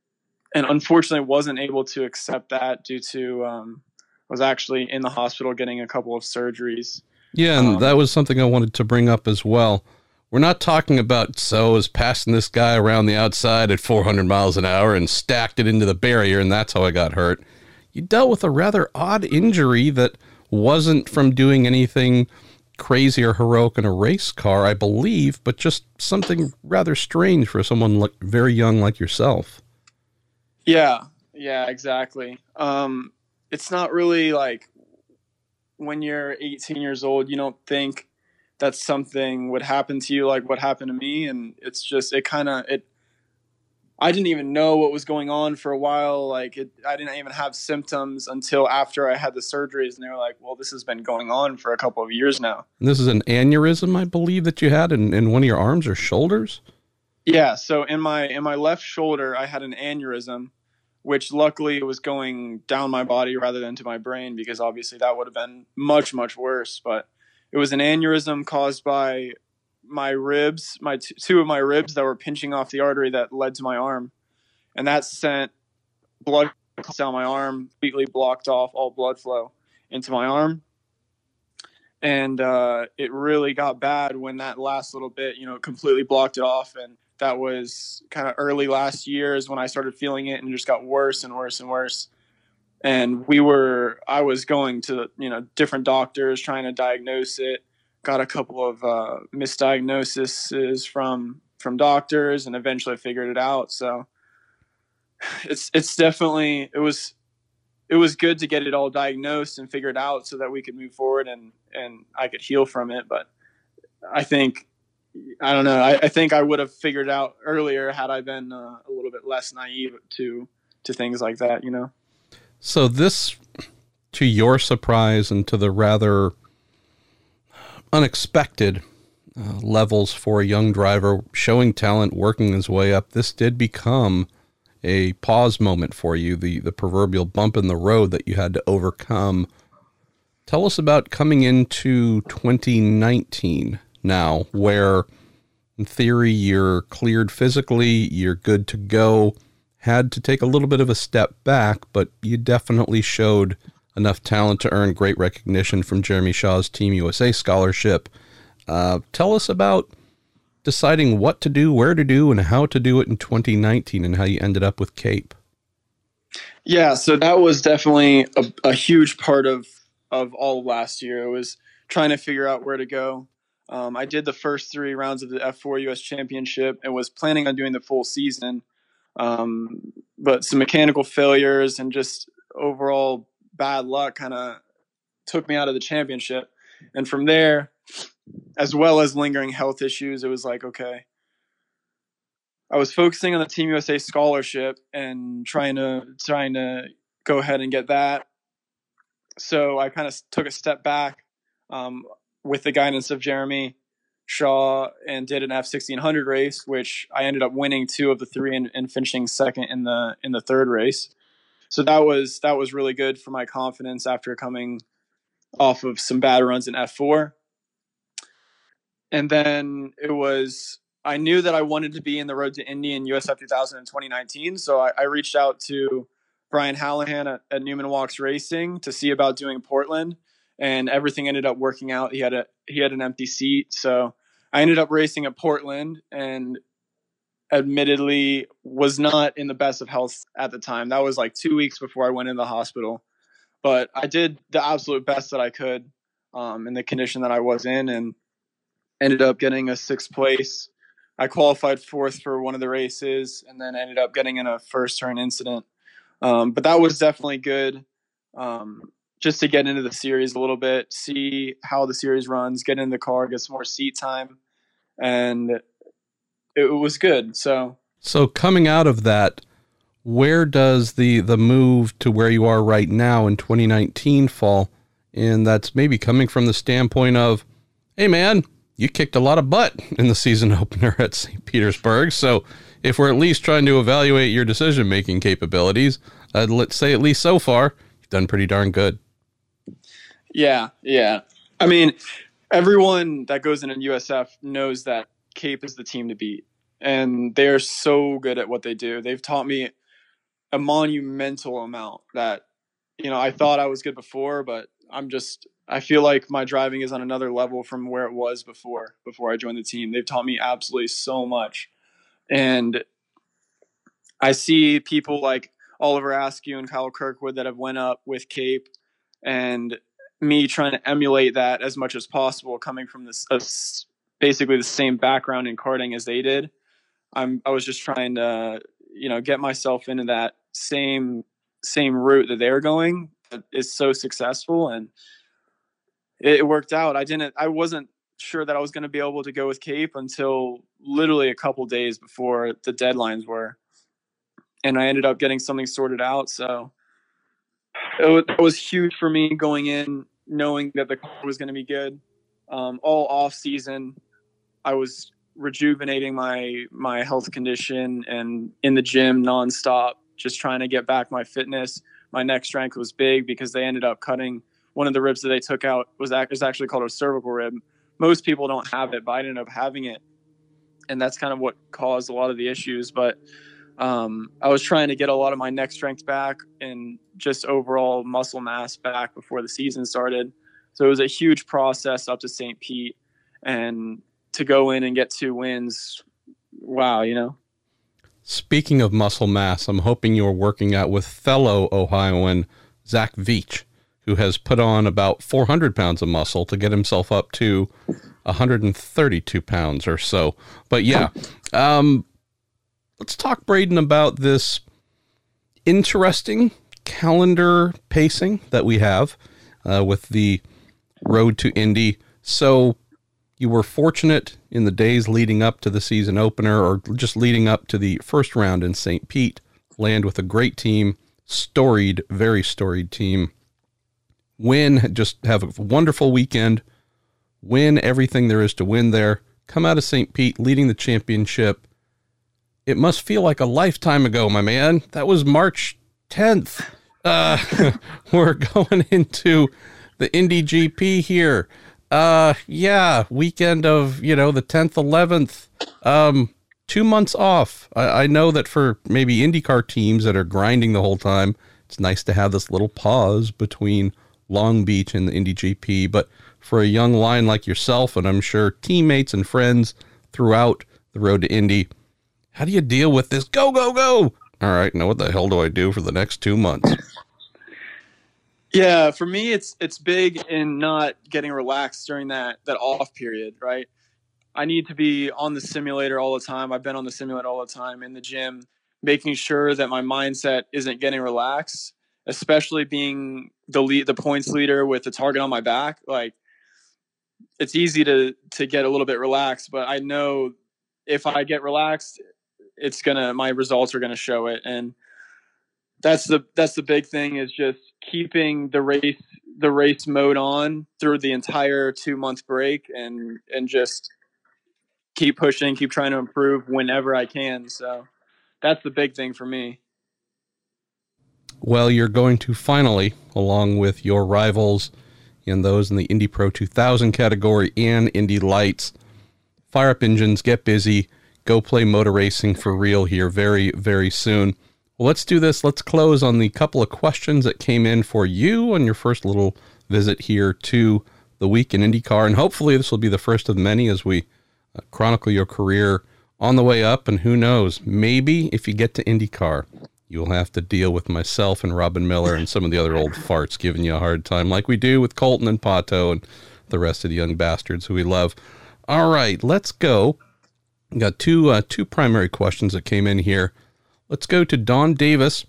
and unfortunately wasn't able to accept that due to um, was actually in the hospital getting a couple of surgeries. Yeah, and um, that was something I wanted to bring up as well. We're not talking about so is passing this guy around the outside at 400 miles an hour and stacked it into the barrier, and that's how I got hurt. You dealt with a rather odd injury that wasn't from doing anything crazy or heroic in a race car, I believe, but just something rather strange for someone like, very young like yourself. Yeah, yeah, exactly. Um, it's not really like when you're 18 years old, you don't think that something would happen to you like what happened to me, and it's just it kind of it. I didn't even know what was going on for a while. Like it, I didn't even have symptoms until after I had the surgeries, and they were like, "Well, this has been going on for a couple of years now." And this is an aneurysm, I believe, that you had in, in one of your arms or shoulders. Yeah, so in my in my left shoulder, I had an aneurysm, which luckily was going down my body rather than to my brain because obviously that would have been much much worse but it was an aneurysm caused by my ribs my t- two of my ribs that were pinching off the artery that led to my arm. And that sent blood down my arm completely blocked off all blood flow into my arm. And uh, it really got bad when that last little bit you know completely blocked it off. And that was kind of early last year is when I started feeling it and it just got worse and worse and worse. And we were, I was going to, you know, different doctors trying to diagnose it. Got a couple of uh, misdiagnoses from from doctors, and eventually figured it out. So it's it's definitely it was it was good to get it all diagnosed and figured out so that we could move forward and and I could heal from it. But I think I don't know. I, I, think I would have figured out earlier had I been uh, a little bit less naive to to things like that. You know. So this, to your surprise and to the rather unexpected uh, levels for a young driver showing talent, working his way up, this did become a pause moment for you. The the proverbial bump in the road that you had to overcome. Tell us about coming into 2019 now, where in theory you're cleared physically, you're good to go. Had to take a little bit of a step back, but you definitely showed enough talent to earn great recognition from Jeremy Shaw's Team USA scholarship. Uh, tell us about deciding what to do, where to do, and how to do it in 2019, and how you ended up with Cape. Yeah, so that was definitely a, a huge part of of all last year. It was trying to figure out where to go. Um, I did the first three rounds of the F4 US Championship and was planning on doing the full season. Um, but some mechanical failures and just overall bad luck kind of took me out of the championship. And from there, as well as lingering health issues, it was like, okay, I was focusing on the Team USA scholarship and trying to trying to go ahead and get that. So I kind of took a step back um, with the guidance of Jeremy Shaw and did an F sixteen hundred race, which I ended up winning two of the three and, and, finishing second in the in the third race. So that was that was really good for my confidence after coming off of some bad runs in F four. And then it was I knew that I wanted to be in the Road to Indy in USF 2000 in 2019, so I, I reached out to Brian Hallahan at, at Newman Wachs Racing to see about doing Portland, and everything ended up working out. He had a he had an empty seat, so I ended up racing at Portland and admittedly was not in the best of health at the time. That was like two weeks before I went in the hospital. But I did the absolute best that I could um, in the condition that I was in and ended up getting a sixth place. I qualified fourth for one of the races and then ended up getting in a first turn incident. Um, but that was definitely good um, just to get into the series a little bit, see how the series runs, get in the car, get some more seat time, and it was good. So, so coming out of that, where does the the move to where you are right now in 2019 fall? And that's maybe coming from the standpoint of, hey man, you kicked a lot of butt in the season opener at St. Petersburg. So if we're at least trying to evaluate your decision making capabilities, uh, let's say at least so far, you've done pretty darn good. Yeah, yeah. I mean, everyone that goes in in USF knows that Cape is the team to beat, and they are so good at what they do. They've taught me a monumental amount that you know I thought I was good before, but I'm just I feel like my driving is on another level from where it was before before I joined the team. They've taught me absolutely so much, and I see people like Oliver Askew and Kyle Kirkwood that have went up with Cape, and me trying to emulate that as much as possible, coming from this uh, basically the same background in karting as they did. I'm I was just trying to you know get myself into that same same route that they're going. It's so successful and it, it worked out. I didn't. I wasn't sure that I was going to be able to go with Cape until literally a couple days before the deadlines were, and I ended up getting something sorted out. So it was, was huge for me going in knowing that the car was going to be good. Um, all off season, I was rejuvenating my my health condition and in the gym nonstop, just trying to get back my fitness. My neck strength was big because they ended up cutting one of the ribs that they took out was is actually called a cervical rib. Most people don't have it, but I ended up having it, and that's kind of what caused a lot of the issues. But um, I was trying to get a lot of my neck strength back and just overall muscle mass back before the season started. So it was a huge process up to St. Pete, and to go in and get two wins, wow, you know. Speaking of muscle mass, I'm hoping you're working out with fellow Ohioan Zach Veach, who has put on about 400 pounds of muscle to get himself up to 132 pounds or so. But yeah, um, let's talk, Braden, about this interesting calendar pacing that we have uh, with the road to Indy. So you were fortunate in the days leading up to the season opener or just leading up to the first round in St. Pete, land with a great team, storied, very storied team. Win, just have a wonderful weekend, win everything there is to win there, come out of St. Pete leading the championship, it must feel like a lifetime ago, my man. That was March 10th. Uh, we're going into the Indy GP here. Uh, yeah, weekend of, you know, the 10th, 11th. Um, two months off. I, I know that for maybe IndyCar teams that are grinding the whole time, it's nice to have this little pause between Long Beach and the Indy GP. But for a young line like yourself, and I'm sure teammates and friends throughout the road to Indy, how do you deal with this? Go, go, go. All right. Now, what the hell do I do for the next two months? Yeah, for me, it's it's big in not getting relaxed during that that off period, right? I need to be on the simulator all the time. I've been on the simulator all the time in the gym, making sure that my mindset isn't getting relaxed, especially being the lead, the points leader with the target on my back, like it's easy to to get a little bit relaxed. But I know if I get relaxed, it's gonna my results are gonna show it, and that's the that's the big thing is just keeping the race the race mode on through the entire two month break and and just keep pushing, keep trying to improve whenever I can. So that's the big thing for me. Well, you're going to finally, along with your rivals and those in the Indy Pro 2000 category and Indy Lights, fire up engines, get busy, go play motor racing for real here very, very soon. Well, let's do this. Let's close on the couple of questions that came in for you on your first little visit here to the week in IndyCar. And hopefully, this will be the first of many as we uh, chronicle your career on the way up. And who knows, maybe if you get to IndyCar, you'll have to deal with myself and Robin Miller and some of the other old farts giving you a hard time, like we do with Colton and Pato and the rest of the young bastards who we love. All right, let's go. Got two uh, two primary questions that came in here. Let's go to Don Davis,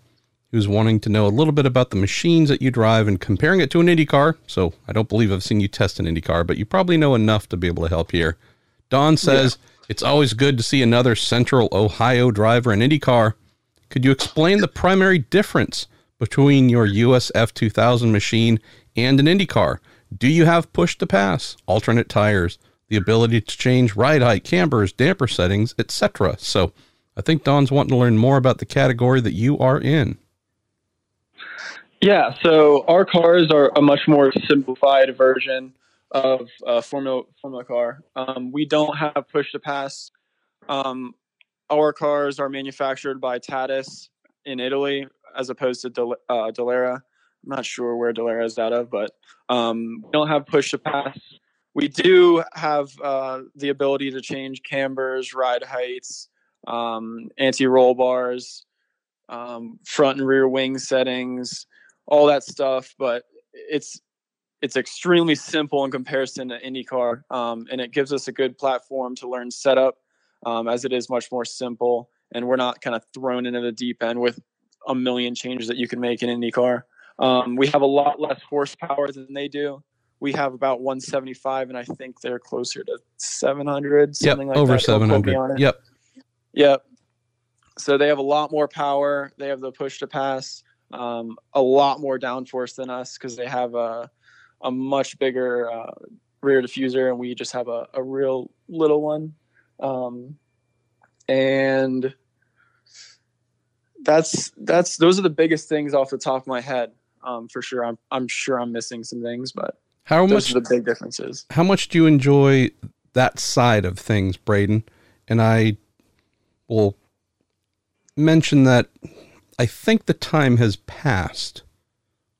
who's wanting to know a little bit about the machines that you drive and comparing it to an Indy car. So I don't believe I've seen you test an Indy car, but you probably know enough to be able to help here. Don says yeah. it's always good to see another Central Ohio driver in Indy car. Could you explain the primary difference between your US F2000 machine and an Indy car? Do you have push to pass, alternate tires, the ability to change ride height, cambers, damper settings, etc.? So I think Don's wanting to learn more about the category that you are in. Yeah, so our cars are a much more simplified version of a Formula Formula car. Um, we don't have push to pass. Um, our cars are manufactured by Tatuus in Italy, as opposed to Del- uh, Dallara. I'm not sure where Dallara is out of, but um, we don't have push to pass. We do have uh, the ability to change cambers, ride heights, um, anti-roll bars, um, front and rear wing settings, all that stuff. But it's it's extremely simple in comparison to IndyCar, um, and it gives us a good platform to learn setup, um, as it is much more simple, and we're not kind of thrown into the deep end with a million changes that you can make in IndyCar. Um, we have a lot less horsepower than they do. We have about 175, and I think they're closer to 700, something yep, like over that. 700. Yep. Yep. So they have a lot more power. They have the push to pass, um, a lot more downforce than us because they have a, a much bigger uh, rear diffuser, and we just have a, a real little one. Um, and that's that's those are the biggest things off the top of my head um, for sure. I'm I'm sure I'm missing some things, but how those much are the big differences. How much do you enjoy that side of things, Braden? And I will mention that I think the time has passed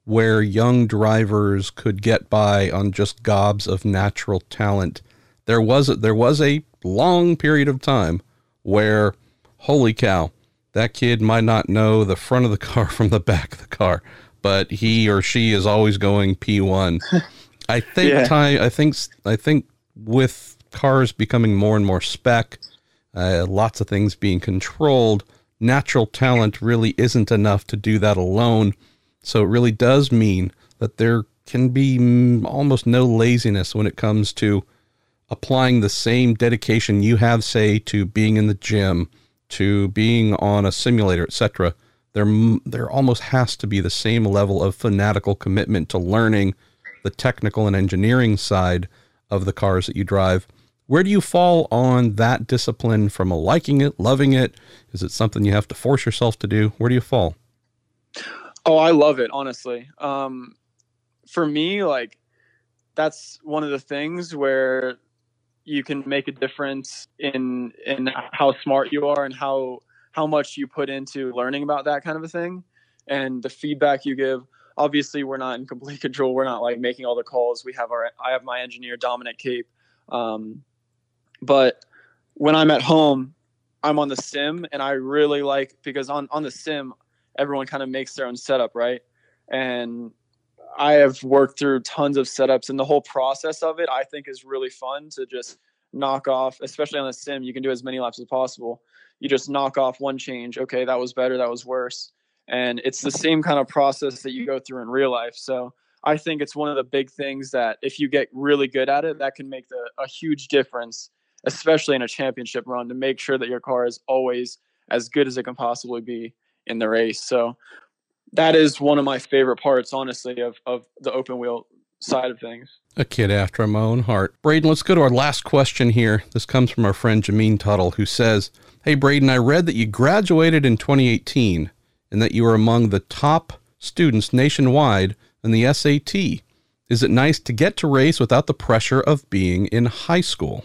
where young drivers could get by on just gobs of natural talent. There was a, there was a long period of time where holy cow, that kid might not know the front of the car from the back of the car, but he or she is always going P1. I think yeah. time I think I think with cars becoming more and more spec uh, lots of things being controlled. Natural talent really isn't enough to do that alone. So it really does mean that there can be almost no laziness when it comes to applying the same dedication you have, say, to being in the gym, to being on a simulator, etc. There, there almost has to be the same level of fanatical commitment to learning the technical and engineering side of the cars that you drive where do you fall on that discipline from a liking it, loving it? Is it something you have to force yourself to do? Where do you fall? Oh, I love it, honestly. Um, for me, like that's one of the things where you can make a difference in in how smart you are and how how much you put into learning about that kind of a thing and the feedback you give obviously we're not in complete control we're not like making all the calls we have our i have my engineer dominic cape um, but when I'm at home, I'm on the sim and I really like because on, on the sim, everyone kind of makes their own setup, right? And I have worked through tons of setups and the whole process of it I think is really fun to just knock off, especially on the sim, you can do as many laps as possible. You just knock off one change. Okay, that was better, that was worse. And it's the same kind of process that you go through in real life. So I think it's one of the big things that if you get really good at it, that can make the, a huge difference, especially in a championship run, to make sure that your car is always as good as it can possibly be in the race. So that is one of my favorite parts, honestly, of, of the open wheel side of things. A kid after my own heart. Braden, let's go to our last question here. This comes from our friend Jameen Tuttle, who says, Hey, Braden, I read that you graduated in 2018 and that you are among the top students nationwide in the SAT. Is it nice to get to race without the pressure of being in high school?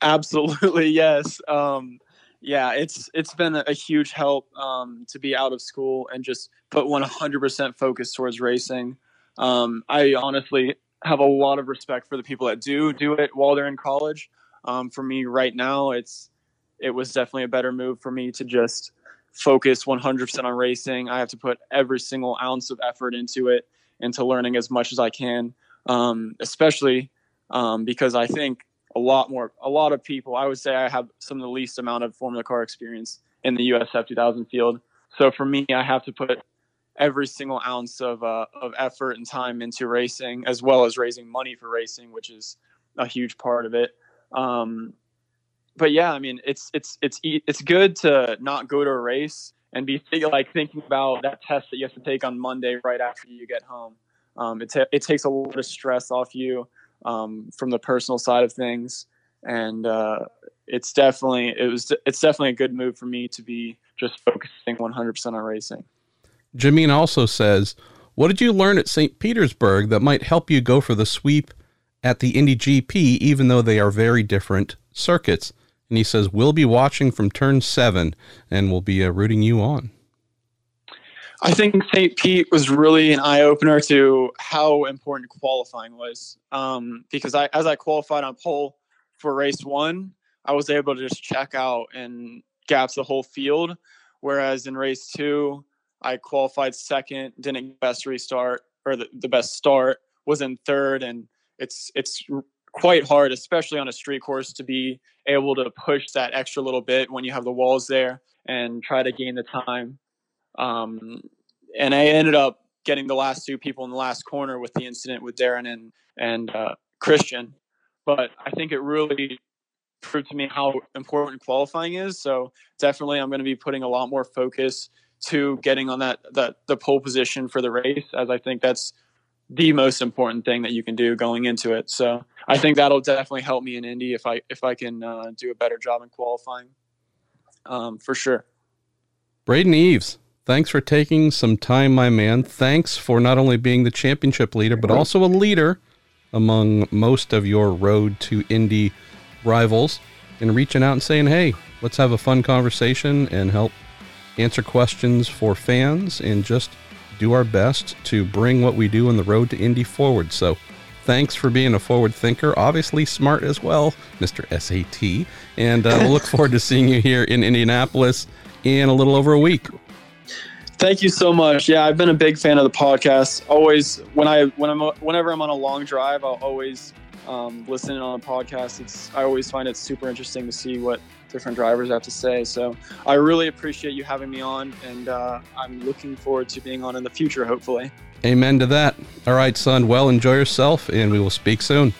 Absolutely, yes. Um, yeah, it's it's been a, huge help um, to be out of school and just put 100% focus towards racing. Um, I honestly have a lot of respect for the people that do do it while they're in college. Um, for me, right now, it's it was definitely a better move for me to just focus 100% on racing. I have to put every single ounce of effort into it, into learning as much as I can, um, especially um, because I think a lot more, a lot of people, I would say I have some of the least amount of Formula Car experience in the USF 2000 field. So for me, I have to put every single ounce of, uh, of effort and time into racing, as well as raising money for racing, which is a huge part of it. Um, but yeah, I mean, it's it's it's it's good to not go to a race and be like thinking about that test that you have to take on Monday right after you get home. Um, it t- it takes a lot of stress off you um, from the personal side of things, and uh, it's definitely it was it's definitely a good move for me to be just focusing 100% on racing. Jameen also says, "What did you learn at St. Petersburg that might help you go for the sweep at the Indy GP, even though they are very different circuits?" And he says we'll be watching from turn seven and we'll be uh, rooting you on. I think St. Pete was really an eye opener to how important qualifying was. Um, because I, as I qualified on pole for race one, I was able to just check out and gaps the whole field. Whereas in race two, I qualified second, didn't best restart or the, the best start, was in third, and it's it's quite hard, especially on a street course, to be able to push that extra little bit when you have the walls there and try to gain the time. Um, and I ended up getting the last two people in the last corner with the incident with Darren and and uh, Christian. But I think it really proved to me how important qualifying is. So definitely, I'm going to be putting a lot more focus to getting on that that the pole position for the race, as I think that's the most important thing that you can do going into it. So I think that'll definitely help me in Indy if I if I can uh, do a better job in qualifying, um, for sure. Braden Eves, thanks for taking some time, my man. Thanks for not only being the championship leader but also a leader among most of your road to Indy rivals, and reaching out and saying, "Hey, let's have a fun conversation and help answer questions for fans and just." do our best to bring what we do on the road to Indy forward. So thanks for being a forward thinker, obviously smart as well, Mr. SAT. And uh, we'll look forward to seeing you here in Indianapolis in a little over a week. Thank you so much. Yeah, I've been a big fan of the podcast. Always when I when I'm whenever I'm on a long drive, I'll always um, listen on a podcast. It's I always find it super interesting to see what different drivers have to say. So I really appreciate you having me on, and uh, I'm looking forward to being on in the future, hopefully. Amen to that. All right, son. Well, enjoy yourself, and we will speak soon.